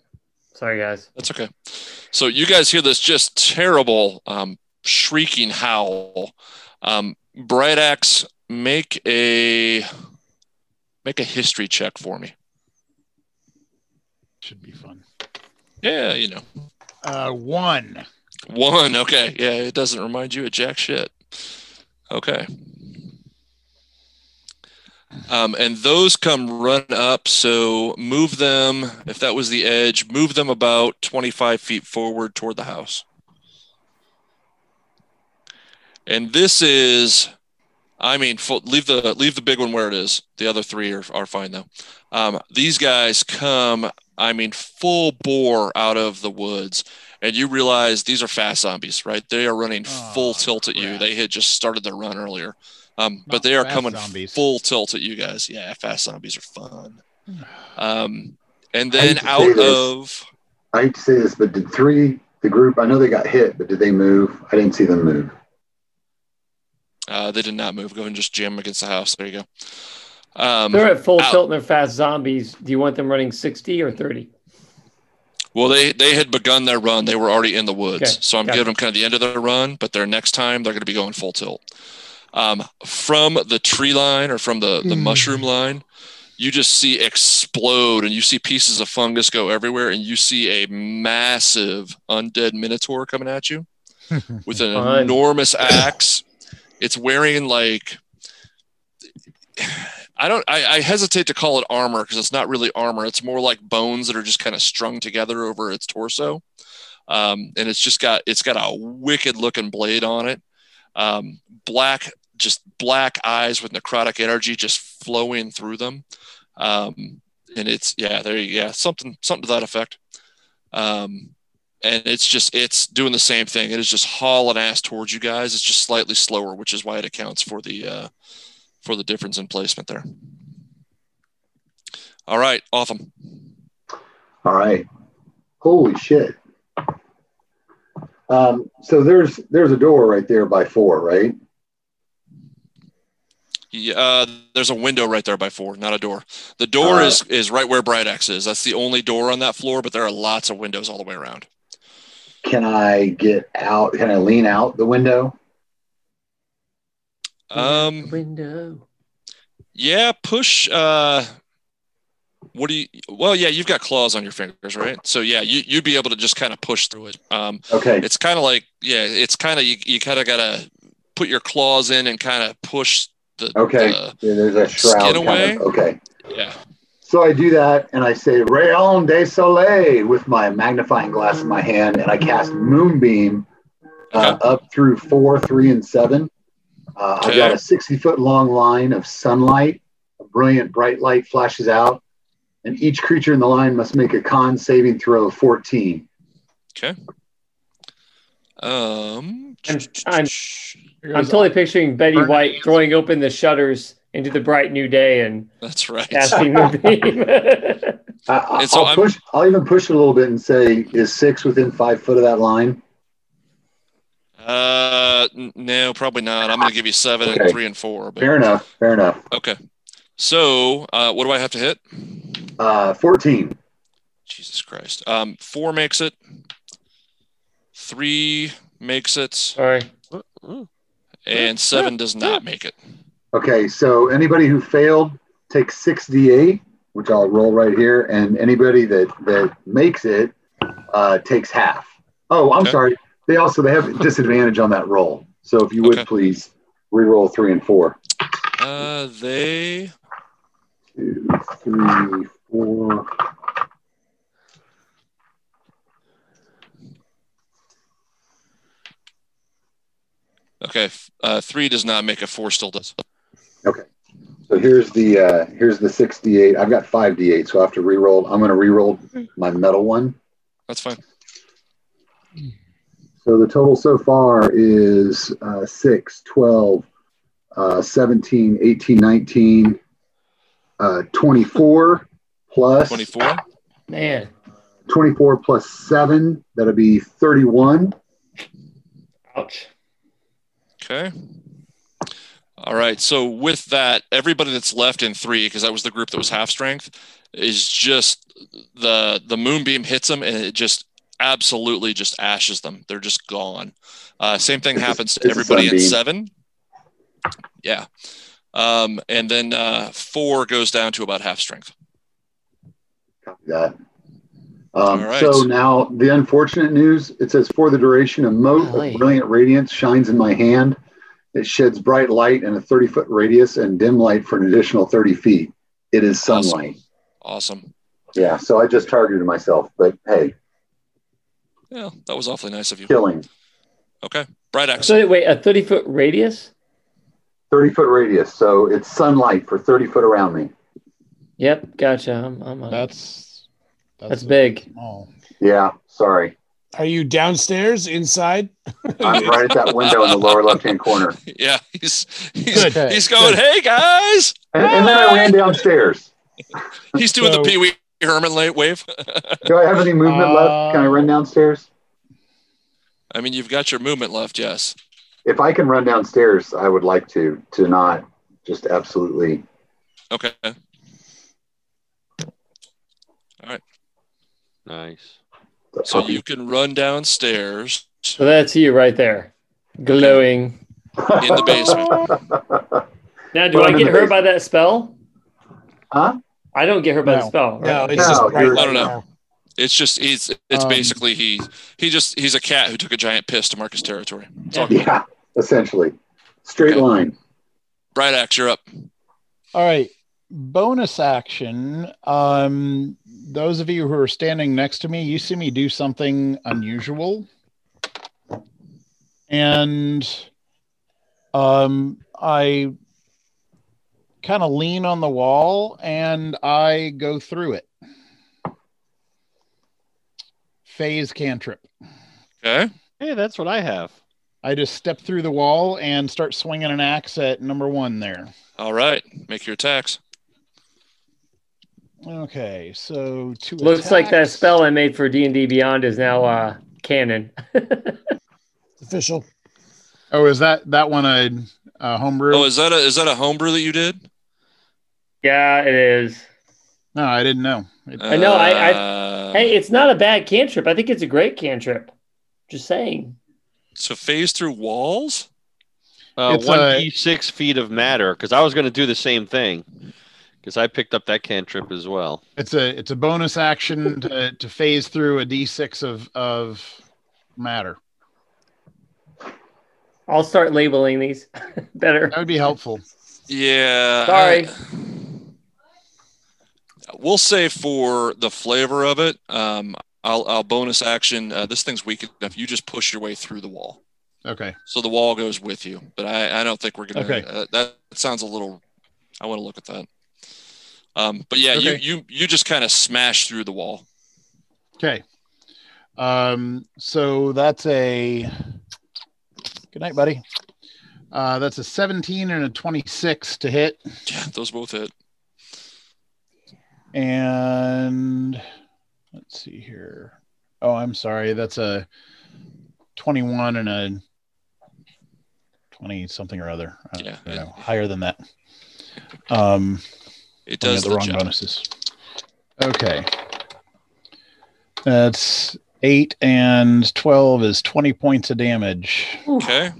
[SPEAKER 5] Sorry, guys.
[SPEAKER 2] That's okay. So you guys hear this just terrible um, shrieking howl. Um, Bright Axe, make a make a history check for me.
[SPEAKER 7] Should be fun.
[SPEAKER 2] Yeah, you know.
[SPEAKER 7] Uh, one.
[SPEAKER 2] One. Okay. Yeah, it doesn't remind you of jack shit. Okay. Um, and those come run up. So move them, if that was the edge, move them about 25 feet forward toward the house. And this is, I mean, leave the leave the big one where it is. The other three are, are fine though. Um, these guys come, I mean, full bore out of the woods, and you realize these are fast zombies, right? They are running full
[SPEAKER 9] Oh,
[SPEAKER 2] tilt at you. They had just started their run earlier, um, but they are coming
[SPEAKER 9] zombies.
[SPEAKER 2] full tilt at you guys. Yeah, fast zombies are fun. Um, and then
[SPEAKER 4] hate to say
[SPEAKER 2] out of
[SPEAKER 4] I hate to say this, but did three the group? I know they got hit, but did they move? I didn't see them move.
[SPEAKER 2] Uh, they did not move. Go ahead and just jam against the house. There you go. Um,
[SPEAKER 5] They're at full
[SPEAKER 2] out.
[SPEAKER 5] tilt and they're fast zombies. Do you want them running 60 or 30?
[SPEAKER 2] Well, they they had begun their run. They were already in the woods,
[SPEAKER 5] Okay,
[SPEAKER 2] so I'm
[SPEAKER 5] gotcha.
[SPEAKER 2] giving them kind of the end of their run. But their next time, they're going to be going full tilt. Um, from the tree line or from the the
[SPEAKER 8] Hmm.
[SPEAKER 2] mushroom line, you just see explode, and you see pieces of fungus go everywhere, and you see a massive undead minotaur coming at you with an
[SPEAKER 5] Fun.
[SPEAKER 2] enormous axe. It's wearing like I don't I, I hesitate to call it armor because it's not really armor. It's more like bones that are just kind of strung together over its torso. Um, and it's just got it's got a wicked looking blade on it. Um, black just black eyes with necrotic energy just flowing through them. Um, and it's yeah, there you yeah, something something to that effect. Um, and it's just it's doing the same thing. It is just hauling ass towards you guys. It's just slightly slower, which is why it accounts for the uh, for the difference in placement there. All right, awesome.
[SPEAKER 4] All right. Holy shit. Um, so there's there's a door right there by four, right?
[SPEAKER 2] Yeah, uh, there's a window right there by four, not a door. The door
[SPEAKER 4] Uh,
[SPEAKER 2] is is right where Bright Axe is. That's the only door on that floor, but there are lots of windows all the way around.
[SPEAKER 4] Can I get out? Can I lean out the window?
[SPEAKER 2] Um,
[SPEAKER 5] Window.
[SPEAKER 2] yeah, push. Uh, what do you? Well, yeah, you've got claws on your fingers, right? So yeah, you you'd be able to just kind of push through it. Um,
[SPEAKER 4] Okay.
[SPEAKER 2] it's kind of like yeah, it's kind of you, you kind of gotta put your claws in and kind of push the
[SPEAKER 4] Okay.
[SPEAKER 2] the-
[SPEAKER 4] Yeah, there's a shroud.
[SPEAKER 2] skin
[SPEAKER 4] kind of-
[SPEAKER 2] away?
[SPEAKER 4] Okay.
[SPEAKER 2] yeah.
[SPEAKER 4] So I do that and I say Rayon de Soleil with my magnifying glass in my hand and I cast Moonbeam uh, up through four, three, and seven. Uh, I've got a 60 foot long line of sunlight. A brilliant bright light flashes out, and each creature in the line must make a con saving throw of 14.
[SPEAKER 2] Okay. Um,
[SPEAKER 5] I'm, I'm, I'm totally picturing Betty White throwing open the shutters into the bright new day and
[SPEAKER 2] that's right.
[SPEAKER 5] casting Moonbeam.
[SPEAKER 4] I, I,
[SPEAKER 2] And so
[SPEAKER 4] I'll push. I'll even push it a little bit and say, "Is six within five foot of that line?"
[SPEAKER 2] Uh, no, probably not. I'm going to give you seven and three and four. But
[SPEAKER 4] Fair enough. Fair enough.
[SPEAKER 2] okay. So, uh, what do I have to hit?
[SPEAKER 4] Uh, 14.
[SPEAKER 2] Jesus Christ. Um, four makes it. Three makes it,
[SPEAKER 5] Sorry.
[SPEAKER 2] and seven does not make it.
[SPEAKER 4] Okay, so anybody who failed takes six d8, which I'll roll right here, and anybody that that makes it uh, takes half. Oh, I'm
[SPEAKER 2] Okay.
[SPEAKER 4] sorry. They also they have disadvantage on that roll. So if you would
[SPEAKER 2] Okay.
[SPEAKER 4] please re-roll three and four.
[SPEAKER 2] Uh, they.
[SPEAKER 4] Two, three, four.
[SPEAKER 2] Okay. Uh, three does not make a Four still does.
[SPEAKER 4] So here's the uh, here's the six d8. I've got five d8, so I have to re-roll. I'm going to re-roll my metal one.
[SPEAKER 2] That's fine.
[SPEAKER 4] So the total so far is uh, 6, 12, uh, 17, 18, 19, uh, 24 plus
[SPEAKER 2] 24.
[SPEAKER 5] Man.
[SPEAKER 4] 24 plus 7. That'll be 31.
[SPEAKER 5] Ouch.
[SPEAKER 2] Okay. All right. So with that, everybody that's left in three, because that was the group that was half strength, is just the the moonbeam hits them and it just absolutely just ashes them. They're just gone. Uh, same thing
[SPEAKER 4] It's a-
[SPEAKER 2] happens to everybody in seven. Yeah. Um, and then uh, four goes down to about half strength.
[SPEAKER 4] Copy that. Um,
[SPEAKER 2] All right.
[SPEAKER 4] So now the unfortunate news it says, for the duration, a mote
[SPEAKER 5] Golly.
[SPEAKER 4] of brilliant radiance shines in my hand. It sheds bright light in a 30 foot radius and dim light for an additional 30 feet. It is sunlight.
[SPEAKER 2] Awesome.
[SPEAKER 4] Yeah. So I just targeted myself, but hey,
[SPEAKER 2] Yeah, that was awfully nice of you.
[SPEAKER 4] killing.
[SPEAKER 2] Okay. Bright Axe.
[SPEAKER 5] So wait, a thirty foot radius?
[SPEAKER 4] 30 foot radius. So it's sunlight for 30 foot around me.
[SPEAKER 5] Yep, gotcha. I'm, I'm on.
[SPEAKER 9] That's
[SPEAKER 5] That's big.
[SPEAKER 9] Small.
[SPEAKER 4] Yeah. Sorry.
[SPEAKER 8] Are you downstairs, inside?
[SPEAKER 4] I'm right at that window in the lower left hand corner.
[SPEAKER 2] Yeah, he's he's,
[SPEAKER 9] Good.
[SPEAKER 2] he's going, hey guys.
[SPEAKER 4] And, and then I ran downstairs.
[SPEAKER 2] He's doing
[SPEAKER 9] So-
[SPEAKER 2] the Pee Wee Herman late wave.
[SPEAKER 4] Do I have any movement left? Can I run uh, downstairs?
[SPEAKER 2] I mean, you've got your movement left, yes.
[SPEAKER 4] If I can run downstairs, I would like to, to not just absolutely.
[SPEAKER 2] Okay. All right.
[SPEAKER 3] Nice.
[SPEAKER 2] So you can run downstairs.
[SPEAKER 5] So that's you right there, glowing.
[SPEAKER 2] in the basement.
[SPEAKER 5] Now, do
[SPEAKER 4] Well,
[SPEAKER 5] I get
[SPEAKER 4] the
[SPEAKER 5] hurt by that spell?
[SPEAKER 4] Huh?
[SPEAKER 5] I don't get hurt by the spell. Right?
[SPEAKER 8] No, it's
[SPEAKER 4] No,
[SPEAKER 8] just
[SPEAKER 2] I don't know. It's just he's it's
[SPEAKER 9] Um,
[SPEAKER 2] basically he he just he's a cat who took a giant piss to mark his territory.
[SPEAKER 5] Yeah.
[SPEAKER 4] Yeah, essentially. Straight
[SPEAKER 2] Okay.
[SPEAKER 4] line.
[SPEAKER 2] Bright Axe, you're up.
[SPEAKER 9] All right. Bonus action. Um, those of you who are standing next to me, you see me do something unusual. And um, I kind of lean on the wall and I go through it. Phase cantrip.
[SPEAKER 2] Okay.
[SPEAKER 3] Hey, that's what I have.
[SPEAKER 9] I just step through the wall and start swinging an axe at number one there.
[SPEAKER 2] All right. Make your attacks.
[SPEAKER 9] Okay, so two.
[SPEAKER 5] Looks like that spell I made for D and D Beyond is now uh, canon.
[SPEAKER 8] Official.
[SPEAKER 9] Oh, is that that one a, a homebrew?
[SPEAKER 2] Oh, is that a is that a homebrew that you did?
[SPEAKER 5] yeah, it is.
[SPEAKER 9] no, I didn't know. It-
[SPEAKER 5] I know, I- I-
[SPEAKER 2] Uh,
[SPEAKER 5] Hey, it's not a bad cantrip. I think it's a great cantrip. Just saying.
[SPEAKER 2] So phase through walls.
[SPEAKER 3] Uh,
[SPEAKER 9] It's
[SPEAKER 3] one
[SPEAKER 9] a-
[SPEAKER 3] d six feet of matter because I was going to do the same thing because I picked up that cantrip as well.
[SPEAKER 9] It's a it's a bonus action to, to phase through a d6 of of matter.
[SPEAKER 5] I'll start labeling these better.
[SPEAKER 9] That would be helpful.
[SPEAKER 2] Yeah.
[SPEAKER 5] Sorry.
[SPEAKER 2] I- we'll say for the flavor of it, um, I'll, I'll bonus action. Uh, this thing's weak enough. You just push your way through the wall,
[SPEAKER 9] Okay.
[SPEAKER 2] so the wall goes with you. But I, I don't think we're gonna.
[SPEAKER 9] Okay.
[SPEAKER 2] Uh, that sounds a little. I want to look at that. Um, but yeah, you
[SPEAKER 9] Okay.
[SPEAKER 2] you you just kind of smash through the wall.
[SPEAKER 9] Okay. Um. So that's a. Good night, buddy. Uh, that's a 17 and a 26 to hit,
[SPEAKER 2] Yeah, those both hit.
[SPEAKER 9] and let's see here. Oh, I'm sorry. That's a 21 and a 20 something or other.
[SPEAKER 2] Yeah,
[SPEAKER 9] know, higher than that. Um.
[SPEAKER 2] It does
[SPEAKER 9] the
[SPEAKER 2] the
[SPEAKER 9] wrong
[SPEAKER 2] job.
[SPEAKER 9] bonuses. Okay. That's eight and 12 is 20 points of damage
[SPEAKER 2] Okay.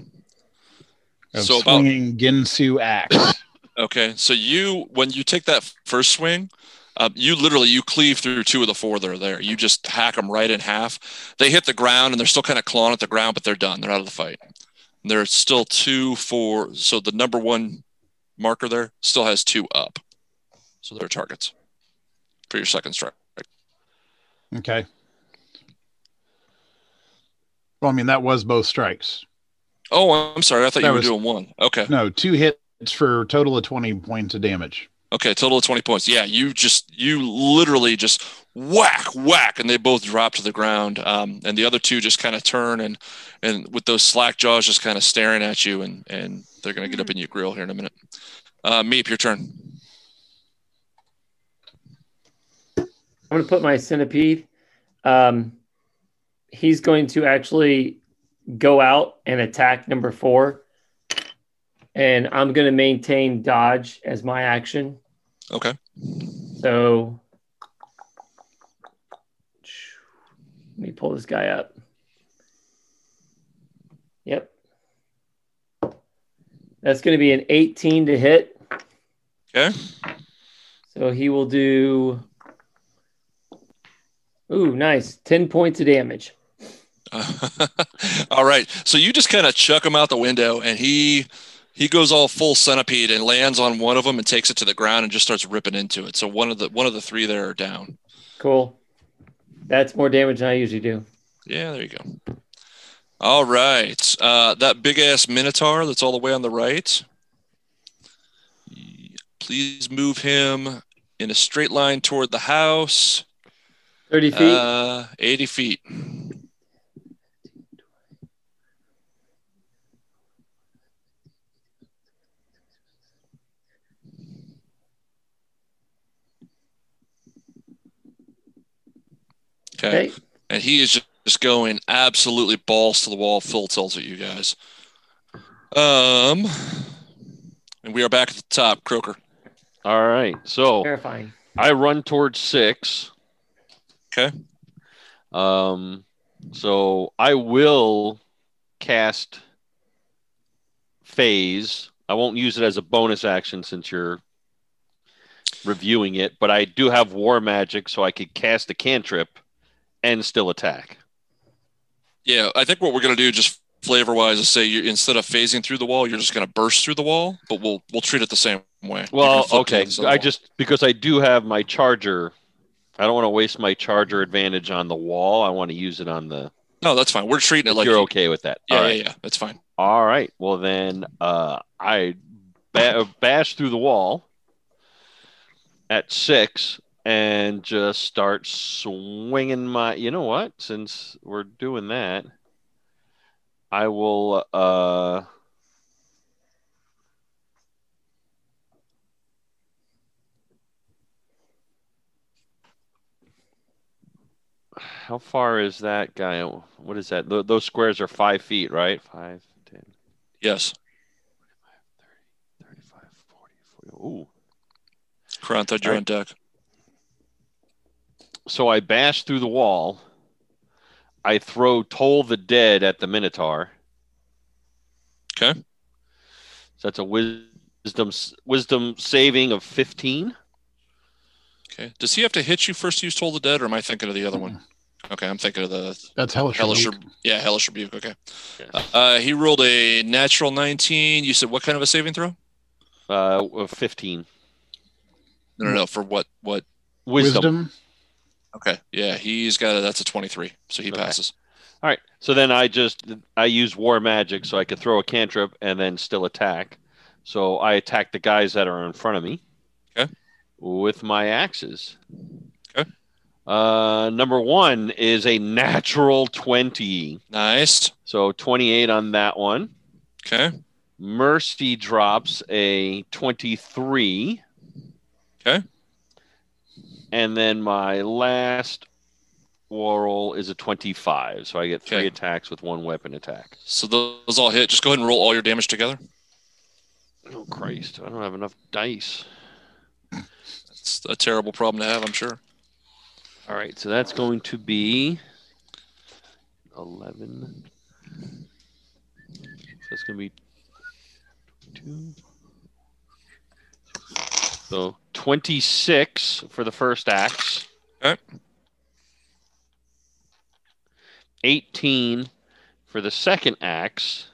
[SPEAKER 9] of
[SPEAKER 2] So about
[SPEAKER 9] swinging Ginsu axe.
[SPEAKER 2] Okay, so you when you take that first swing, um, you literally you cleave through two of the four that are there. You just hack them right in half. They hit the ground and they're still kind of clawing at the ground, but they're done. They're out of the fight. And there's still two for so the number one marker there still has two up, so they're targets for your second strike.
[SPEAKER 9] okay. Well, I mean, that was both strikes.
[SPEAKER 2] Oh, I'm sorry. I thought
[SPEAKER 9] That
[SPEAKER 2] you were
[SPEAKER 9] was-
[SPEAKER 2] doing one. Okay.
[SPEAKER 9] No, two hits for a total of 20 points of damage.
[SPEAKER 2] Okay, total of 20 points. Yeah, you just, you literally just whack, whack, and they both drop to the ground. Um, and the other two just kind of turn and, and with those slack jaws just kind of staring at you, and, and they're going to get up in your grill here in a minute. Uh, Meep, your turn.
[SPEAKER 5] I'm going to put my centipede. Um, he's going to actually go out and attack number four. And I'm going to maintain dodge as my action.
[SPEAKER 2] Okay.
[SPEAKER 5] So let me pull this guy up. Yep. That's going to be an 18 to hit.
[SPEAKER 2] Okay.
[SPEAKER 5] So he will do. Ooh, nice. 10 points of damage.
[SPEAKER 2] all right. So you just kind of chuck him out the window, and he he goes all full centipede and lands on one of them and takes it to the ground and just starts ripping into it. So one of the one of the three there are down.
[SPEAKER 5] Cool. That's more damage than I usually do.
[SPEAKER 2] Yeah, there you go. All right. Uh, that big ass minotaur that's all the way on the right. Please move him in a straight line toward the house.
[SPEAKER 5] 30 feet.
[SPEAKER 2] Uh, 80 feet. Okay.
[SPEAKER 5] okay.
[SPEAKER 2] And he is just, just going absolutely balls to the wall, full tilt at you guys. Um, and we are back at the top, Croker.
[SPEAKER 3] All right. So
[SPEAKER 5] Terrifying.
[SPEAKER 3] I run towards six.
[SPEAKER 2] Okay.
[SPEAKER 3] Um, so I will cast phase. I won't use it as a bonus action since you're reviewing it, but I do have war magic, so I could cast a cantrip and still attack.
[SPEAKER 2] Yeah, I think what we're gonna do just flavor wise is say you instead of phasing through the wall, you're just gonna burst through the wall, but we'll we'll treat it the same way.
[SPEAKER 3] Well,
[SPEAKER 2] gonna flip to
[SPEAKER 3] okay. I
[SPEAKER 2] wall.
[SPEAKER 3] just because I do have my charger. I don't want to waste my charger advantage on the wall. I want to use it on the.
[SPEAKER 2] no, that's fine. We're treating it like
[SPEAKER 3] you're okay with that.
[SPEAKER 2] Yeah, yeah, yeah. That's fine.
[SPEAKER 3] All right. Well, then uh, I ba- bash through the wall at six and just start swinging my. You know what? Since we're doing that, I will. Uh, how far is that guy? What is that? Those squares are five feet, right? Five, ten.
[SPEAKER 2] Yes.
[SPEAKER 3] 35, 40, 40. Ooh.
[SPEAKER 2] Kronthud, you're on deck.
[SPEAKER 3] So I bash through the wall. I throw Toll the Dead at the Minotaur.
[SPEAKER 2] Okay.
[SPEAKER 3] So that's a wisdom wisdom saving of 15.
[SPEAKER 2] Okay. Does he have to hit you first to use Toll the Dead, or am I thinking of the other one? Okay, I'm thinking of the
[SPEAKER 9] That's hellish.
[SPEAKER 2] Hellish
[SPEAKER 9] Rebuke.
[SPEAKER 2] Rebuke. Yeah, Hellish Rebuke. Okay.
[SPEAKER 3] Yes.
[SPEAKER 2] Uh, he rolled a natural 19. You said what kind of a saving throw?
[SPEAKER 3] Uh, of 15.
[SPEAKER 2] No, no, no. For what? What?
[SPEAKER 3] Wisdom.
[SPEAKER 9] Wisdom.
[SPEAKER 2] Okay. Yeah, he's got a, that's a 23, so he
[SPEAKER 3] Okay.
[SPEAKER 2] passes.
[SPEAKER 3] All right. So then I just I use war magic so I could throw a cantrip and then still attack. So I attack the guys that are in front of me. With my axes.
[SPEAKER 2] Okay.
[SPEAKER 3] Uh, number one is a natural 20.
[SPEAKER 2] Nice.
[SPEAKER 3] So 28 on that one.
[SPEAKER 2] Okay.
[SPEAKER 3] Mercy drops a 23.
[SPEAKER 2] Okay.
[SPEAKER 3] And then my last roll is a 25. So I get three
[SPEAKER 2] Okay.
[SPEAKER 3] attacks with one weapon attack.
[SPEAKER 2] So those all hit. Just go ahead and roll all your damage together.
[SPEAKER 3] Oh, Christ. I don't have enough dice.
[SPEAKER 2] It's a terrible problem to have, I'm sure.
[SPEAKER 3] All right. So that's going to be 11. So that's going to be two. So 26 for the first axe.
[SPEAKER 2] Okay.
[SPEAKER 3] 18 for the second axe.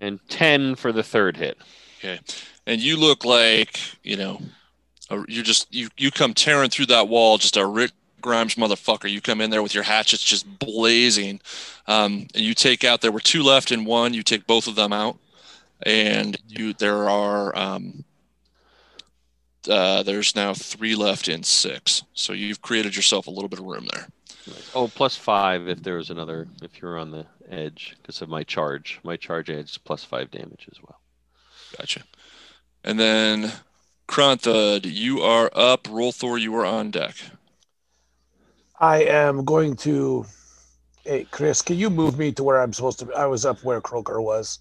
[SPEAKER 3] And 10 for the third hit.
[SPEAKER 2] Okay. And you look like, you know, you're just, you, you come tearing through that wall, just a Rick Grimes motherfucker. You come in there with your hatchets just blazing. Um, and you take out, there were two left in one. You take both of them out. And you, there are, um, uh, there's now three left in six. So you've created yourself a little bit of room there.
[SPEAKER 3] Oh, plus five if there was another, if you're on the edge because of my charge. My charge adds plus five damage as well.
[SPEAKER 2] Gotcha. And then Kronthud, you are up. Rolthor, you are on deck.
[SPEAKER 8] I am going to. Hey, Chris, can you move me to where I'm supposed to be? I was up where Croker was.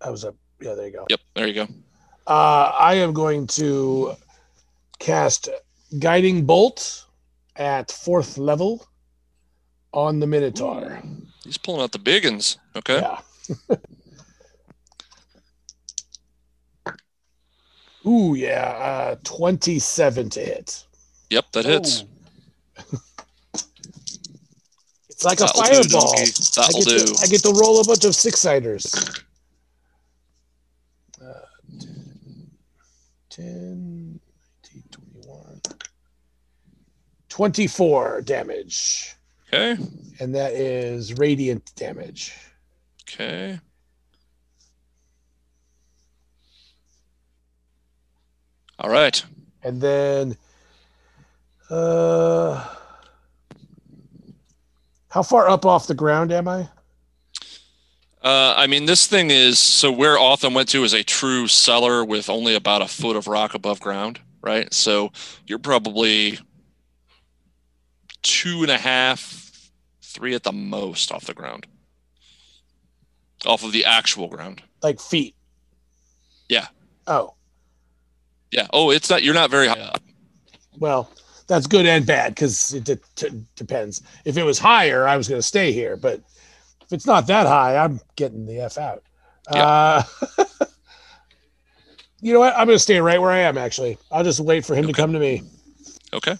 [SPEAKER 8] I was up. Yeah, there you go.
[SPEAKER 2] Yep, there you go.
[SPEAKER 8] Uh, I am going to cast Guiding Bolt at fourth level on the Minotaur.
[SPEAKER 2] He's pulling out the big uns. Okay.
[SPEAKER 8] Yeah. Ooh, yeah. Uh, 27 to hit.
[SPEAKER 2] Yep, that hits.
[SPEAKER 8] It's like a
[SPEAKER 2] That'll do,
[SPEAKER 8] fireball.
[SPEAKER 2] donkey.
[SPEAKER 8] I
[SPEAKER 2] That'll
[SPEAKER 8] get,
[SPEAKER 2] do.
[SPEAKER 8] to, I get to roll a bunch of six siders. Uh, 10, 19, 21. 24 damage.
[SPEAKER 2] Okay.
[SPEAKER 8] And that is radiant damage.
[SPEAKER 2] Okay. All right.
[SPEAKER 8] And then, uh, how far up off the ground am I?
[SPEAKER 2] Uh, I mean, this thing is so where Otham went to is a true cellar with only about a foot of rock above ground, right? So you're probably two and a half, three at the most off the ground, off of the actual ground.
[SPEAKER 8] Like feet?
[SPEAKER 2] Yeah.
[SPEAKER 8] Oh,
[SPEAKER 2] Yeah. Oh, it's not. You're not very high up.
[SPEAKER 8] well, that's good and bad because it de- t- depends. If it was higher, I was going to stay here, but if it's not that high, I'm getting the f out. Uh, you know what? I'm going to stay right where I am. Actually, I'll just wait for him to come to me.
[SPEAKER 2] Okay.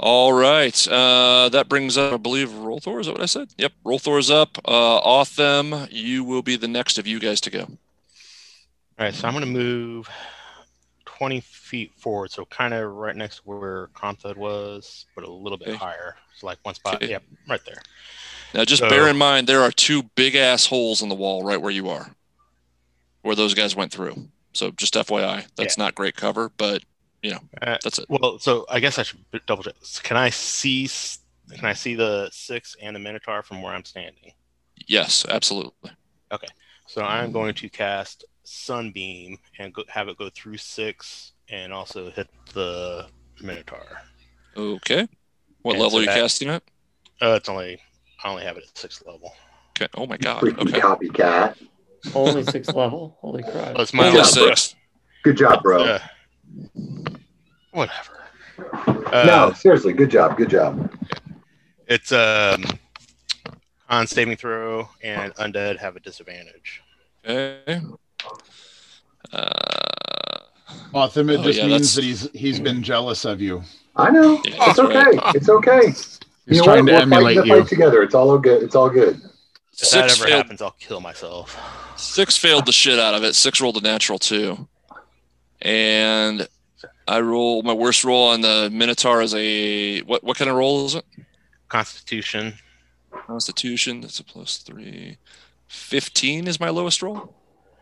[SPEAKER 2] All right. Uh, that brings up, I believe, Rolthor. Is that what I said? Yep. Rolthor's up. Uh, Otham. you will be the next of you guys to go.
[SPEAKER 6] All right, so I'm going to move 20 feet forward, so kind of right next to where Kronthud was, but a little bit
[SPEAKER 2] Okay.
[SPEAKER 6] higher. So like one spot.
[SPEAKER 2] Okay.
[SPEAKER 6] Yep, right there.
[SPEAKER 2] Now, just
[SPEAKER 6] So-
[SPEAKER 2] bear in mind there are two big ass holes in the wall right where you are, where those guys went through. So just FYI, that's not great cover, but you know
[SPEAKER 6] Uh,
[SPEAKER 2] that's it.
[SPEAKER 6] well, so I guess I should double check. Can I see? Can I see the six and the Minotaur from where I'm standing?
[SPEAKER 2] Yes, absolutely.
[SPEAKER 6] Okay, so I'm going to cast Sunbeam and go, have it go through six and also hit the Minotaur.
[SPEAKER 2] Okay. What
[SPEAKER 6] And
[SPEAKER 2] level
[SPEAKER 6] so
[SPEAKER 2] are you
[SPEAKER 6] that-
[SPEAKER 2] casting at?
[SPEAKER 6] Uh, it's only I only have it at sixth level.
[SPEAKER 2] Okay. Oh my god.
[SPEAKER 4] Freaking
[SPEAKER 2] Okay.
[SPEAKER 4] copycat.
[SPEAKER 5] Only sixth level. Holy crap.
[SPEAKER 6] Oh, it's my
[SPEAKER 2] Only
[SPEAKER 6] level.
[SPEAKER 2] six.
[SPEAKER 4] Good job, bro.
[SPEAKER 6] Uh, whatever.
[SPEAKER 4] no,
[SPEAKER 6] Uh,
[SPEAKER 4] seriously, good job. Good job.
[SPEAKER 6] It's um on saving throw and undead have a disadvantage.
[SPEAKER 2] Okay. Uh,
[SPEAKER 9] Otham, it
[SPEAKER 2] Oh,
[SPEAKER 9] just
[SPEAKER 2] yeah,
[SPEAKER 9] means
[SPEAKER 2] that's-
[SPEAKER 9] that he's he's been jealous of you.
[SPEAKER 4] I know.
[SPEAKER 2] Yeah,
[SPEAKER 4] it's okay.
[SPEAKER 2] right.
[SPEAKER 4] It's okay.
[SPEAKER 9] He's
[SPEAKER 4] You know
[SPEAKER 9] trying
[SPEAKER 4] what?
[SPEAKER 9] to
[SPEAKER 4] We're
[SPEAKER 9] emulate
[SPEAKER 4] fighting
[SPEAKER 9] you.
[SPEAKER 4] fight together. It's all good. It's all good.
[SPEAKER 6] If that
[SPEAKER 2] six
[SPEAKER 6] ever
[SPEAKER 2] failed.
[SPEAKER 6] happens, I'll kill myself.
[SPEAKER 2] Six failed the shit out of it. Six rolled a natural two, and I roll my worst roll on the Minotaur is a what? What kind of roll is it?
[SPEAKER 6] Constitution.
[SPEAKER 2] Constitution. That's a plus three. Fifteen is my lowest roll.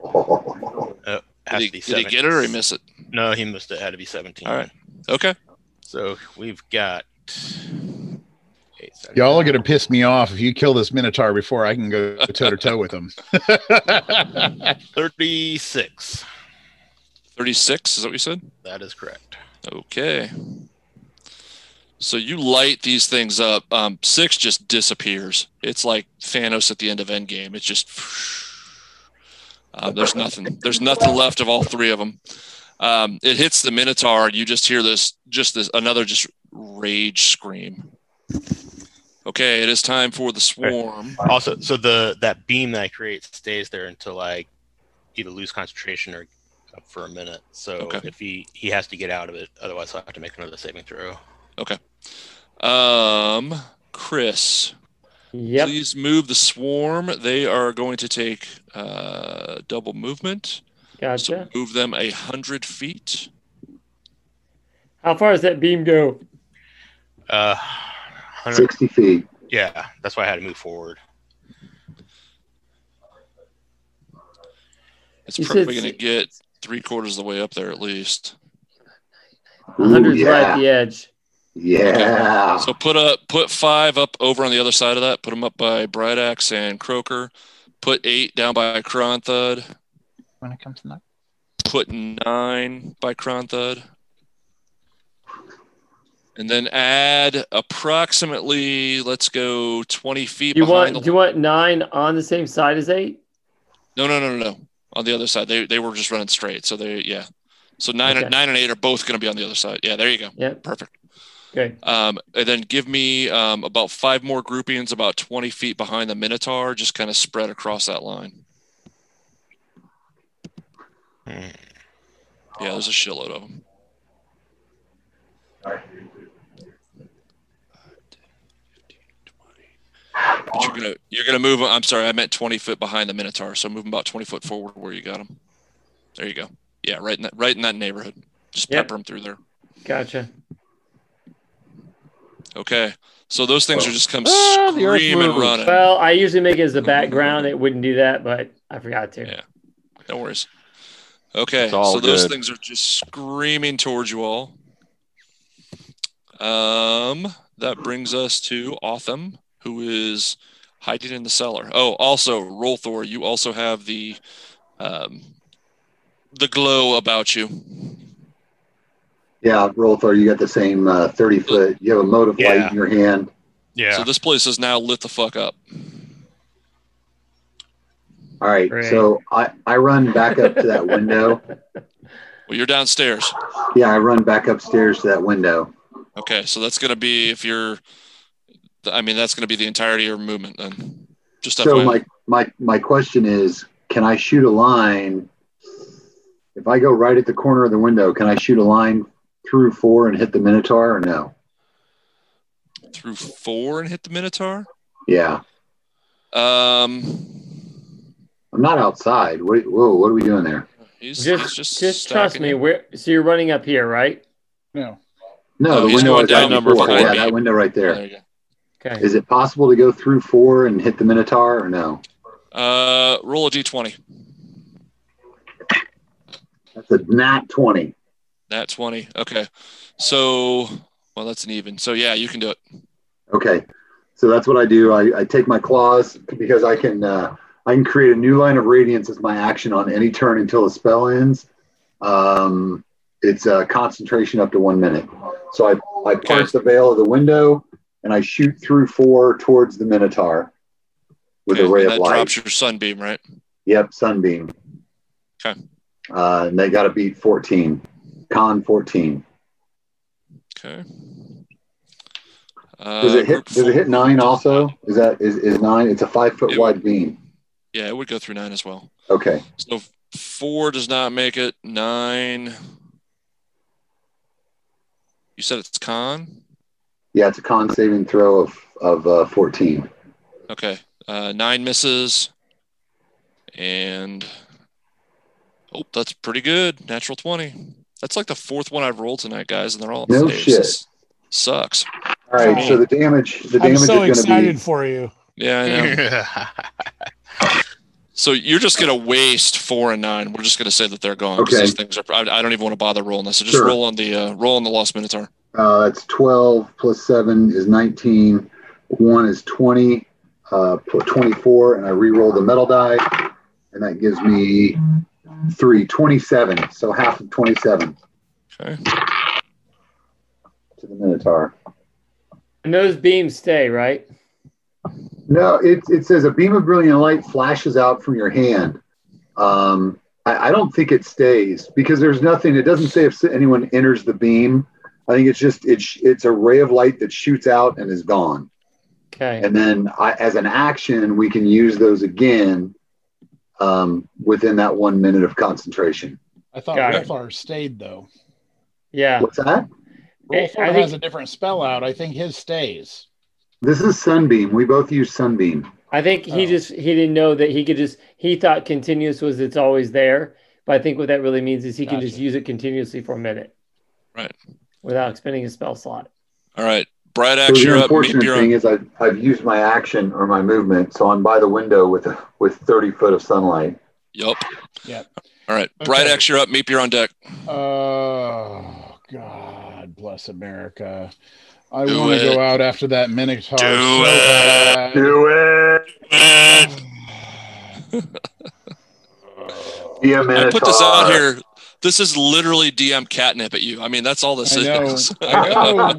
[SPEAKER 6] Uh, has
[SPEAKER 2] Did he,
[SPEAKER 6] to be
[SPEAKER 2] did he get it or he miss it?
[SPEAKER 6] No, he missed it. Had to be seventeen.
[SPEAKER 2] All right. Okay.
[SPEAKER 6] So we've got. Eight, seven,
[SPEAKER 9] Y'all are gonna piss me off if you kill this Minotaur before I can go toe to toe with him.
[SPEAKER 6] Thirty-six.
[SPEAKER 2] Thirty-six. Is that what you said?
[SPEAKER 6] That is correct.
[SPEAKER 2] Okay. So you light these things up. Um, six just disappears. It's like Thanos at the end of Endgame. It's just uh, there's nothing. There's nothing left of all three of them. Um, it hits the Minotaur. You just hear this, just this another just rage scream. Okay, it is time for the swarm.
[SPEAKER 6] Also, so the that beam that I create stays there until I either lose concentration or up for a minute. So
[SPEAKER 2] Okay.
[SPEAKER 6] if he he has to get out of it, otherwise I'll have to make another saving throw. Okay.
[SPEAKER 2] Um, Chris,
[SPEAKER 5] Yep.
[SPEAKER 2] please move the swarm. They are going to take uh, double movement. So
[SPEAKER 5] Gotcha.
[SPEAKER 2] move them a hundred feet.
[SPEAKER 5] How far does that beam go?
[SPEAKER 6] Uh, 100,
[SPEAKER 4] 60 feet.
[SPEAKER 6] yeah, that's why I had to move forward.
[SPEAKER 2] It's
[SPEAKER 5] You
[SPEAKER 2] probably going to get three quarters of the way up there at least.
[SPEAKER 4] Ooh,
[SPEAKER 5] 100's right at the edge.
[SPEAKER 4] Yeah.
[SPEAKER 2] So put a put five up over on the other side of that. Put them up by Bright Axe and Croker. Put eight down by Kronthud.
[SPEAKER 9] when it comes to that.
[SPEAKER 2] Put nine by Kronthud. And then add approximately, let's go twenty feet
[SPEAKER 5] You
[SPEAKER 2] behind
[SPEAKER 5] want
[SPEAKER 2] the
[SPEAKER 5] do you want nine on the same side as eight?
[SPEAKER 2] No, no, no, no, no. On the other side, they they were just running straight. So they, yeah. So nine,
[SPEAKER 5] Okay.
[SPEAKER 2] nine and eight are both going to be on the other side. Yeah, there you go.
[SPEAKER 5] Yeah,
[SPEAKER 2] Perfect.
[SPEAKER 5] Okay.
[SPEAKER 2] Um, and then give me um, about five more groupings, about twenty feet behind the Minotaur, just kind of spread across that line.
[SPEAKER 6] Hmm.
[SPEAKER 2] Yeah, there's a shitload of them. But you're gonna you're gonna move. I'm sorry, I meant 20 foot behind the Minotaur. So move 'em about 20 foot forward where you got them. There you go. Yeah, right in that right in that neighborhood. Just
[SPEAKER 5] Yep.
[SPEAKER 2] pepper them through there.
[SPEAKER 5] Gotcha.
[SPEAKER 2] Okay. So those things are just come
[SPEAKER 3] the earth
[SPEAKER 2] screaming
[SPEAKER 3] moves.
[SPEAKER 2] running.
[SPEAKER 5] Well, I usually make it as the background. It wouldn't do that, but I forgot to.
[SPEAKER 2] Yeah. No worries. Okay,
[SPEAKER 3] It's all
[SPEAKER 2] so those things are just screaming towards you all. Um, that brings us to Otham, who is hiding in the cellar. Oh, also Rolthor, you also have the um, the glow about you.
[SPEAKER 4] Yeah, Rolthor, you got the same uh, 30 foot. You have a motive light
[SPEAKER 6] Yeah.
[SPEAKER 4] in your hand.
[SPEAKER 6] Yeah.
[SPEAKER 2] So this place is now lit the fuck up.
[SPEAKER 4] All right.
[SPEAKER 5] Great.
[SPEAKER 4] So I, I run back up to that window.
[SPEAKER 2] Well, you're downstairs.
[SPEAKER 4] Yeah, I run back upstairs to that window.
[SPEAKER 2] Okay, so that's gonna be if you're. I mean, that's gonna be the entirety of your movement then. Just
[SPEAKER 4] So my, my, my question is, can I shoot a line? If I go right at the corner of the window, can I shoot a line through four and hit the Minotaur or no?
[SPEAKER 2] through four and hit the Minotaur.
[SPEAKER 4] Yeah.
[SPEAKER 2] Um,
[SPEAKER 4] I'm not outside. What, whoa, what are we doing there?
[SPEAKER 2] he's
[SPEAKER 5] Just,
[SPEAKER 2] he's just
[SPEAKER 5] just, trust me.
[SPEAKER 2] it.
[SPEAKER 5] We're so you're running up here, right?
[SPEAKER 7] No.
[SPEAKER 4] No,
[SPEAKER 2] Oh,
[SPEAKER 4] the
[SPEAKER 2] he's
[SPEAKER 4] window
[SPEAKER 2] going
[SPEAKER 4] is
[SPEAKER 2] down
[SPEAKER 3] number four.
[SPEAKER 4] Yeah, that window right there.
[SPEAKER 2] there you
[SPEAKER 5] Okay.
[SPEAKER 4] Is it possible to go through four and hit the Minotaur or no?
[SPEAKER 2] Uh, roll a d20.
[SPEAKER 4] That's a nat 20.
[SPEAKER 2] Nat 20. Okay. So, well, that's an even. So, yeah, you can do it.
[SPEAKER 4] Okay, so that's what I do. I, I take my claws because I can uh, I can create a new line of radiance as my action on any turn until the spell ends. Um, it's a concentration up to one minute. So I I parse the veil of the window and I shoot through four towards the Minotaur with
[SPEAKER 2] Okay,
[SPEAKER 4] a ray of
[SPEAKER 2] that
[SPEAKER 4] light.
[SPEAKER 2] drops your sunbeam, right?
[SPEAKER 4] Yep, sunbeam.
[SPEAKER 2] Okay.
[SPEAKER 4] Uh, and they got to beat 14. Con 14.
[SPEAKER 2] Okay.
[SPEAKER 4] Uh, Does
[SPEAKER 2] Uh,
[SPEAKER 4] it hit?
[SPEAKER 2] group
[SPEAKER 4] Does it hit nine also? Is that is, is nine? It's a five foot
[SPEAKER 2] It-
[SPEAKER 4] wide beam.
[SPEAKER 2] Yeah, it would go through nine as well.
[SPEAKER 4] Okay.
[SPEAKER 2] So, four does not make it. Nine. You said it's con?
[SPEAKER 4] Yeah, it's a con saving throw of of uh, 14.
[SPEAKER 2] Okay. Uh, nine misses. And oh, that's pretty good. Natural 20. That's like the fourth one I've rolled tonight, guys, and they're all
[SPEAKER 4] No
[SPEAKER 2] saves.
[SPEAKER 4] shit.
[SPEAKER 2] This Sucks.
[SPEAKER 4] All right,
[SPEAKER 2] Oh.
[SPEAKER 4] so the damage the
[SPEAKER 8] I'm so
[SPEAKER 4] is going
[SPEAKER 8] excited
[SPEAKER 4] to be
[SPEAKER 8] for you.
[SPEAKER 2] Yeah, I know. so you're just gonna waste four and nine. We're just gonna say that they're gone. 'cause
[SPEAKER 4] Okay.
[SPEAKER 2] These things are. I, I don't even want to bother rolling this. So just
[SPEAKER 4] Sure.
[SPEAKER 2] roll on the uh, roll on the lost minotaur.
[SPEAKER 4] Uh, that's 12 plus 7 is 19. 1 is 20, uh, put 24, and I re-roll the metal die, and that gives me 3, 27. So half of 27
[SPEAKER 2] Okay.
[SPEAKER 4] to the Minotaur.
[SPEAKER 5] And those beams stay, right?
[SPEAKER 4] No, it, it says a beam of brilliant light flashes out from your hand. Um, I, I don't think it stays because there's nothing. It doesn't say if anyone enters the beam. I think it's just it's it's a ray of light that shoots out and is gone.
[SPEAKER 5] Okay.
[SPEAKER 4] And then I, as an action, we can use those again um, within that one minute of concentration.
[SPEAKER 7] I thought
[SPEAKER 5] Got it.
[SPEAKER 7] Stayed though.
[SPEAKER 5] Yeah.
[SPEAKER 4] What's that?
[SPEAKER 5] Eh, Rolthor
[SPEAKER 7] has a different spell out. I think his stays.
[SPEAKER 4] This is Sunbeam. We both use Sunbeam.
[SPEAKER 5] I think he
[SPEAKER 7] Oh.
[SPEAKER 5] just he didn't know that he could just he thought continuous was it's always there, but I think what that really means is he can just use it continuously for a minute.
[SPEAKER 2] Right.
[SPEAKER 5] Without expending a spell slot.
[SPEAKER 2] All right. Bright
[SPEAKER 4] So
[SPEAKER 2] axe,
[SPEAKER 4] the
[SPEAKER 2] you're up. Meep,
[SPEAKER 4] unfortunate
[SPEAKER 2] you're
[SPEAKER 4] thing is I've, I've used my action or my movement, so I'm by the window with with 30 foot of sunlight.
[SPEAKER 2] Yup.
[SPEAKER 7] Yep.
[SPEAKER 2] All right. Bright
[SPEAKER 7] Okay.
[SPEAKER 2] axe, you're up. Meep, you're on deck.
[SPEAKER 7] Oh God bless America. I
[SPEAKER 2] Do
[SPEAKER 7] want to go out after that Minotaur.
[SPEAKER 2] Do
[SPEAKER 7] so
[SPEAKER 2] it.
[SPEAKER 7] bad.
[SPEAKER 4] Do it! Be
[SPEAKER 2] I put this
[SPEAKER 4] Minotaur.
[SPEAKER 2] out here. This is literally DM catnip at you. I mean, that's all this
[SPEAKER 7] I know.
[SPEAKER 2] is.
[SPEAKER 7] I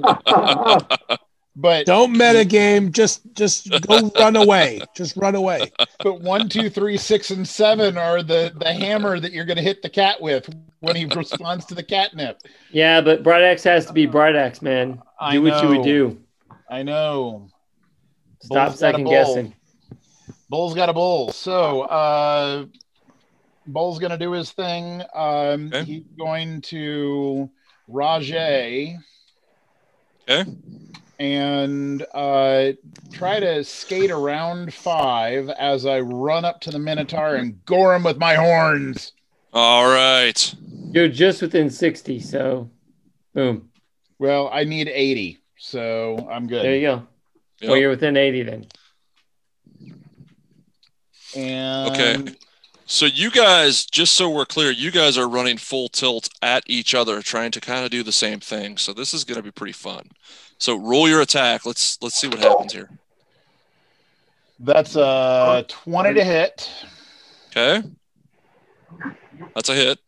[SPEAKER 7] know. But
[SPEAKER 8] Don't metagame. Just just go run away. Just run away.
[SPEAKER 7] but one, two, three, six, and seven are the the hammer that you're going to hit the cat with when he responds to the catnip.
[SPEAKER 5] Yeah, but Bright Axe has to be Bright Axe, man.
[SPEAKER 7] I
[SPEAKER 5] Do what you would do.
[SPEAKER 7] I know.
[SPEAKER 5] Stop
[SPEAKER 7] Bull's got a
[SPEAKER 5] second guessing.
[SPEAKER 7] Bull's got a bull. So, uh,
[SPEAKER 9] Bull's gonna do his thing. Um,
[SPEAKER 2] Okay.
[SPEAKER 9] He's going to Rajay
[SPEAKER 2] Okay.
[SPEAKER 9] and uh, try to skate around five as I run up to the Minotaur and gore him with my horns.
[SPEAKER 2] All right.
[SPEAKER 5] You're just within 60, so boom.
[SPEAKER 9] Well, I need 80, so I'm good.
[SPEAKER 5] There you go.
[SPEAKER 2] Yep.
[SPEAKER 5] Well, you're within 80 then.
[SPEAKER 9] And
[SPEAKER 2] Okay. So you guys, just so we're clear, you guys are running full tilt at each other, trying to kind of do the same thing. So this is going to be pretty fun. So roll your attack. Let's let's see what happens here.
[SPEAKER 9] that's a 20 to hit.
[SPEAKER 2] Okay. That's a hit.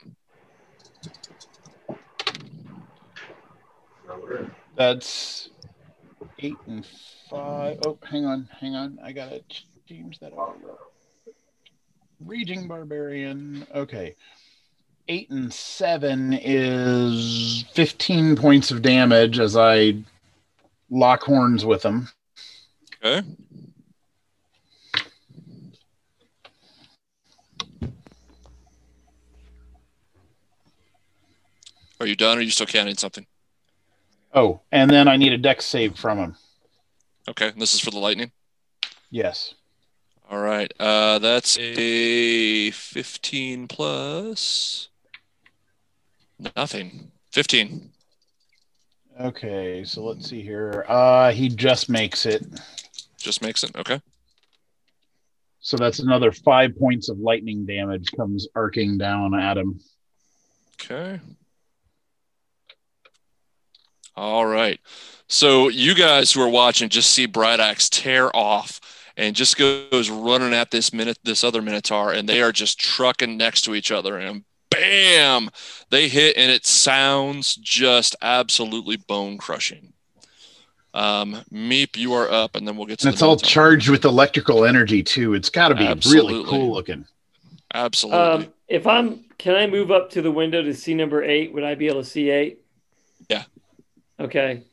[SPEAKER 9] That's eight and five. Oh, hang on, hang on. I gotta change that. Up. Raging barbarian. Okay. Eight and seven is 15 points of damage as I lock horns with them.
[SPEAKER 2] Okay. Are you done? Or are you still counting something?
[SPEAKER 9] Oh, and then I need a dex save from him.
[SPEAKER 2] Okay. This is for the lightning.
[SPEAKER 9] Yes.
[SPEAKER 2] All right. Uh, that's a 15 plus nothing. 15.
[SPEAKER 9] Okay, so let's see here. Uh he just makes it.
[SPEAKER 2] Just makes it. Okay.
[SPEAKER 9] So that's another five points of lightning damage comes arcing down at him.
[SPEAKER 2] Okay. All right. So you guys who are watching just see Bright Axe tear off and just goes running at this minute this other Minotaur, and they are just trucking next to each other, and bam, they hit, and it sounds just absolutely bone crushing. Um, Meep, you are up, and then we'll get to
[SPEAKER 9] And
[SPEAKER 2] the
[SPEAKER 9] it's all charged with electrical energy too. It's got to be really cool looking.
[SPEAKER 2] Absolutely.
[SPEAKER 5] Um, if I'm, can I move up to the window to see number eight? Would I be able to see eight?
[SPEAKER 2] Yeah.
[SPEAKER 5] Okay.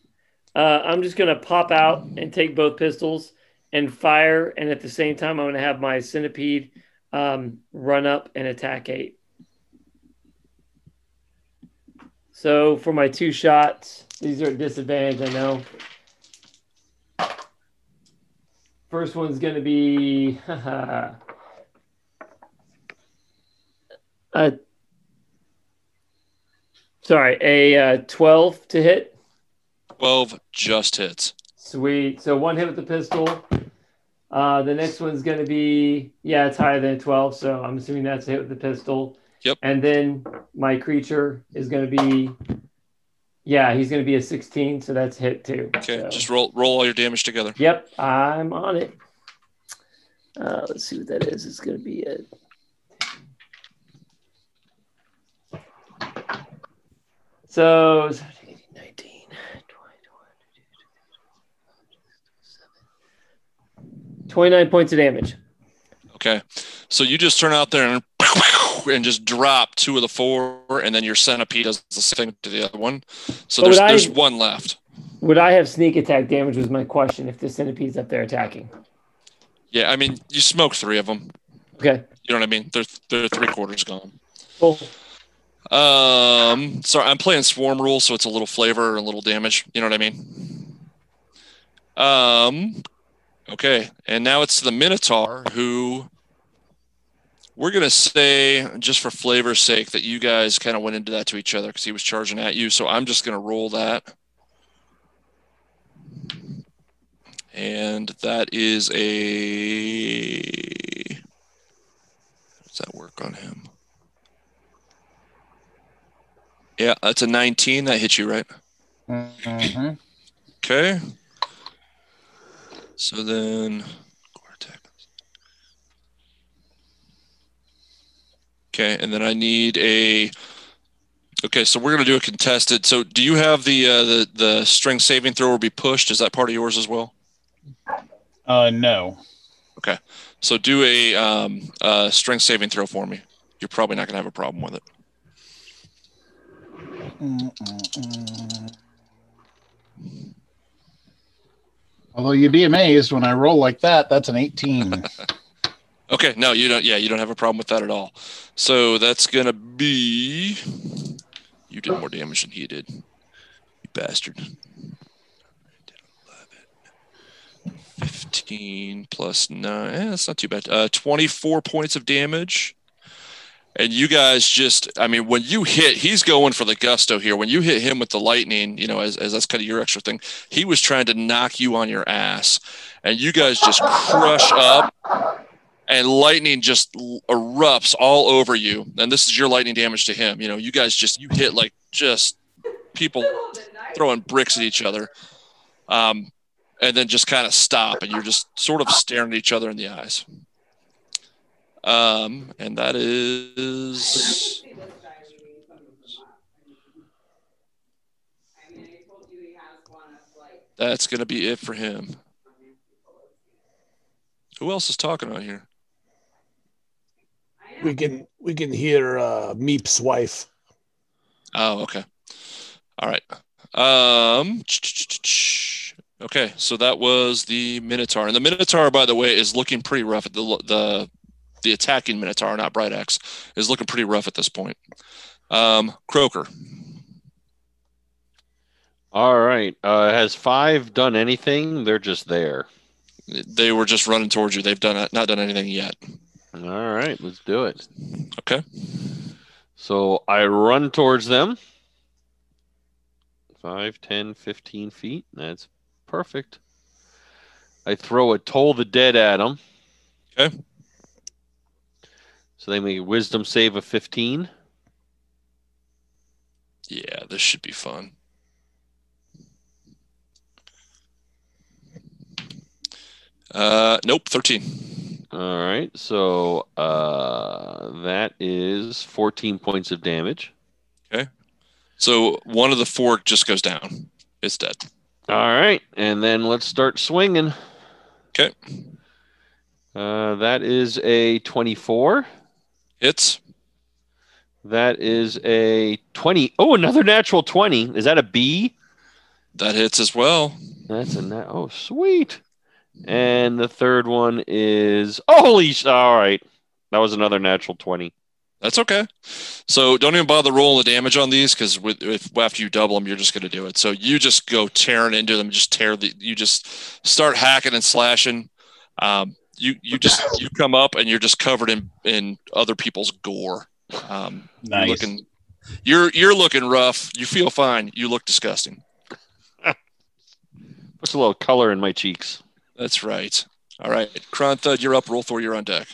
[SPEAKER 5] Uh, I'm just gonna pop out and take both pistols and fire, and at the same time, I'm gonna have my centipede um, run up and attack eight. So for my two shots, these are at disadvantage. I know. First one's gonna be Uh, sorry, a uh, 12 to hit.
[SPEAKER 2] 12 just hits.
[SPEAKER 5] Sweet. So one hit with the pistol. Uh, the next one's going to be, yeah, it's higher than a 12. So I'm assuming that's a hit with the pistol.
[SPEAKER 2] Yep.
[SPEAKER 5] And then my creature is going to be, yeah, he's going to be a 16. So that's hit too.
[SPEAKER 2] Okay,
[SPEAKER 5] So-
[SPEAKER 2] just roll roll all your damage together.
[SPEAKER 5] Yep, I'm on it. Uh, let's see what that is. It's going to be a. So 17, 18, 19, 20, 29 points of damage.
[SPEAKER 2] Okay. So you just turn out there and and just drop two of the four, and then your centipede does the same thing to the other one. So
[SPEAKER 5] But
[SPEAKER 2] there's
[SPEAKER 5] I-
[SPEAKER 2] there's one left.
[SPEAKER 5] Would I have sneak attack damage? Was my question. If the centipede's up there attacking.
[SPEAKER 2] Yeah, I mean you smoke three of them.
[SPEAKER 5] Okay.
[SPEAKER 2] You know what I mean? They're they're three quarters gone.
[SPEAKER 5] Cool.
[SPEAKER 2] Um, sorry, I'm playing swarm rules, so it's a little flavor and a little damage. You know what I mean? Um, okay, and now it's the Minotaur who we're gonna say just for flavor's sake that you guys kind of went into that to each other because he was charging at you. So I'm just gonna roll that, and that is a. Does that work on him? Yeah, that's a 19. That hits you, right?
[SPEAKER 9] Mhm.
[SPEAKER 2] Okay. So then. core. Okay, and then I need a. Okay, so we're gonna do a contested. So, do you have the uh, the the string saving throw will be pushed? Is that part of yours as well?
[SPEAKER 9] Uh, no.
[SPEAKER 2] Okay, so, do a um, uh, strength saving throw for me. You're probably not gonna have a problem with it.
[SPEAKER 9] Mm-mm-mm. Although you'd be amazed when I roll like that, that's an 18.
[SPEAKER 2] Okay, no, you don't. Yeah, you don't have a problem with that at all. So that's gonna be. You did more damage than he did. You bastard. 15 plus 9. Eh, that's not too bad. Uh, 24 points of damage. And you guys just, I mean, when you hit, he's going for the gusto here. When you hit him with the lightning, you know, as, as that's kind of your extra thing, he was trying to knock you on your ass. And you guys just crush up, and lightning just erupts all over you. And this is your lightning damage to him. You know, you guys just, you hit like just people throwing bricks at each other. Um, and then just kind of stop, and you're just sort of staring at each other in the eyes. Um, and that is that's gonna be it for him. Who else is talking on here?
[SPEAKER 8] We can we can hear uh, Meep's wife.
[SPEAKER 2] Oh, okay. All right. Um. Okay, so that was the Minotaur, and the Minotaur, by the way, is looking pretty rough. At the the the attacking Minotaur, not Bright Axe, is looking pretty rough at this point. Um, Croker.
[SPEAKER 3] All right. Uh, has five done anything? They're just there.
[SPEAKER 2] They were just running towards you. They've done not done anything yet.
[SPEAKER 3] All right, let's do it.
[SPEAKER 2] Okay.
[SPEAKER 3] So I run towards them. 5, 10, 15 feet. That's perfect. I throw a Toll the Dead at them.
[SPEAKER 2] Okay.
[SPEAKER 3] So they make a wisdom save of 15.
[SPEAKER 2] Yeah, this should be fun. Uh, nope, thirteen.
[SPEAKER 3] All right. So uh, that is 14 points of damage. Okay.
[SPEAKER 2] So one of the four just goes down. It's dead.
[SPEAKER 3] All right. And then let's start swinging.
[SPEAKER 2] Okay.
[SPEAKER 3] Uh, that is a 24.
[SPEAKER 2] Hits.
[SPEAKER 3] That is a 20. Oh, another natural 20. Is that a B?
[SPEAKER 2] That hits as well.
[SPEAKER 3] That's a nat. Oh, sweet. And the third one is. Holy. sh- All right. That was another natural 20.
[SPEAKER 2] That's okay. So don't even bother rolling the damage on these because with if after you double them, you're just going to do it. So you just go tearing into them, just tear the. You just start hacking and slashing. Um, you you just you come up and you're just covered in in other people's gore. Um, you're
[SPEAKER 9] Nice.
[SPEAKER 2] looking, you're you're looking rough. You feel fine. You look disgusting.
[SPEAKER 3] Puts a little color in my cheeks.
[SPEAKER 2] That's right. All right, Kronthud, you're up. Rolthor, you're on deck.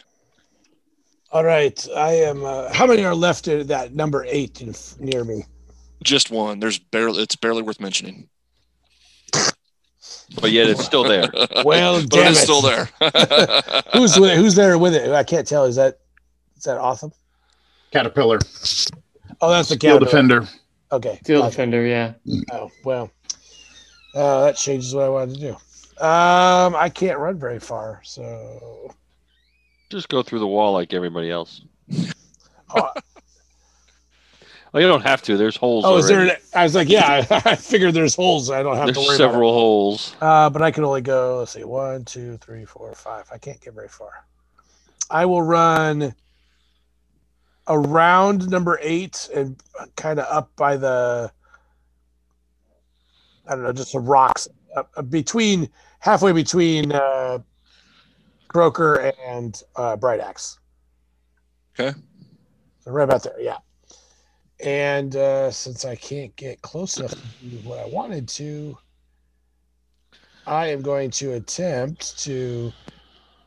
[SPEAKER 8] All right, I am. Uh, how many are left at that number eight in, near me?
[SPEAKER 2] Just one. There's barely. It's barely worth mentioning.
[SPEAKER 3] But yet it's still there.
[SPEAKER 8] Well,
[SPEAKER 2] but
[SPEAKER 8] damn
[SPEAKER 2] it is
[SPEAKER 8] it.
[SPEAKER 2] still there.
[SPEAKER 8] Who's with it? Who's there with it? I can't tell. Is that is that awesome?
[SPEAKER 9] Caterpillar.
[SPEAKER 8] Oh, that's the
[SPEAKER 9] Steel
[SPEAKER 8] Caterpillar.
[SPEAKER 9] Defender.
[SPEAKER 8] Okay.
[SPEAKER 5] Field
[SPEAKER 8] gotcha.
[SPEAKER 5] defender, yeah.
[SPEAKER 8] Oh well, uh, that changes what I wanted to do. Um, I can't run very far, so
[SPEAKER 3] Just go through the wall like everybody else.
[SPEAKER 8] oh,
[SPEAKER 3] Oh, you don't have to. There's holes.
[SPEAKER 8] oh is there? An, I was like, yeah, I figured there's holes. I don't have
[SPEAKER 3] There's
[SPEAKER 8] to worry
[SPEAKER 3] several holes.
[SPEAKER 8] Uh, but I can only go. Let's see, one, two, three, four, five. I can't get very far. I will run around number eight and kind of up by the. I don't know, just some rocks uh, between halfway between uh, Croker and uh, Bright Axe.
[SPEAKER 2] Okay.
[SPEAKER 8] So right about there, yeah. And uh, since I can't get close enough to do what I wanted to, I am going to attempt to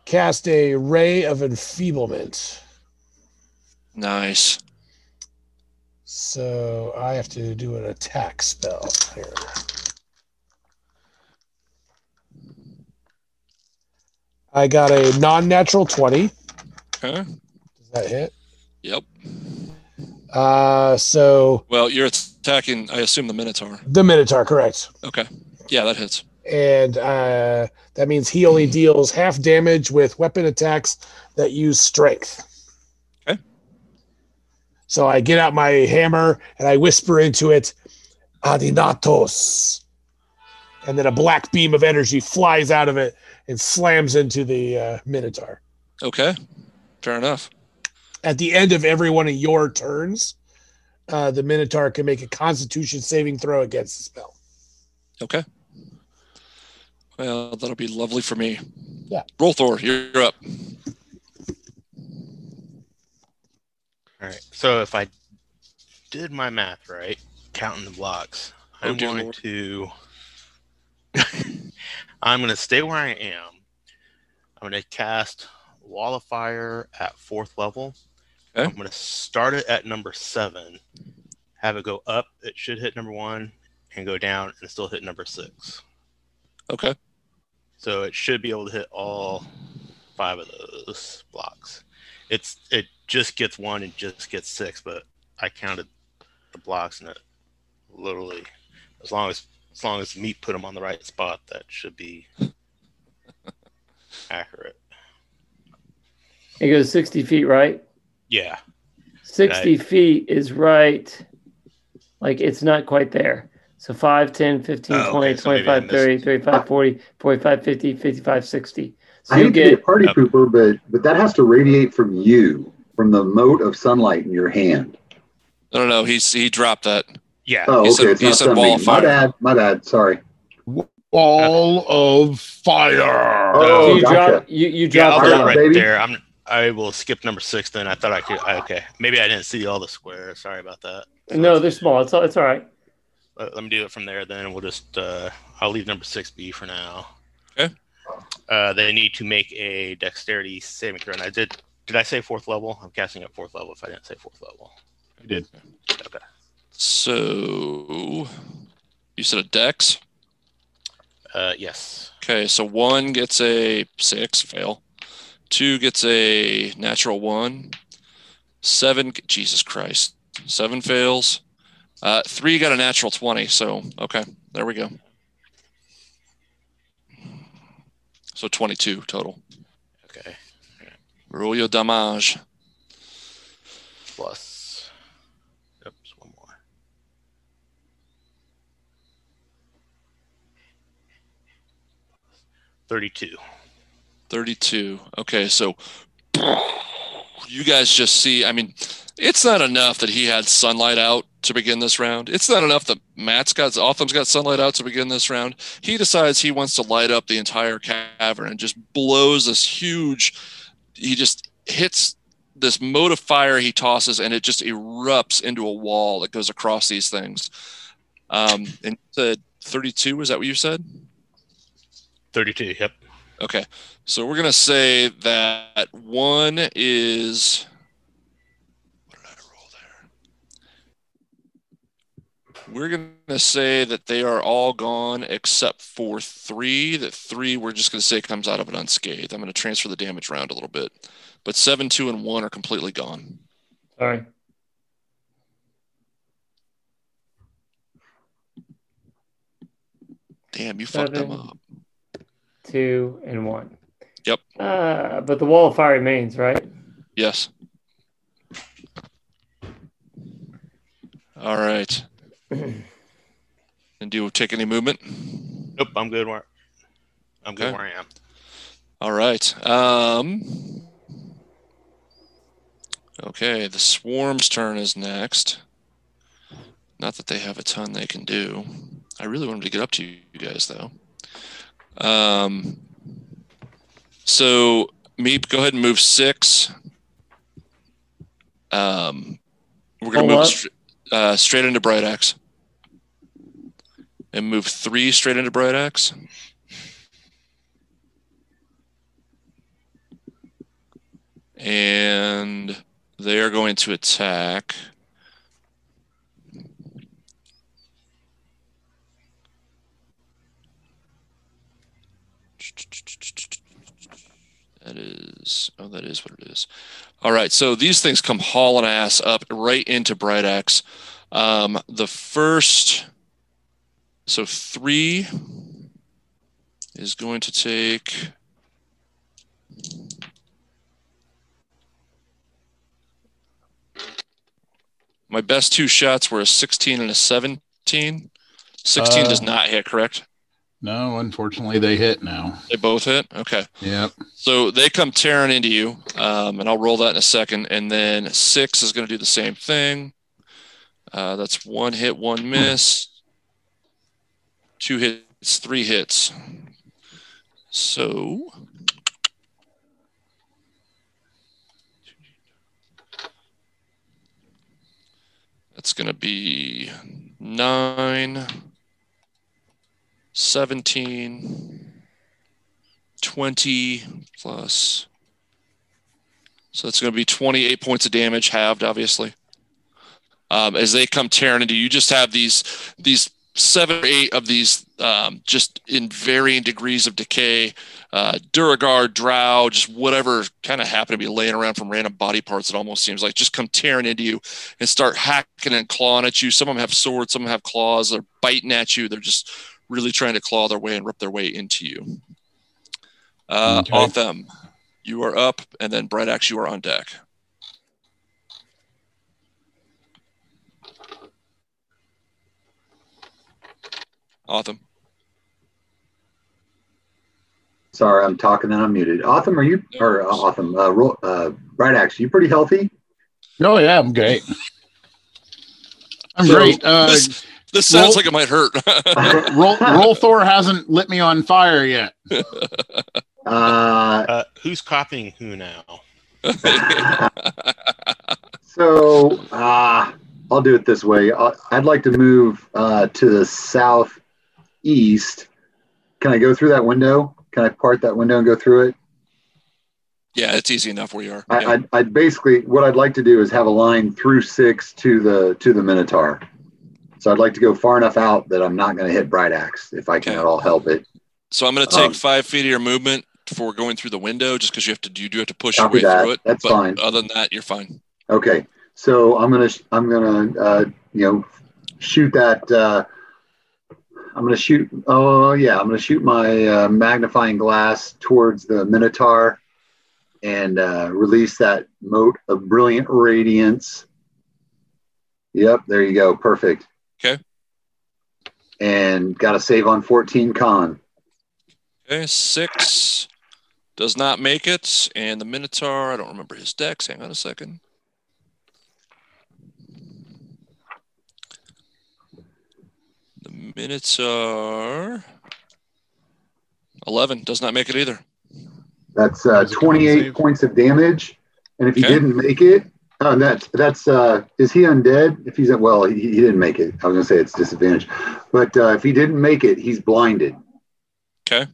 [SPEAKER 8] cast a ray of enfeeblement.
[SPEAKER 2] nice.
[SPEAKER 8] So I have to do an attack spell here. I got a non-natural 20.
[SPEAKER 2] Okay.
[SPEAKER 8] Does that hit?
[SPEAKER 2] Yep.
[SPEAKER 8] Uh, so
[SPEAKER 2] Well, you're attacking. I assume the Minotaur.
[SPEAKER 8] the Minotaur, correct.
[SPEAKER 2] Okay. Yeah, that hits.
[SPEAKER 8] and uh, that means he only deals half damage with weapon attacks that use strength.
[SPEAKER 2] Okay.
[SPEAKER 8] So I get out my hammer and I whisper into it, Adinatos. And then a black beam of energy flies out of it and slams into the uh, Minotaur.
[SPEAKER 2] Okay. Fair enough.
[SPEAKER 8] At the end of every one of your turns, uh, the Minotaur can make a Constitution saving throw against the spell.
[SPEAKER 2] Okay. Well, that'll be lovely for me.
[SPEAKER 8] Yeah.
[SPEAKER 2] Rolthor, you're up.
[SPEAKER 6] All right. So if I did my math right, counting the blocks,
[SPEAKER 2] Oh,
[SPEAKER 6] I'm going
[SPEAKER 2] Lord.
[SPEAKER 6] to. I'm going to stay where I am. I'm going to cast Wall of Fire at fourth level.
[SPEAKER 2] Okay.
[SPEAKER 6] I'm going to start it at number seven, have it go up. It should hit number one, and go down and still hit number six.
[SPEAKER 2] Okay.
[SPEAKER 6] So it should be able to hit all five of those blocks. It's it just gets one and just gets six, but I counted the blocks and it literally as long as as long as Meep put them on the right spot, that should be accurate.
[SPEAKER 5] It goes 60 feet, right?
[SPEAKER 6] Yeah.
[SPEAKER 5] 60 feet is right. Like it's not quite there. So 5, 10, 15,
[SPEAKER 6] Oh,
[SPEAKER 5] 20,
[SPEAKER 6] okay, so I
[SPEAKER 5] 25, 30, 35, 40, 45, 50, 55, 60. So
[SPEAKER 4] I
[SPEAKER 5] you
[SPEAKER 4] hate to be a party
[SPEAKER 6] Up.
[SPEAKER 4] pooper, but but that has to radiate from you, from the mote of sunlight in your hand.
[SPEAKER 2] I don't know. He's he dropped that.
[SPEAKER 6] Yeah.
[SPEAKER 4] Oh,
[SPEAKER 2] He
[SPEAKER 4] okay.
[SPEAKER 2] said-
[SPEAKER 4] it's
[SPEAKER 2] he
[SPEAKER 4] not
[SPEAKER 2] said
[SPEAKER 4] sunbeam.
[SPEAKER 2] wall of
[SPEAKER 4] My
[SPEAKER 2] fire.
[SPEAKER 4] bad. My bad. Sorry.
[SPEAKER 7] Ball of fire.
[SPEAKER 4] Oh,
[SPEAKER 5] so you
[SPEAKER 4] gotcha.
[SPEAKER 5] drop you, you
[SPEAKER 6] Yeah, I'll do it
[SPEAKER 4] up,
[SPEAKER 6] right
[SPEAKER 4] baby.
[SPEAKER 6] there. I'm I will skip number six then. I thought I could I- okay. Maybe I didn't see all the squares. Sorry about that.
[SPEAKER 5] No, they're small. It's all it's all right.
[SPEAKER 6] Let, let me do it from there then. We'll just uh I'll leave number six B for now.
[SPEAKER 2] Okay.
[SPEAKER 6] Uh they need to make a dexterity saving throw. And I did did I say fourth level? I'm casting at fourth level if I didn't say fourth level.
[SPEAKER 7] You did.
[SPEAKER 6] Okay.
[SPEAKER 2] So you said a dex.
[SPEAKER 6] Uh yes.
[SPEAKER 2] Okay, so one gets a six, fail. Two gets a natural one. Seven, Jesus Christ, seven fails. Uh, three got a natural twenty. So okay, there we go. So twenty-two total.
[SPEAKER 6] Okay.
[SPEAKER 2] Roll your damage.
[SPEAKER 6] Plus oops, one more. Thirty-two.
[SPEAKER 2] 32. Okay, so you guys just see, I mean, it's not enough that he had sunlight out to begin this round. It's not enough that Matt's got, Otham's got sunlight out to begin this round. He decides he wants to light up the entire cavern and just blows this huge, he just hits this mote of fire he tosses and it just erupts into a wall that goes across these things. Um, and you said 32, is that what you said?
[SPEAKER 6] Thirty-two. Yep.
[SPEAKER 2] Okay, so we're gonna say that one is. What did I roll there? We're gonna say that they are all gone except for three. That three we're just gonna say comes out of it unscathed. I'm gonna transfer the damage around a little bit, but seven, two, and one are completely gone.
[SPEAKER 5] Sorry.
[SPEAKER 2] Damn, you fucked them
[SPEAKER 5] Seven.
[SPEAKER 2] up.
[SPEAKER 5] Two and one.
[SPEAKER 2] Yep.
[SPEAKER 5] Uh, but the wall of fire remains, right?
[SPEAKER 2] Yes. All right. And do you take any movement?
[SPEAKER 6] Nope. I'm good where. I'm good where I am.
[SPEAKER 2] All right. Um, okay, the swarm's turn is next. Not that they have a ton they can do. I really want them to get up to you guys, though. Um, so, Meep, go ahead and move six. Um, we're going
[SPEAKER 5] Hold
[SPEAKER 2] to move str- uh, straight into Bright Axe. And move three straight into Bright Axe. and they are going to attack. That is, oh, that is what it is. All right, so these things come hauling ass up right into Bright Axe. Um, the first, so three is going to take My best two shots were a 16 and a 17. 16 does
[SPEAKER 7] Uh,
[SPEAKER 2] not hit, correct?
[SPEAKER 9] No, unfortunately, they hit now.
[SPEAKER 2] They both hit. Okay.
[SPEAKER 9] Yep.
[SPEAKER 2] So they come tearing into you, um, and I'll roll that in a second. And then six is going to do the same thing. Uh, that's one hit, one miss, two hits, three hits. So that's going to be nine, 17, 20 plus. So it's going to be 28 points of damage, halved, obviously. Um, as they come tearing into you, just have these these seven or eight of these um, just in varying degrees of decay. Uh, Duergar, Drow, just whatever kind of happen to be laying around from random body parts. It almost seems like just come tearing into you and start hacking and clawing at you. Some of them have swords, some of them have claws. They're biting at you. They're just really trying to claw their way and rip their way into you. Uh,
[SPEAKER 9] Okay.
[SPEAKER 2] Otham, you are up, and then Bright Axe, you are on deck. Otham.
[SPEAKER 4] Sorry, I'm talking and I'm muted. Otham, are you or uh, Otham? Uh, Ro- uh, Bright Axe, you pretty healthy?
[SPEAKER 9] Oh yeah, I'm great. I'm
[SPEAKER 4] So-
[SPEAKER 9] great. Uh,
[SPEAKER 2] this, this sounds
[SPEAKER 9] roll-
[SPEAKER 2] like it might hurt.
[SPEAKER 9] Roll, Roll Thor hasn't lit me on fire yet.
[SPEAKER 4] Uh,
[SPEAKER 6] Uh, who's copying who now?
[SPEAKER 4] so uh, I'll do it this way. i I'd like to move uh, to the southeast. Can I go through that window? Can I part that window and go through it?
[SPEAKER 2] yeah, it's easy enough where you are.
[SPEAKER 4] I,
[SPEAKER 2] Yeah.
[SPEAKER 4] I'd, I'd basically what I'd like to do is have a line through six to the to the Minotaur. So I'd like to go far enough out that I'm not going to hit Bright Axe if I can
[SPEAKER 2] Okay.
[SPEAKER 4] at all help it.
[SPEAKER 2] So I'm going to take
[SPEAKER 4] Um,
[SPEAKER 2] five feet of your movement for going through the window, just because you have to. You do have to push your way
[SPEAKER 4] that.
[SPEAKER 2] through it.
[SPEAKER 4] That's
[SPEAKER 2] but
[SPEAKER 4] fine.
[SPEAKER 2] Other than that, you're fine.
[SPEAKER 4] Okay, so I'm gonna I'm gonna uh, you know shoot that. Uh, I'm gonna shoot. Oh yeah, I'm gonna shoot my uh, magnifying glass towards the Minotaur and uh, release that mote of brilliant radiance. Yep, there you go. Perfect.
[SPEAKER 2] Okay.
[SPEAKER 4] And got to save on 14 con.
[SPEAKER 2] Okay, six does not make it, and the Minotaur. I don't remember his dex. Hang on a second. The Minotaur. Eleven does not make it either.
[SPEAKER 4] That's uh,
[SPEAKER 9] How's it going,
[SPEAKER 4] 28 points of damage. And if he
[SPEAKER 2] Okay.
[SPEAKER 4] didn't make it, oh, that's that's uh, is he undead? If he's well, he, he didn't make it. I was gonna say it's disadvantage, but uh, if he didn't make it, he's blinded.
[SPEAKER 2] Okay.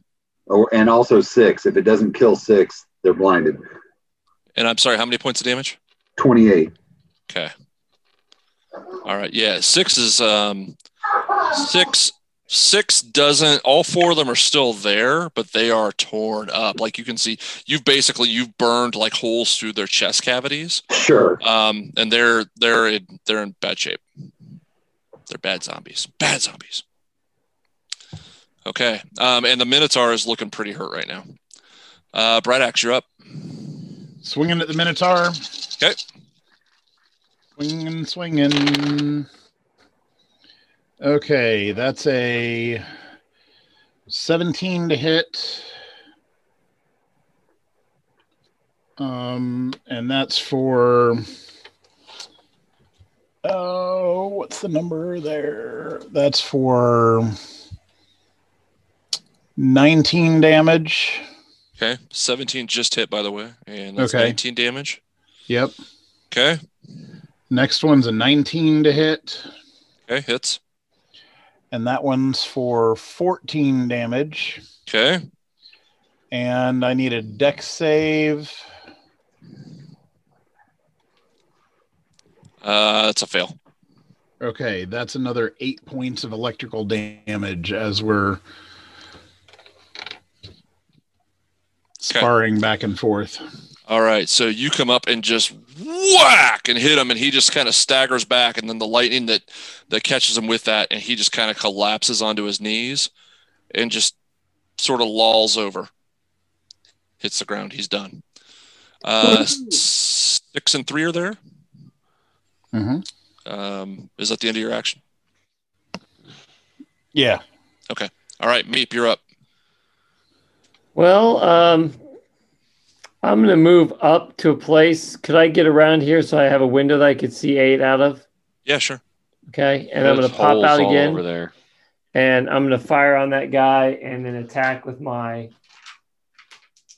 [SPEAKER 4] Or and also six. If it doesn't kill six, they're blinded.
[SPEAKER 2] And I'm sorry, how many points of damage?
[SPEAKER 4] 28.
[SPEAKER 2] Okay. All right. Yeah, six is um six six doesn't all four of them are still there, but they are torn up. Like you can see, you've basically you've burned like holes through their chest cavities.
[SPEAKER 4] Sure.
[SPEAKER 2] Um, and they're they're in, they're in bad shape. They're bad zombies. Bad zombies. Okay. Um, and the Minotaur is looking pretty hurt right now. Uh, Bright Axe, you're up.
[SPEAKER 9] Swinging at the Minotaur.
[SPEAKER 2] Okay.
[SPEAKER 9] Swinging, swinging. Okay, that's a 17 to hit. Um, and that's for. Oh, what's the number there? That's for 19 damage.
[SPEAKER 2] Okay. 17 just hit, by the way, and that's
[SPEAKER 9] Okay.
[SPEAKER 2] 19 damage.
[SPEAKER 9] Yep.
[SPEAKER 2] Okay.
[SPEAKER 9] Next one's a 19 to hit.
[SPEAKER 2] Okay. Hits.
[SPEAKER 9] And that one's for 14 damage.
[SPEAKER 2] Okay.
[SPEAKER 9] And I need a deck save.
[SPEAKER 2] Uh, that's a fail.
[SPEAKER 9] Okay, that's another eight points of electrical damage as we're sparring back and forth.
[SPEAKER 2] All right. So you come up and just whack and hit him, and he just kind of staggers back, and then the lightning that that catches him with that, and he just kind of collapses onto his knees, and just sort of lolls over, hits the ground. He's done. Uh, six and three are there.
[SPEAKER 9] hmm
[SPEAKER 2] Um, is that the end of your action?
[SPEAKER 9] Yeah.
[SPEAKER 2] Okay. All right, Meep, you're up.
[SPEAKER 5] Well, um, I'm gonna move up to a place. Could I get around here so I have a window that I could see eight out of?
[SPEAKER 2] Yeah, sure.
[SPEAKER 5] Okay, and I'm gonna pop out again,
[SPEAKER 3] over there.
[SPEAKER 5] and I'm gonna fire on that guy, and then attack with my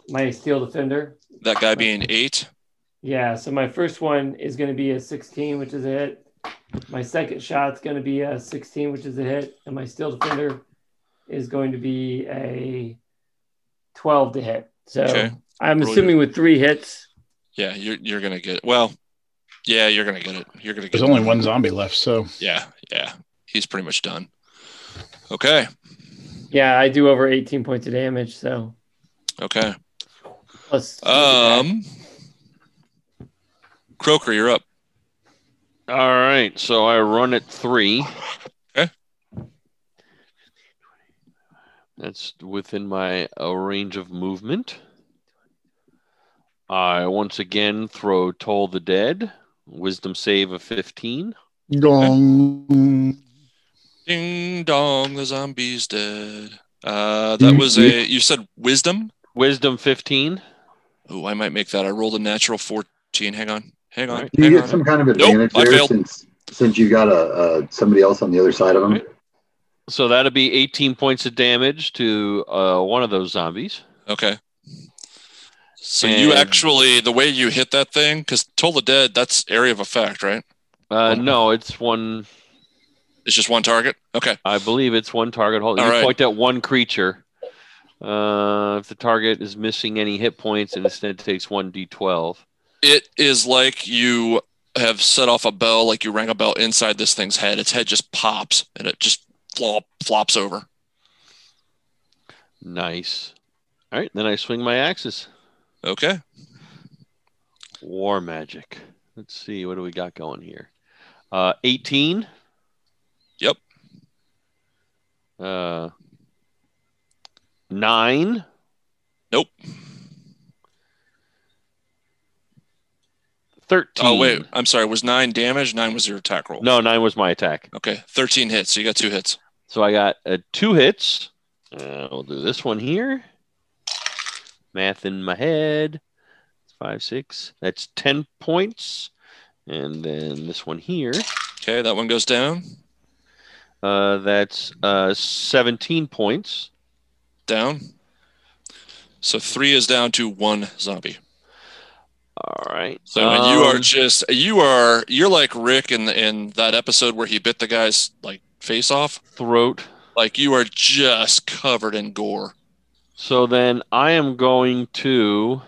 [SPEAKER 5] my steel defender.
[SPEAKER 2] That guy being eight.
[SPEAKER 5] Yeah, so my first one is going to be a 16, which is a hit. My second shot's going to be a 16, which is a hit, and my steel defender is going to be a 12 to hit. So
[SPEAKER 2] Okay.
[SPEAKER 5] I'm
[SPEAKER 2] Roll
[SPEAKER 5] assuming with three hits.
[SPEAKER 2] Yeah, you're you're gonna get it. Well, yeah, you're gonna get it. You're gonna get
[SPEAKER 9] There's
[SPEAKER 2] it.
[SPEAKER 9] only one zombie left, so
[SPEAKER 2] Yeah, yeah. He's pretty much done. Okay.
[SPEAKER 5] Yeah, I do over 18 points of damage. So
[SPEAKER 2] Okay.
[SPEAKER 5] plus.
[SPEAKER 2] Um Croker, you're up.
[SPEAKER 3] All right, so I run at three.
[SPEAKER 2] Okay.
[SPEAKER 3] That's within my uh, range of movement. I once again throw Toll the Dead, Wisdom save of 15.
[SPEAKER 9] Gong.
[SPEAKER 2] Ding dong, the zombie's dead. Uh that was a you said wisdom?
[SPEAKER 3] Wisdom 15.
[SPEAKER 2] Oh, I might make that. I rolled a natural 14. Hang on. Hang on.
[SPEAKER 3] Right.
[SPEAKER 4] Do you get
[SPEAKER 2] on.
[SPEAKER 4] some kind of advantage
[SPEAKER 2] I
[SPEAKER 4] there since since you got a, a somebody else on the other side of them?
[SPEAKER 3] Right. So that'll be 18 points of damage to uh, one of those zombies.
[SPEAKER 2] Okay. So you actually the way you hit that thing, because Toll the Dead, that's area of effect, right?
[SPEAKER 3] Uh, no, it's one.
[SPEAKER 2] It's just one target. Okay.
[SPEAKER 3] I believe it's one target. Hold. You
[SPEAKER 2] right.
[SPEAKER 3] point at one creature. Uh, if the target is missing any hit points, and instead takes one d12.
[SPEAKER 2] It is like you have set off a bell, like you rang a bell inside this thing's head. Its head just pops and it just flop flops over.
[SPEAKER 3] Nice. All right, then I swing my axes.
[SPEAKER 2] Okay.
[SPEAKER 3] War magic. Let's see, what do we got going here? Uh, 18.
[SPEAKER 2] Yep.
[SPEAKER 3] Uh, nine.
[SPEAKER 2] Nope.
[SPEAKER 3] 13.
[SPEAKER 2] Oh wait, I'm sorry. Was nine damage? Nine was your attack roll.
[SPEAKER 3] No, nine was my attack.
[SPEAKER 2] Okay. Thirteen hits. So you got two hits.
[SPEAKER 3] So I got uh, two hits. Uh, we'll do this one here. Math in my head. Five, six. That's 10 points. And then this one here.
[SPEAKER 2] Okay, that one goes down.
[SPEAKER 3] Uh, that's uh, 17 points.
[SPEAKER 2] Down. So three is down to one zombie.
[SPEAKER 3] All right.
[SPEAKER 2] So and you are
[SPEAKER 3] Um,
[SPEAKER 2] just you are you're like Rick in in that episode where he bit the guy's like face off.
[SPEAKER 3] throat.
[SPEAKER 2] Like you are just covered in gore.
[SPEAKER 3] So then I am going to.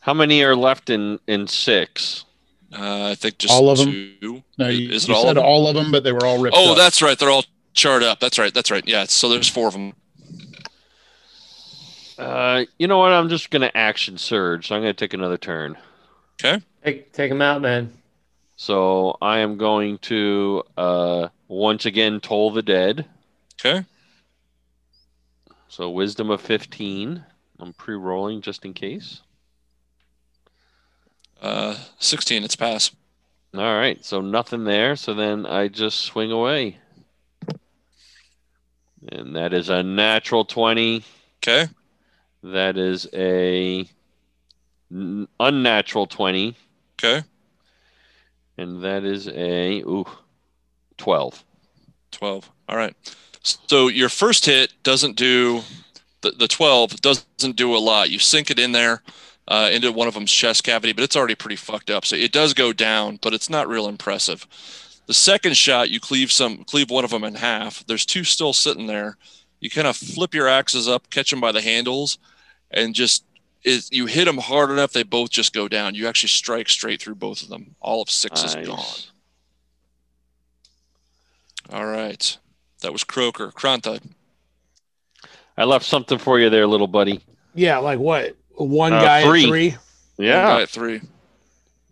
[SPEAKER 3] How many are left in in six?
[SPEAKER 2] Uh, I think just
[SPEAKER 9] All of 'em?
[SPEAKER 2] two.
[SPEAKER 9] No,
[SPEAKER 2] Is-
[SPEAKER 9] you,
[SPEAKER 2] is it
[SPEAKER 9] you
[SPEAKER 2] all
[SPEAKER 9] said
[SPEAKER 2] of them?
[SPEAKER 9] all of them, but they were all ripped
[SPEAKER 2] Oh,
[SPEAKER 9] up.
[SPEAKER 2] that's right. They're all charred up. That's right. That's right. Yeah. So there's four of them.
[SPEAKER 3] Uh, you know what? I'm just gonna action surge. So I'm gonna take another turn.
[SPEAKER 2] Okay.
[SPEAKER 5] Take, take him out, man.
[SPEAKER 3] So I am going to uh once again toll the dead.
[SPEAKER 2] Okay.
[SPEAKER 3] So wisdom of 15. I'm pre-rolling just in case.
[SPEAKER 2] Uh, sixteen. It's pass.
[SPEAKER 3] All right, so nothing there. So then I just swing away. And that is a natural 20.
[SPEAKER 2] Okay.
[SPEAKER 3] That is a n- unnatural 20.
[SPEAKER 2] Okay.
[SPEAKER 3] And that is a ooh 12.
[SPEAKER 2] 12. All right. So your first hit doesn't do the, the 12 doesn't do a lot. You sink it in there uh, into one of them's chest cavity, but it's already pretty fucked up. So it does go down, but it's not real impressive. The second shot, you cleave some cleave one of them in half. There's two still sitting there. You kind of flip your axes up, catch them by the handles, and just is you hit them hard enough, they both just go down. You actually strike straight through both of them. All of six is gone. All right. That was Croker. Kronthud.
[SPEAKER 3] I left something for you there, little buddy.
[SPEAKER 8] Yeah, like what? One
[SPEAKER 3] Uh,
[SPEAKER 8] guy
[SPEAKER 3] three.
[SPEAKER 8] at three.
[SPEAKER 2] Guy
[SPEAKER 3] Yeah.
[SPEAKER 2] at three.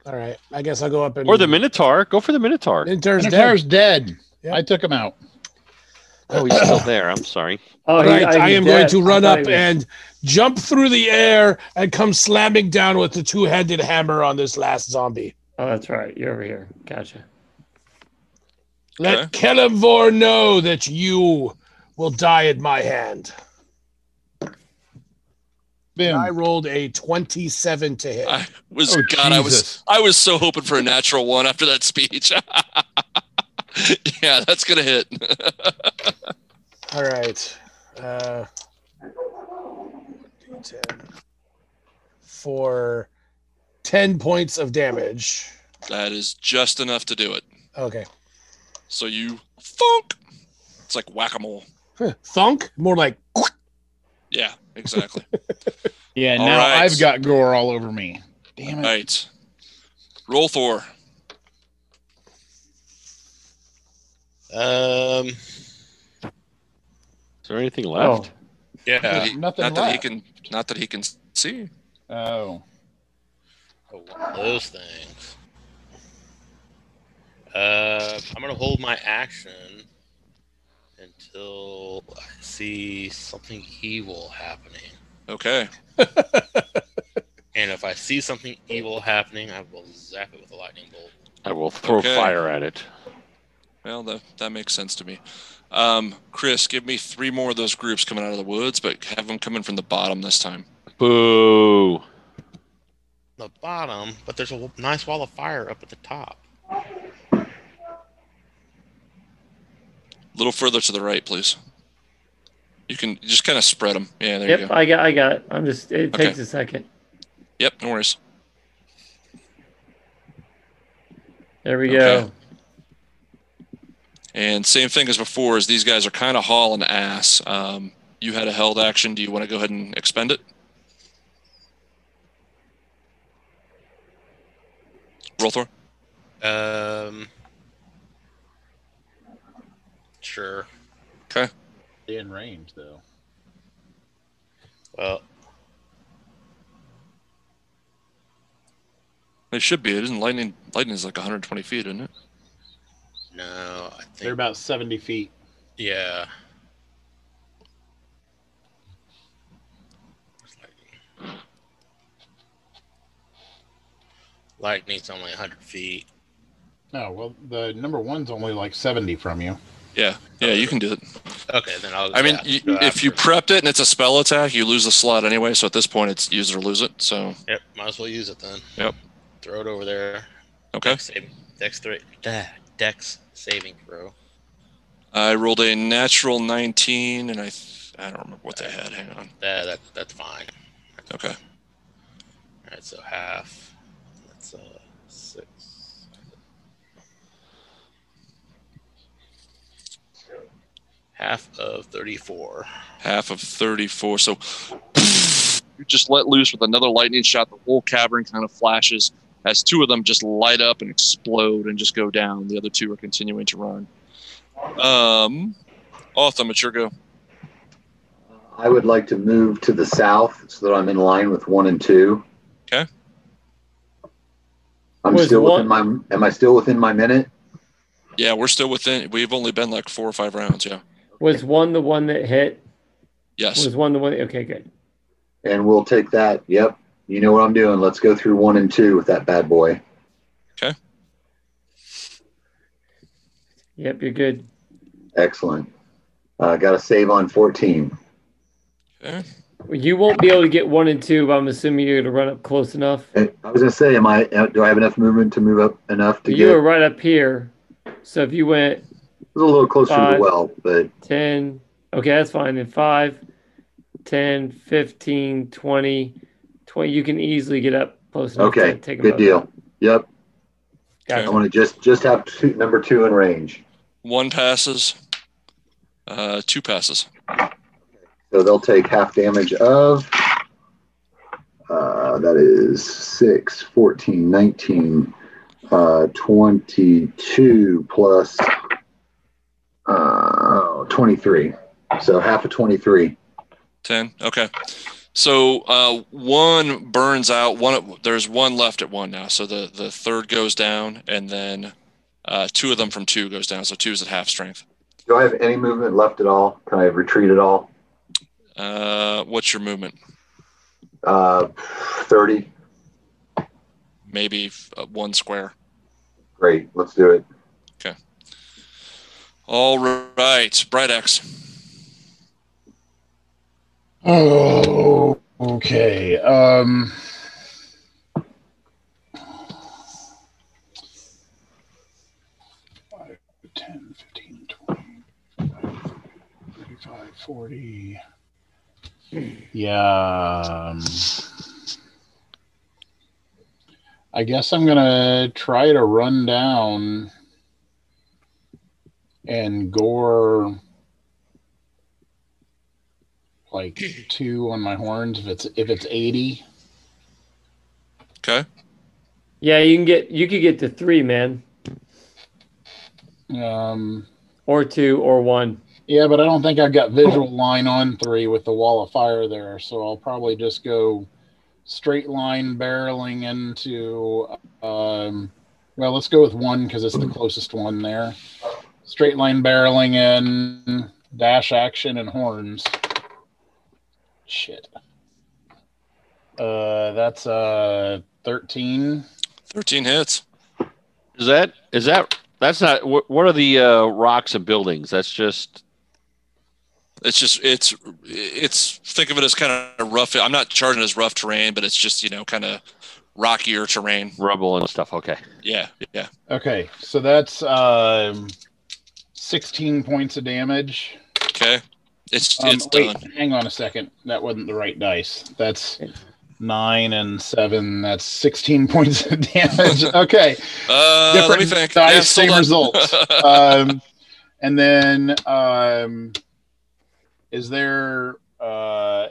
[SPEAKER 8] All right, I guess I'll go up and
[SPEAKER 3] Or the Minotaur. Go for the Minotaur.
[SPEAKER 8] Minotaur's dead.
[SPEAKER 9] Minotaur's dead.
[SPEAKER 8] Yeah.
[SPEAKER 9] I took him out.
[SPEAKER 3] Oh, he's still there. I'm sorry.
[SPEAKER 5] Oh,
[SPEAKER 8] All
[SPEAKER 5] he-
[SPEAKER 8] right, I
[SPEAKER 5] he's
[SPEAKER 8] am going to run up
[SPEAKER 5] was-
[SPEAKER 8] and jump through the air and come slamming down with the two-handed hammer on this last zombie.
[SPEAKER 5] Oh, that's right. You're over here. Gotcha.
[SPEAKER 8] Let Kelevor know that you will die at my hand.
[SPEAKER 9] Boom.
[SPEAKER 8] I rolled a 27 to hit.
[SPEAKER 2] I was
[SPEAKER 9] Oh,
[SPEAKER 2] God. I was I was so hoping for a natural one after that speech. yeah, that's gonna hit.
[SPEAKER 8] All right. Uh, 10 for 10 points of damage.
[SPEAKER 2] that is just enough to do it.
[SPEAKER 8] Okay.
[SPEAKER 2] So you funk. It's like whack a mole.
[SPEAKER 8] Huh. Thunk? More like
[SPEAKER 2] Yeah, exactly.
[SPEAKER 9] Yeah,
[SPEAKER 2] All
[SPEAKER 9] now
[SPEAKER 2] right.
[SPEAKER 9] I've got gore all over me. Damn it.
[SPEAKER 2] right. Rolthor.
[SPEAKER 6] Um,
[SPEAKER 3] Is there anything left?
[SPEAKER 6] yeah.
[SPEAKER 2] He-
[SPEAKER 9] nothing
[SPEAKER 2] not that he can. Not that he can see.
[SPEAKER 9] Oh.
[SPEAKER 6] Oh, one of those things. Uh, I'm gonna hold my action until I see something evil happening.
[SPEAKER 2] Okay.
[SPEAKER 6] And if I see something evil happening, I will zap it with a lightning bolt.
[SPEAKER 3] I will throw
[SPEAKER 2] Okay.
[SPEAKER 3] fire at it.
[SPEAKER 2] Well, that that makes sense to me. Um, Chris, give me three more of those groups coming out of the woods, but have them coming from the bottom this time.
[SPEAKER 3] Boo!
[SPEAKER 6] The bottom, but there's a nice wall of fire up at the top.
[SPEAKER 2] A little further to the right, please. You can just kind of spread them. Yeah, there you
[SPEAKER 5] Yep,
[SPEAKER 2] go.
[SPEAKER 5] I got, I got it. I'm just. It
[SPEAKER 2] Okay.
[SPEAKER 5] takes a second.
[SPEAKER 2] Yep, no worries.
[SPEAKER 5] There we
[SPEAKER 2] Okay.
[SPEAKER 5] go.
[SPEAKER 2] And same thing as before, is these guys are kind of hauling ass. Um, you had a held action. Do you want to go ahead and expend it? Rolthor.
[SPEAKER 6] Um, sure.
[SPEAKER 2] Okay.
[SPEAKER 9] In range, though.
[SPEAKER 6] Well,
[SPEAKER 2] It should be. It isn't lightning. Lightning is like 120 feet, isn't it?
[SPEAKER 6] no, I think
[SPEAKER 9] They're about 70 feet.
[SPEAKER 6] Yeah. Lightning? Lightning's only 100 feet.
[SPEAKER 9] No, well, the number one's only like 70 from you.
[SPEAKER 2] Yeah. Yeah, you can do it.
[SPEAKER 6] Okay, then I'll.
[SPEAKER 2] I mean,
[SPEAKER 6] yeah,
[SPEAKER 2] you, if you prepped it and it's a spell attack, you lose the slot anyway. So at this point, it's use it or lose it. So
[SPEAKER 6] Yep, might as well use it then.
[SPEAKER 2] Yep.
[SPEAKER 6] Throw it over there.
[SPEAKER 2] okay.
[SPEAKER 6] Dex saving. Dex three. Dex saving throw.
[SPEAKER 2] I rolled a natural 19, and I th- I don't remember what they had. Hang on.
[SPEAKER 6] That, that that's fine.
[SPEAKER 2] Okay.
[SPEAKER 6] All right, so half. That's uh six. Half of thirty-four.
[SPEAKER 2] half of 34. So you just let loose with another lightning shot. The whole cavern kind of flashes as two of them just light up and explode and just go down. The other two are continuing to run. Um, Otham, it's your go.
[SPEAKER 4] I would like to move to the south so that I'm in line with one and two.
[SPEAKER 2] Okay.
[SPEAKER 4] I'm
[SPEAKER 5] Was
[SPEAKER 4] still within
[SPEAKER 5] one-
[SPEAKER 4] my. Am I still within my minute?
[SPEAKER 2] Yeah, we're still within. We've only been like four or five rounds. Yeah.
[SPEAKER 5] Was one the one that hit?
[SPEAKER 2] Yes.
[SPEAKER 5] Was one the one? Okay, good.
[SPEAKER 4] And we'll take that. Yep. You know what I'm doing. Let's go through one and two with that bad boy. Okay.
[SPEAKER 5] Yep, you're good.
[SPEAKER 4] Excellent. Uh, got a save on 14.
[SPEAKER 2] Okay.
[SPEAKER 5] You won't be able to get one and two, but I'm assuming you're gonna run up close enough.
[SPEAKER 4] I was gonna say, am I? uh, Do I have enough movement to move up enough to
[SPEAKER 5] You
[SPEAKER 4] get?
[SPEAKER 5] You were right up here, so if you went
[SPEAKER 4] It was a little closer to
[SPEAKER 5] Five.
[SPEAKER 4] the well, but
[SPEAKER 5] 10, okay, that's fine. Then 5, 10, 15, 20, 20, you can easily get up close enough
[SPEAKER 4] okay,
[SPEAKER 5] to take them
[SPEAKER 4] good
[SPEAKER 5] out.
[SPEAKER 4] deal. Yep. I want to just just have two, number two in range.
[SPEAKER 2] One passes. Uh, two passes.
[SPEAKER 4] So they'll take half damage of, uh, that is 6, 14, 19, uh, 22 plus uh, 23. So half of 23.
[SPEAKER 2] 10 okay so uh, one burns out one there's one left at one now so the the third goes down and then uh, two of them from two goes down so two is at half strength
[SPEAKER 4] Do I have any movement left at all? Can I retreat at all?
[SPEAKER 2] uh, what's your movement
[SPEAKER 4] Uh, 30.
[SPEAKER 2] maybe uh, one square
[SPEAKER 4] Great. Let's do it.
[SPEAKER 2] All right, Bright Axe.
[SPEAKER 9] Oh, okay. Um, five, 10, 15, 20, 35, 40. Yeah. um, I guess I'm going to try to run down and gore like two on my horns if it's if it's 80
[SPEAKER 2] Okay.
[SPEAKER 5] Yeah, you can get you could get to three, man,
[SPEAKER 9] um
[SPEAKER 5] or two, or one.
[SPEAKER 9] yeah but i don't think i've got visual line on three with the wall of fire there so i'll probably just go straight line barreling into um well let's go with one because it's the closest one there straight line barreling in dash action and horns shit uh that's uh 13
[SPEAKER 2] 13 hits.
[SPEAKER 3] Is that is that that's not what, what are the uh, rocks and buildings? That's just
[SPEAKER 2] It's just it's it's think of it as kind of rough. I'm not charging as rough terrain, but it's just you know kind of rockier terrain.
[SPEAKER 3] rubble and stuff. Okay.
[SPEAKER 2] Yeah, yeah.
[SPEAKER 9] Okay, so that's um, 16 points of damage.
[SPEAKER 2] Okay. It's
[SPEAKER 9] Um,
[SPEAKER 2] it's
[SPEAKER 9] wait,
[SPEAKER 2] done.
[SPEAKER 9] hang on a second. That wasn't the right dice. That's nine and seven. That's 16 points of damage. Okay,
[SPEAKER 2] Uh, let me
[SPEAKER 9] different
[SPEAKER 2] think.
[SPEAKER 9] dice,
[SPEAKER 2] Yeah,
[SPEAKER 9] same
[SPEAKER 2] done.
[SPEAKER 9] results. um, and then, um, is there uh,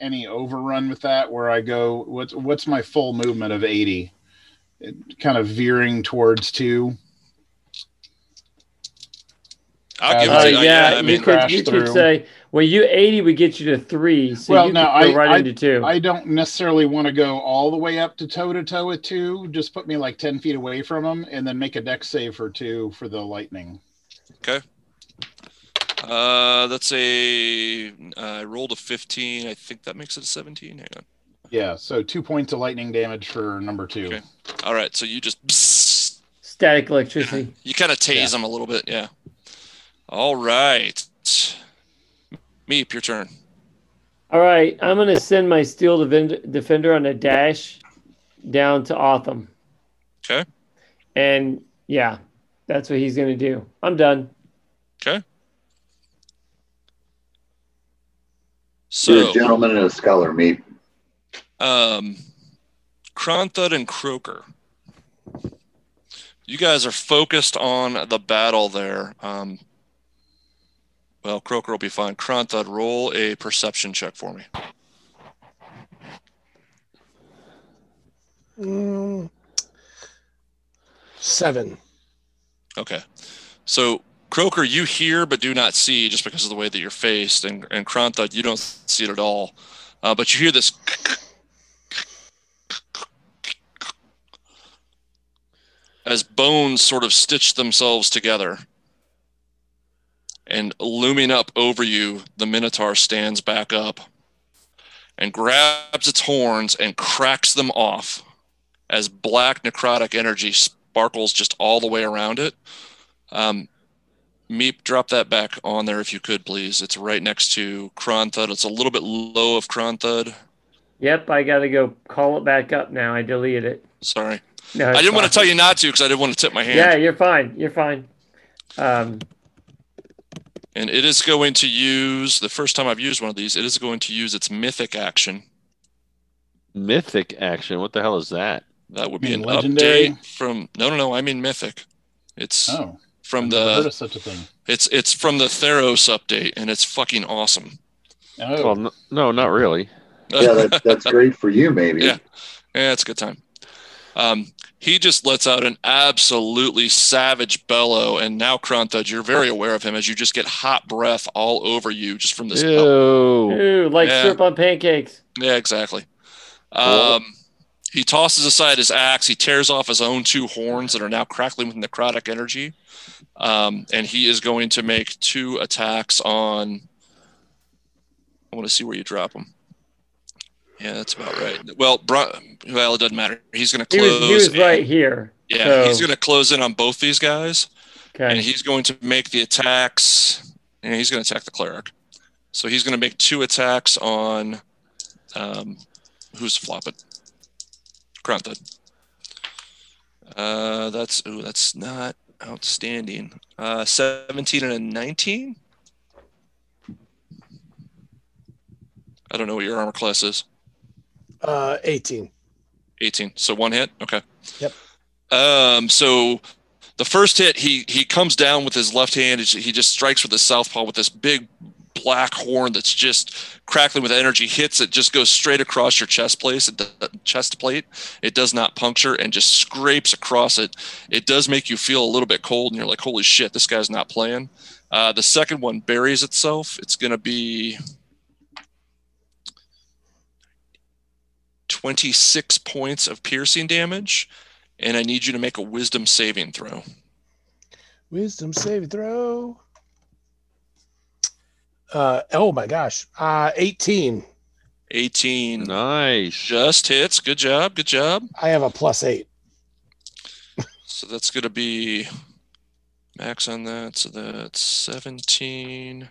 [SPEAKER 9] any overrun with that where I go? What's what's my full movement of 80? It, kind of veering towards two.
[SPEAKER 2] I'll give
[SPEAKER 9] Uh,
[SPEAKER 2] it
[SPEAKER 5] Uh,
[SPEAKER 2] to you.
[SPEAKER 5] yeah,
[SPEAKER 2] I
[SPEAKER 5] you could you
[SPEAKER 9] through.
[SPEAKER 5] could say well, you eighty would get you to three, so
[SPEAKER 9] Well,
[SPEAKER 5] you
[SPEAKER 9] no,
[SPEAKER 5] could
[SPEAKER 9] I-
[SPEAKER 5] right
[SPEAKER 9] I-
[SPEAKER 5] into two.
[SPEAKER 9] I don't necessarily want to go all the way up to toe to toe with two. Just put me like 10 feet away from them and then make a deck save for two for the lightning. Okay.
[SPEAKER 2] Uh, that's a. I rolled a 15. I think that makes it a 17. Hang on.
[SPEAKER 9] Yeah, so two points of lightning damage for number two.
[SPEAKER 2] Okay. All right. So you just psst,
[SPEAKER 5] Static electricity.
[SPEAKER 2] you kind of tase
[SPEAKER 9] Yeah.
[SPEAKER 2] them a little bit. Yeah. All right. Meep, your turn.
[SPEAKER 5] All right, I'm gonna send my steel defender, defender on a dash down to Otham,
[SPEAKER 2] Okay.
[SPEAKER 5] and yeah, that's what he's gonna do. I'm done.
[SPEAKER 2] Okay.
[SPEAKER 4] You're
[SPEAKER 2] So,
[SPEAKER 4] a gentleman and a scholar, me.
[SPEAKER 2] um, Kronthud and Croker. You guys are focused on the battle there. Um, well, Croker will be fine. Kronthud, roll a perception check for me.
[SPEAKER 8] Mm, seven.
[SPEAKER 2] Okay. So, Croker, you hear but do not see just because of the way that you're faced, and, and Kronthud, you don't see it at all. Uh, but you hear this. As bones sort of stitch themselves together. And looming up over you, the Minotaur stands back up and grabs its horns and cracks them off as black necrotic energy sparkles just all the way around it. Um, Meep, drop that back on there if you could, please. It's right next to Kronthud. It's a little bit low of Kronthud.
[SPEAKER 5] Yep, I gotta go call it back up now. I deleted it.
[SPEAKER 2] Sorry.
[SPEAKER 5] No,
[SPEAKER 2] I didn't want to tell you not to because I didn't want to tip my hand.
[SPEAKER 5] Yeah, you're fine. You're fine. Um,
[SPEAKER 2] And it is going to use, the first time I've used one of these, it is going to use its mythic action.
[SPEAKER 3] Mythic action. What the hell is that?
[SPEAKER 2] That would be an
[SPEAKER 9] legendary?
[SPEAKER 2] update from, no, no, no, I mean mythic. It's
[SPEAKER 9] Oh,
[SPEAKER 2] from
[SPEAKER 9] I've never heard
[SPEAKER 2] the,
[SPEAKER 9] of such a thing.
[SPEAKER 2] it's, it's from the Theros update and it's fucking awesome.
[SPEAKER 9] Oh,
[SPEAKER 3] Well, no, no, not really.
[SPEAKER 4] Yeah, that, that's great for you, maybe.
[SPEAKER 2] Yeah. Yeah, it's a good time. Um, he just lets out an absolutely savage bellow, and now Kronthud, you're very aware of him as you just get hot breath all over you just from this. bellow.
[SPEAKER 3] Ew.
[SPEAKER 5] ooh, like
[SPEAKER 2] Yeah.
[SPEAKER 5] syrup on pancakes.
[SPEAKER 2] Yeah, exactly. Um, he tosses aside his axe. He tears off his own two horns that are now crackling with necrotic energy, um, and he is going to make two attacks on. I want to see where you drop him. Yeah, that's about right. Well, Bron- well, it doesn't matter. He's going to
[SPEAKER 5] He
[SPEAKER 2] close.
[SPEAKER 5] was, he was right here.
[SPEAKER 2] Yeah,
[SPEAKER 5] So-
[SPEAKER 2] he's going to close in on both these guys, and he's going to make the attacks. And he's going to attack the cleric. So he's going to make two attacks on um, who's flop it? Grunted. Uh, that's ooh, that's not outstanding. Uh, 17 and a 19. I don't know what your armor class is.
[SPEAKER 8] Uh, 18.
[SPEAKER 2] 18. So one hit. Okay.
[SPEAKER 8] Yep.
[SPEAKER 2] Um. So the first hit, he he comes down with his left hand. He just strikes with his southpaw with this big black horn that's just crackling with energy. Hits it, just goes straight across your chest place. It, chest plate. It does not puncture and just scrapes across it. It does make you feel a little bit cold, and you're like, "Holy shit, this guy's not playing." Uh, the second one buries itself. It's gonna be 26 points of piercing damage, and I need you to make a wisdom saving throw.
[SPEAKER 8] Wisdom saving throw. Uh, oh my gosh. Uh, 18.
[SPEAKER 2] 18
[SPEAKER 3] Nice.
[SPEAKER 2] just hits. Good job. Good job.
[SPEAKER 8] I have a plus eight.
[SPEAKER 2] So that's going to be max on that. So that's 17,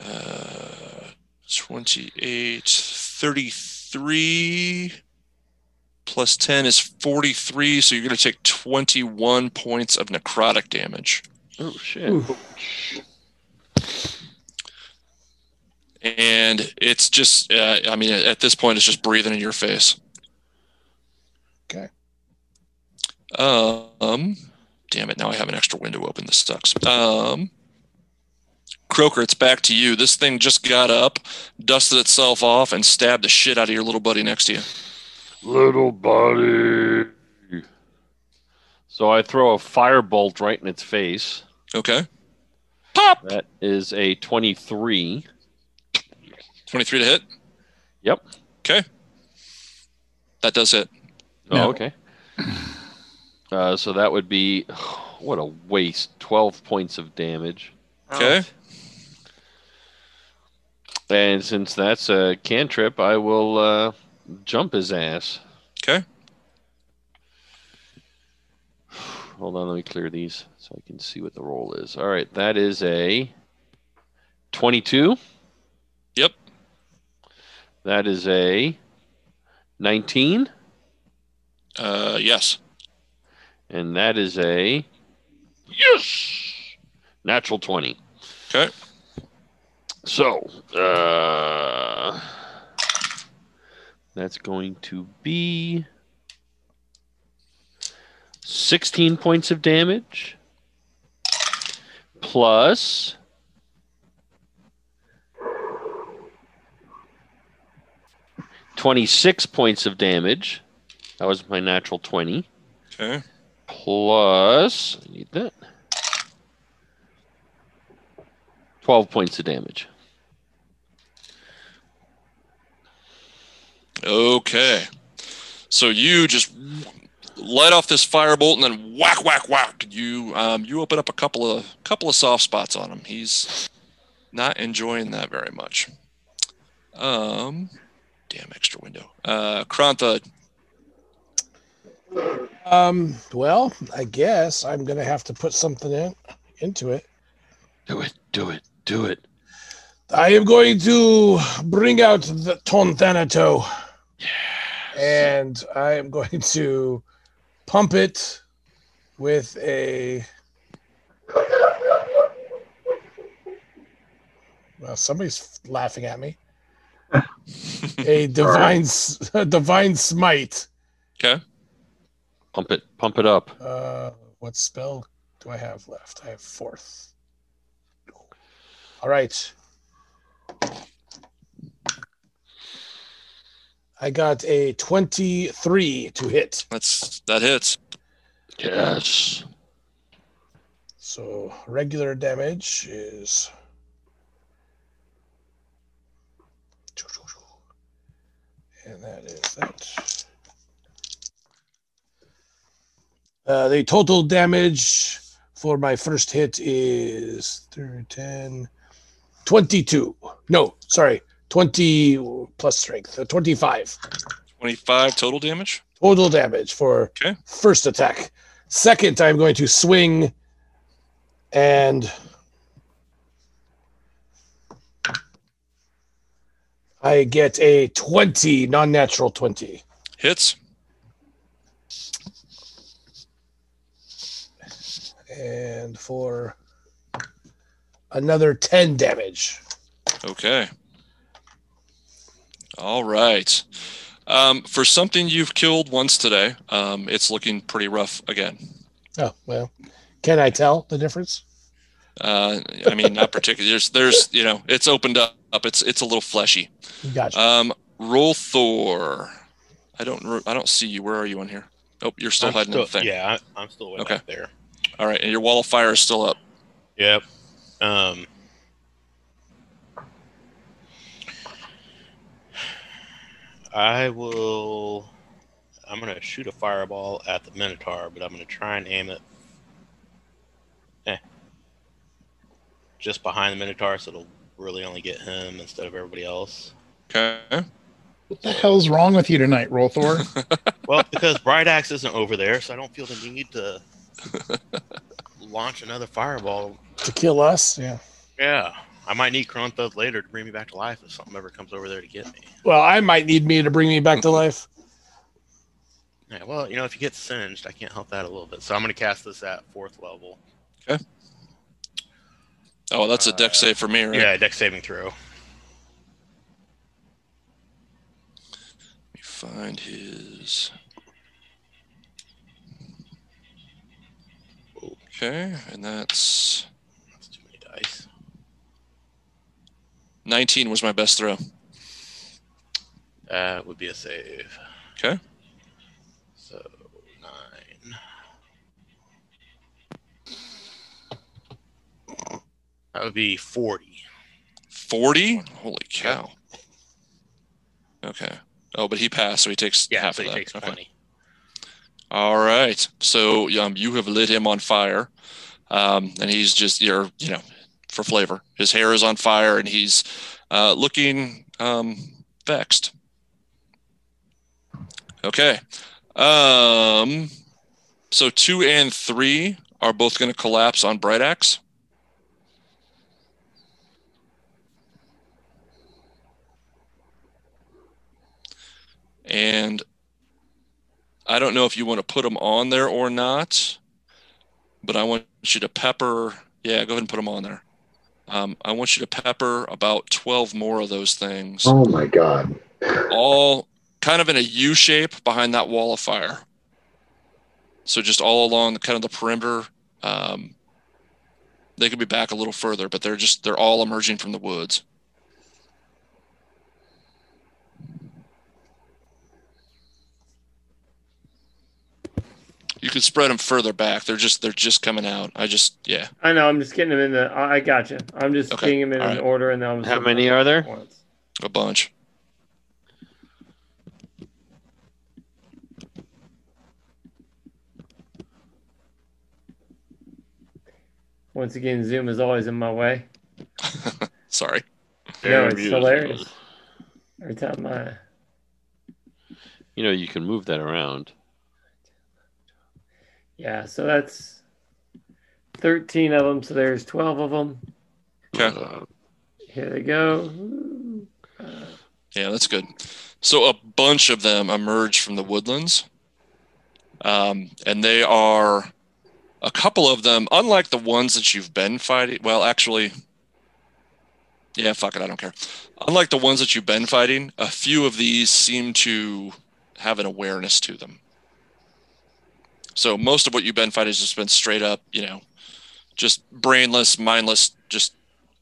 [SPEAKER 2] uh, 28, 33 plus 10 is 43. So you're going to take 21 points of necrotic damage.
[SPEAKER 3] Oh shit.
[SPEAKER 8] Ooh.
[SPEAKER 2] and it's just uh, i mean at this point it's just breathing in your face
[SPEAKER 8] Okay.
[SPEAKER 2] um damn it now i have an extra window open this sucks um Croker it's back to you this thing just got up dusted itself off and stabbed the shit out of your little buddy next to you
[SPEAKER 3] Little buddy. So I throw a firebolt right in its face.
[SPEAKER 2] okay pop
[SPEAKER 3] That is a 23.
[SPEAKER 2] 23 to hit
[SPEAKER 3] Yep.
[SPEAKER 2] okay that does hit
[SPEAKER 3] Oh,
[SPEAKER 7] Yeah.
[SPEAKER 3] okay. Uh, so that would be what a waste. 12 points of damage.
[SPEAKER 2] okay
[SPEAKER 3] And since that's a cantrip, I will uh, jump his ass.
[SPEAKER 2] okay
[SPEAKER 3] Hold on, let me clear these so I can see what the roll is. All right, that is a 22.
[SPEAKER 2] Yep.
[SPEAKER 3] That is a 19.
[SPEAKER 2] uh yes
[SPEAKER 3] And that is a yes, natural 20.
[SPEAKER 2] okay
[SPEAKER 3] So, uh, that's going to be 16 points of damage plus Twenty-six points of damage. That was my natural twenty.
[SPEAKER 2] okay
[SPEAKER 3] Plus, I need that. Twelve points of damage.
[SPEAKER 2] Okay. So you just light off this firebolt and then whack, whack, whack. You um, you open up a couple of couple of soft spots on him. He's not enjoying that very much. Um, damn extra window. Uh, Krantha,
[SPEAKER 8] Um, well, I guess I'm gonna have to put something in into it.
[SPEAKER 3] Do it, do it, do it.
[SPEAKER 8] I am going to bring out the Ton Thanato. And I am going to pump it with a. Well, somebody's laughing at me. a divine, s- a divine smite.
[SPEAKER 2] okay.
[SPEAKER 3] Pump it, pump it up.
[SPEAKER 8] Uh, what spell do I have left? I have fourth. All right. I got a 23 to hit.
[SPEAKER 2] That's that hits.
[SPEAKER 3] Yes.
[SPEAKER 8] So regular damage is. And that is that. Uh, the total damage for my first hit is 3, 10, 22. No, sorry, 20 plus strength, uh, 25
[SPEAKER 2] Twenty-five total damage.
[SPEAKER 8] total damage for
[SPEAKER 2] Okay.
[SPEAKER 8] first attack. Second, I'm going to swing and I get a 20, non natural 20.
[SPEAKER 2] Hits.
[SPEAKER 8] And for another 10 damage.
[SPEAKER 2] Okay. All right. Um, for something you've killed once today, um, it's looking pretty rough again.
[SPEAKER 8] Oh, well. Can I tell the difference?
[SPEAKER 2] Uh, I mean, not particularly. There's, there's, you know, it's opened up. It's, it's a little fleshy.
[SPEAKER 8] Gotcha.
[SPEAKER 2] Um, Rolthor. I don't, I don't see you. Where are you on here? Oh, you're still
[SPEAKER 6] I'm
[SPEAKER 2] hiding in the thing.
[SPEAKER 6] Yeah, I, I'm still way
[SPEAKER 2] Okay.
[SPEAKER 6] back there.
[SPEAKER 2] All right, and your wall of fire is still up.
[SPEAKER 6] Yep. Um. I will. I'm gonna shoot a fireball at the Minotaur, but I'm gonna try and aim it. Eh. Just behind the Minotaur, so it'll really only get him instead of everybody else.
[SPEAKER 2] Okay.
[SPEAKER 9] What the hell's wrong with you tonight, Rolthor?
[SPEAKER 6] Well, because Bright Axe isn't over there, so I don't feel the need to launch another fireball.
[SPEAKER 8] to kill us? Yeah.
[SPEAKER 6] Yeah, I might need Kronthud later to bring me back to life if something ever comes over there to get me.
[SPEAKER 8] Well, I might need me to bring me back to life.
[SPEAKER 6] Yeah, well, you know, if you get singed, I can't help that a little bit. So I'm going to cast this at fourth level. Okay.
[SPEAKER 2] Oh, that's a Dex
[SPEAKER 6] Uh,
[SPEAKER 2] save for me, right?
[SPEAKER 6] Yeah, Dex saving throw.
[SPEAKER 2] Let me find his. Okay, and that's
[SPEAKER 6] That's too many dice.
[SPEAKER 2] 19 was my best throw.
[SPEAKER 6] That would be a save.
[SPEAKER 2] Okay.
[SPEAKER 6] So nine. That would be forty.
[SPEAKER 2] 40? Holy cow. Okay. Oh, but he passed, so he takes
[SPEAKER 6] Yeah,
[SPEAKER 2] half
[SPEAKER 6] so
[SPEAKER 2] of
[SPEAKER 6] he
[SPEAKER 2] that.
[SPEAKER 6] takes
[SPEAKER 2] Okay.
[SPEAKER 6] twenty.
[SPEAKER 2] All right. So um, you have lit him on fire, um, and he's just you're you know for flavor. His hair is on fire, and he's uh, looking um, vexed. Okay. Um, so two and three are both going to collapse on Bright Axe. And I don't know if you want to put them on there or not, but I want you to pepper. Yeah, go ahead and put them on there. Um, I want you to pepper about 12 more of those things,
[SPEAKER 4] Oh my god.
[SPEAKER 2] all kind of in a U shape behind that wall of fire. So just all along the kind of the perimeter. Um, they could be back a little further, but they're just they're all emerging from the woods. You could spread them further back. They're just they're just coming out. I just yeah.
[SPEAKER 5] I know. I'm just getting them in the. I I got you. I'm just
[SPEAKER 2] Okay,
[SPEAKER 5] getting them in
[SPEAKER 2] all
[SPEAKER 5] an
[SPEAKER 2] right.
[SPEAKER 5] order, and then I'm.
[SPEAKER 3] How many are there?
[SPEAKER 5] Once.
[SPEAKER 2] A bunch.
[SPEAKER 5] Once again, Zoom is always in my way.
[SPEAKER 2] Sorry.
[SPEAKER 5] No, it's
[SPEAKER 3] Very
[SPEAKER 5] hilarious.
[SPEAKER 3] amusing.
[SPEAKER 5] Every time I.
[SPEAKER 3] You know, you can move that around.
[SPEAKER 5] Yeah, so that's 13 of them. So there's 12 of them.
[SPEAKER 2] Okay.
[SPEAKER 3] Uh,
[SPEAKER 5] Here they go.
[SPEAKER 2] Yeah, that's good. So a bunch of them emerge from the woodlands, um, and they are a couple of them, unlike the ones that you've been fighting. Well, actually, yeah, fuck it, I don't care. Unlike the ones that you've been fighting, a few of these seem to have an awareness to them. So most of what you've been fighting has just been straight up, you know, just brainless, mindless, just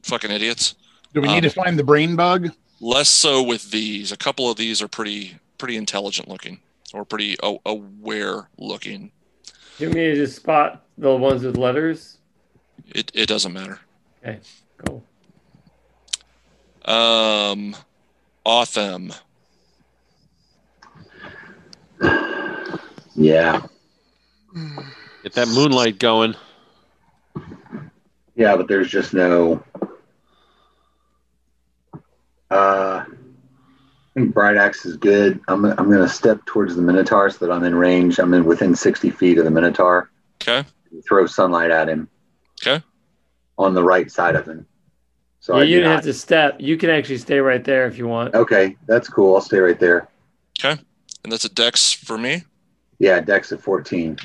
[SPEAKER 2] fucking idiots.
[SPEAKER 9] Do we need
[SPEAKER 2] Um,
[SPEAKER 9] to find the brain bug?
[SPEAKER 2] less so with these a couple of these are pretty pretty intelligent looking or pretty a- aware looking
[SPEAKER 5] Do you want me to just spot the ones with letters?
[SPEAKER 2] it, it doesn't matter
[SPEAKER 5] Okay, cool.
[SPEAKER 2] um Otham.
[SPEAKER 4] Yeah.
[SPEAKER 3] Get that moonlight going.
[SPEAKER 4] Yeah, but there's just no. Uh, I think Bright Axe is good. I'm, I'm going to step towards the Minotaur so that I'm in range. I'm in within 60 feet of the Minotaur.
[SPEAKER 2] Okay.
[SPEAKER 4] Throw sunlight at him.
[SPEAKER 2] Okay.
[SPEAKER 4] On the right side of him. So
[SPEAKER 5] yeah,
[SPEAKER 4] I
[SPEAKER 5] you
[SPEAKER 4] do
[SPEAKER 5] didn't
[SPEAKER 4] not-
[SPEAKER 5] have to step. You can actually stay right there if you want.
[SPEAKER 4] Okay, that's cool. I'll stay right there.
[SPEAKER 2] Okay. And that's a dex for me.
[SPEAKER 4] Yeah, Dex at 14.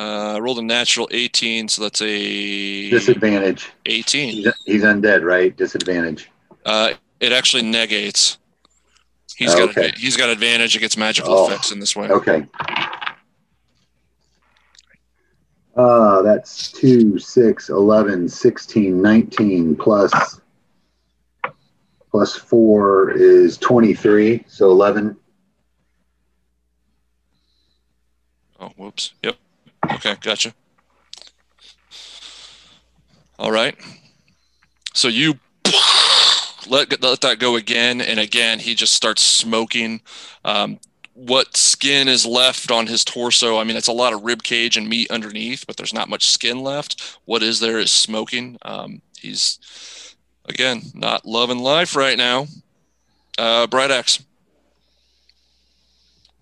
[SPEAKER 2] Uh, I rolled a natural 18, so that's a
[SPEAKER 4] Disadvantage.
[SPEAKER 2] 18.
[SPEAKER 4] He's, he's undead, right? Disadvantage.
[SPEAKER 2] Uh, it actually negates. He's
[SPEAKER 4] Oh,
[SPEAKER 2] got
[SPEAKER 4] okay.
[SPEAKER 2] he's got advantage against magical
[SPEAKER 4] Oh,
[SPEAKER 2] effects in this way.
[SPEAKER 4] Okay. Uh, that's 2, 6, 11, 16, 19 plus plus 4 is 23, so 11.
[SPEAKER 2] Oh, whoops. Yep. Okay, gotcha. All right. So you let let that go again and again. He just starts smoking. Um, what skin is left on his torso? I mean, it's a lot of rib cage and meat underneath, but there's not much skin left. What is there is smoking. Um, he's again not loving life right now. Uh, Bright Axe.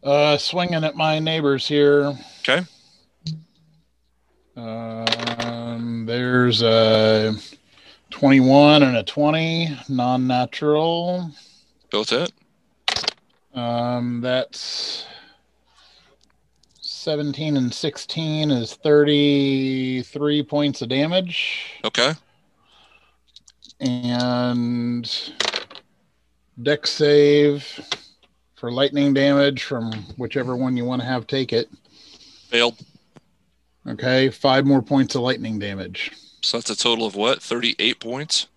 [SPEAKER 9] Uh, swinging at my neighbors here.
[SPEAKER 2] Okay.
[SPEAKER 9] Um, there's a 21 and a 20, non-natural.
[SPEAKER 2] Both hit.
[SPEAKER 9] Um, that's 17 and 16 is 33 points of damage.
[SPEAKER 2] Okay.
[SPEAKER 9] And Dex save for lightning damage from whichever one you want to have take it.
[SPEAKER 2] Failed.
[SPEAKER 9] Okay, five more points of lightning damage.
[SPEAKER 2] So that's a total of what? 38 points?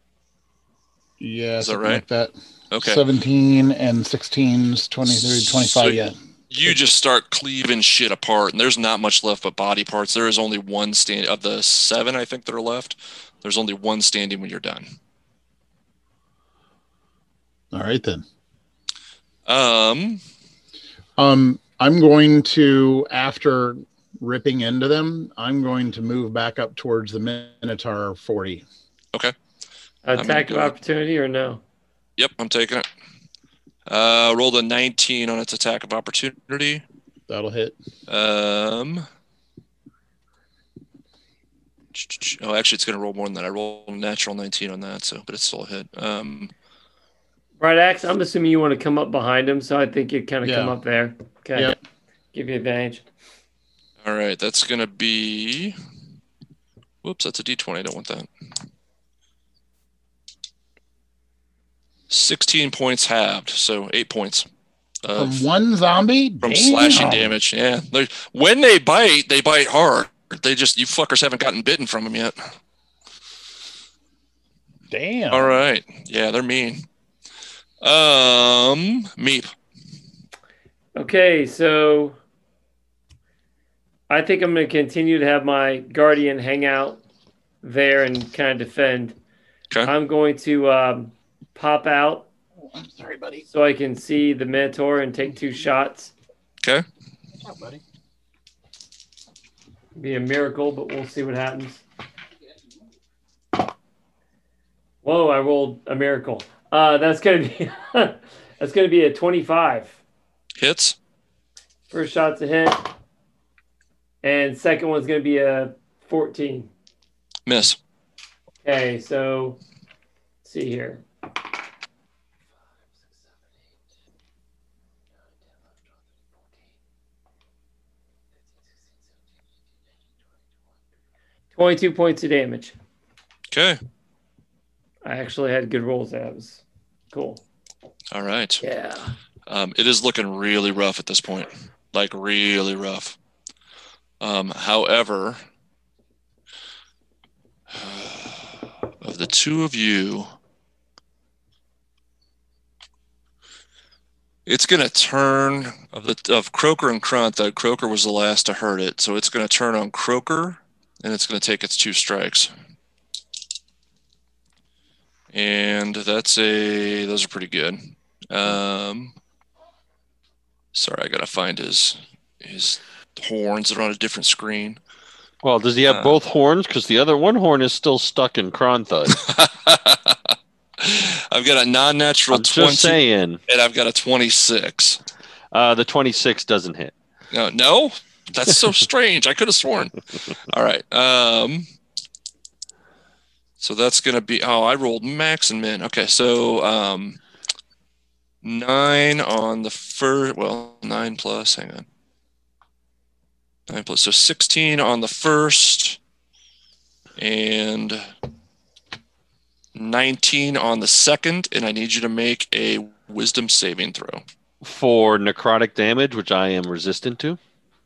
[SPEAKER 9] Yeah,
[SPEAKER 2] Is that right?
[SPEAKER 9] Like that.
[SPEAKER 2] Okay.
[SPEAKER 9] 17 and 16's 23, 25,
[SPEAKER 2] So
[SPEAKER 9] yeah.
[SPEAKER 2] You just start cleaving shit apart, and there's not much left but body parts. There is only one stand of the seven, I think that are left. There's only one standing when you're done.
[SPEAKER 9] All right then.
[SPEAKER 2] Um,
[SPEAKER 9] Um, I'm going to after ripping into them, I'm going to move back up towards the Minotaur 40.
[SPEAKER 2] okay.
[SPEAKER 5] Attack of opportunity or no?
[SPEAKER 2] Yep, I'm taking it. Uh, rolled a 19 on its attack of opportunity.
[SPEAKER 9] That'll hit.
[SPEAKER 2] Um, oh, actually, it's going to roll more than that. I rolled a natural 19 on that, so but it's still a hit. Um,
[SPEAKER 5] Right, Axe. I'm assuming you want to come up behind him, so I think you kind of come up there. Okay.
[SPEAKER 9] Yep.
[SPEAKER 5] Give you advantage.
[SPEAKER 2] All right, that's going to be. Whoops, that's a d20. I don't want that. 16 points halved, so eight points of,
[SPEAKER 9] From one zombie?
[SPEAKER 2] from
[SPEAKER 9] Damn.
[SPEAKER 2] slashing damage. Yeah, They're- when they bite, they bite hard. They just you fuckers haven't gotten bitten from them yet.
[SPEAKER 9] Damn.
[SPEAKER 2] All right, yeah, they're mean. Um, Meep.
[SPEAKER 5] Okay, so I think I'm going to continue to have my guardian hang out there and kind of defend.
[SPEAKER 2] Okay.
[SPEAKER 5] I'm going to um, pop out
[SPEAKER 9] I'm sorry, buddy.
[SPEAKER 5] so I can see the mentor and take two shots.
[SPEAKER 2] Okay.
[SPEAKER 9] Oh, buddy.
[SPEAKER 5] Be a miracle, but we'll see what happens. Whoa! I rolled a miracle. Uh, that's gonna be that's gonna be a 25.
[SPEAKER 2] Hits.
[SPEAKER 5] First shot's a hit, and second one's gonna be a 14.
[SPEAKER 2] Miss.
[SPEAKER 5] Okay, so see here. Twenty-two points of damage.
[SPEAKER 2] Okay.
[SPEAKER 5] I actually had good rolls. That was cool.
[SPEAKER 2] All right.
[SPEAKER 5] Yeah.
[SPEAKER 2] Um, it is looking really rough at this point, like really rough. Um, however, of the two of you, it's going to turn of the of Croker and Crunt. That Croker was the last to hurt it, so it's going to turn on Croker, and it's going to take its two strikes. And that's a those are pretty good. Um, sorry, I gotta find his his horns that are on a different screen.
[SPEAKER 3] Well, does he have
[SPEAKER 2] Uh,
[SPEAKER 3] both horns? Because the other one horn is still stuck in Kronthud.
[SPEAKER 2] I've got a non-natural
[SPEAKER 3] I'm
[SPEAKER 2] twenty,
[SPEAKER 3] just saying.
[SPEAKER 2] and I've got a twenty-six.
[SPEAKER 3] Uh, the 26 doesn't hit.
[SPEAKER 2] No, no, That's so strange. I could have sworn. All right. Um, so that's gonna be. Oh, I rolled max and min. Okay, so um, nine on the first. Well, nine plus. Hang on. Nine plus. So sixteen on the first, and nineteen on the second. And I need you to make a wisdom saving throw.
[SPEAKER 3] For necrotic damage, which I am resistant to.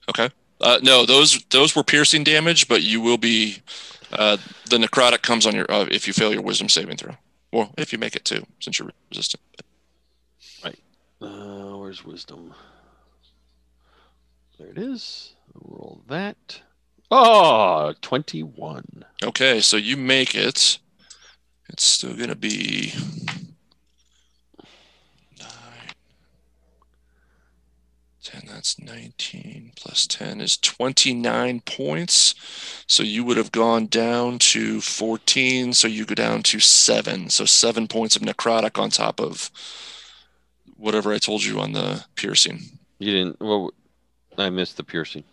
[SPEAKER 2] Okay. Uh, no, those those were piercing damage, but you will be. Uh, the necrotic comes on your uh, if you fail your wisdom saving throw, Well, if you make it too, since you're resistant. Right.
[SPEAKER 3] Uh, where's wisdom? There it is. Roll that. Oh, 21.
[SPEAKER 2] Okay, so you make it. It's still gonna be nine, ten. That's nineteen plus ten is twenty-nine points. So you would have gone down to fourteen. So you go down to seven. So seven points of necrotic on top of whatever I told you on the piercing.
[SPEAKER 3] You didn't. Well, I missed the piercing.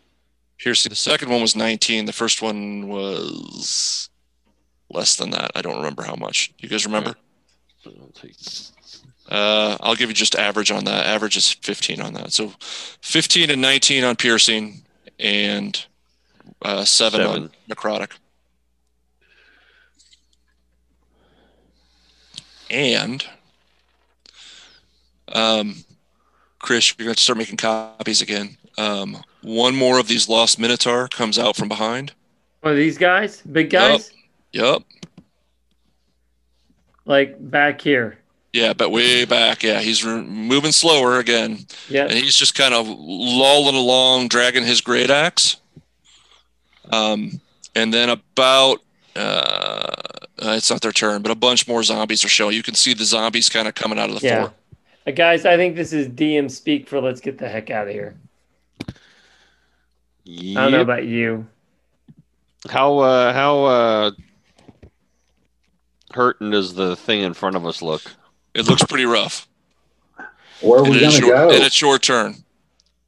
[SPEAKER 2] Piercing. The second one was nineteen. The first one was less than that. I don't remember how much. You guys remember?
[SPEAKER 3] I'll take-
[SPEAKER 2] Uh, I'll give you just average on that. Average is 15 on that. So 15 and 19 on piercing and uh, seven, on
[SPEAKER 3] Seven.
[SPEAKER 2] necrotic. And um, Chris, you're going to start making copies again. Um, one more of these lost Minotaur comes out from behind.
[SPEAKER 5] One of these guys, big guys,
[SPEAKER 2] Yup.
[SPEAKER 5] like back here.
[SPEAKER 2] Yeah, but way back. Yeah, he's re- moving slower again.
[SPEAKER 5] Yeah.
[SPEAKER 2] and he's just kind of lolling along, dragging his great axe. Um, and then about uh, uh, it's not their turn, but a bunch more zombies are showing. You can see the zombies kind of coming out of the
[SPEAKER 5] Yeah.
[SPEAKER 2] fort.
[SPEAKER 5] Uh, guys, I think this is DM speak for let's get the heck out of here. I don't know about you.
[SPEAKER 3] How uh how uh hurting does the thing in front of us look?
[SPEAKER 2] It looks pretty rough.
[SPEAKER 4] Where are we
[SPEAKER 2] it's
[SPEAKER 4] gonna
[SPEAKER 2] your,
[SPEAKER 4] go?
[SPEAKER 2] and it's your turn.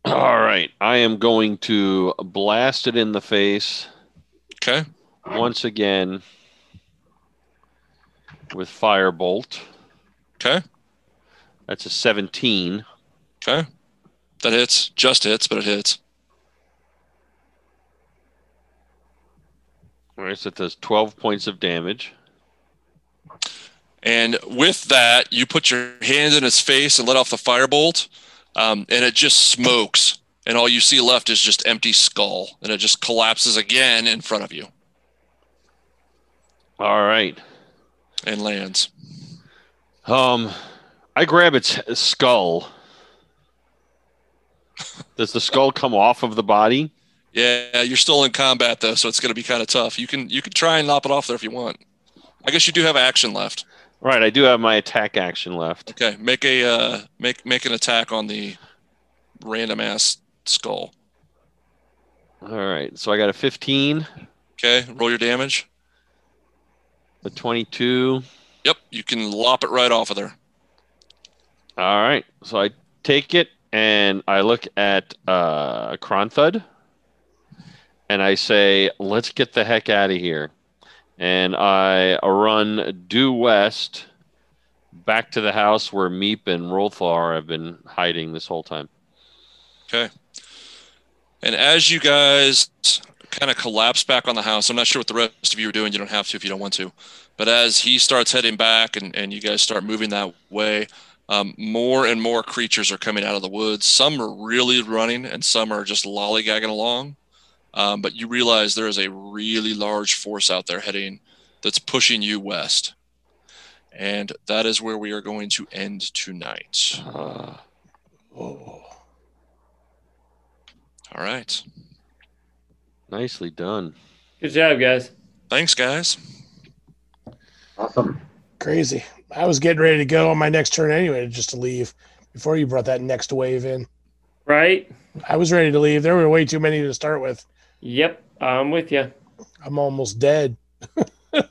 [SPEAKER 3] All right, I am going to blast it in the face
[SPEAKER 2] Okay.
[SPEAKER 3] once again with firebolt.
[SPEAKER 2] Okay.
[SPEAKER 3] That's a 17.
[SPEAKER 2] Okay. That hits. Just hits, but it hits.
[SPEAKER 3] All right, so it does 12 points of damage.
[SPEAKER 2] And with that, you put your hand in its face and let off the firebolt, um, and it just smokes. And all you see left is just empty skull, and it just collapses again in front of you
[SPEAKER 3] All right.
[SPEAKER 2] and lands.
[SPEAKER 3] Um, I grab its skull. Does the skull come off of the body?
[SPEAKER 2] Yeah, you're still in combat though, so it's going to be kind of tough. You can you can try and lop it off there if you want. I guess you do have action left.
[SPEAKER 3] Right, I do have my attack action left.
[SPEAKER 2] Okay, make a uh, make make an attack on the random ass skull.
[SPEAKER 3] All right, so I got a 15,
[SPEAKER 2] Okay, roll your damage.
[SPEAKER 3] a 22.
[SPEAKER 2] Yep, you can lop it right off of there.
[SPEAKER 3] All right, so I take it and I look at uh, Kronthud and I say, let's get the heck out of here. And I run due west back to the house where Meep and Rolthor have been hiding this whole time.
[SPEAKER 2] Okay. And as you guys kind of collapse back on the house, I'm not sure what the rest of you are doing. You don't have to if you don't want to. But as he starts heading back and, and you guys start moving that way, um, more and more creatures are coming out of the woods. Some are really running and some are just lollygagging along. Um, but you realize there is a really large force out there heading that's pushing you west. And that is where we are going to end tonight.
[SPEAKER 3] Uh,
[SPEAKER 8] Oh.
[SPEAKER 2] All right.
[SPEAKER 3] nicely done.
[SPEAKER 5] Good job, guys.
[SPEAKER 2] Thanks, guys.
[SPEAKER 4] Awesome.
[SPEAKER 8] Crazy. I was getting ready to go on my next turn anyway, just to leave before you brought that next wave in.
[SPEAKER 5] Right?
[SPEAKER 8] I was ready to leave. There were way too many to start with.
[SPEAKER 5] Yep. I'm with you.
[SPEAKER 8] I'm almost dead.
[SPEAKER 3] Well,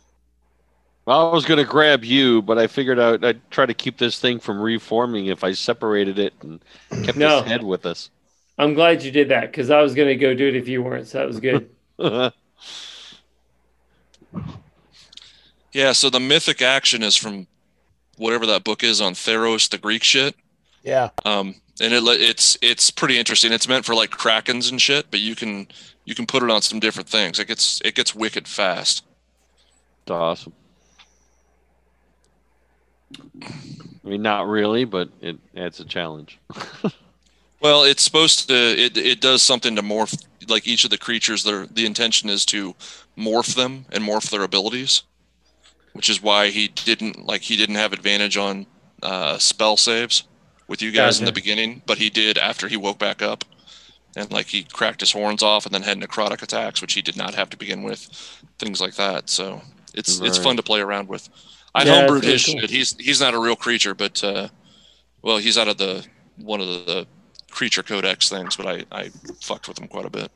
[SPEAKER 3] I was going to grab you, but I figured out I'd try to keep this thing from reforming if I separated it and kept
[SPEAKER 5] No.
[SPEAKER 3] its head with us.
[SPEAKER 5] I'm glad you did that because I was gonna go do it if you weren't. So that was good.
[SPEAKER 2] Yeah, so the mythic action is from whatever that book is on Theros, the Greek shit.
[SPEAKER 8] Yeah.
[SPEAKER 2] Um, and it it's it's pretty interesting. It's meant for like krakens and shit, but you can you can put it on some different things. It gets it gets wicked fast.
[SPEAKER 3] It's awesome. I mean, not really, but it adds a challenge.
[SPEAKER 2] Well, it's supposed to. It it does something to morph like each of the creatures. Their the intention is to morph them and morph their abilities, which is why he didn't like he didn't have advantage on uh, spell saves with you guys in the beginning, but he did after he woke back up, and like he cracked his horns off and then had necrotic attacks, which he did not have to begin with, things like that. So it's it's fun to play around with. I
[SPEAKER 5] Yeah,
[SPEAKER 2] homebrewed his
[SPEAKER 5] cool.
[SPEAKER 2] shit. He's he's not a real creature, but uh, well, he's out of the one of the, the creature codex things, but I I fucked with him quite a bit.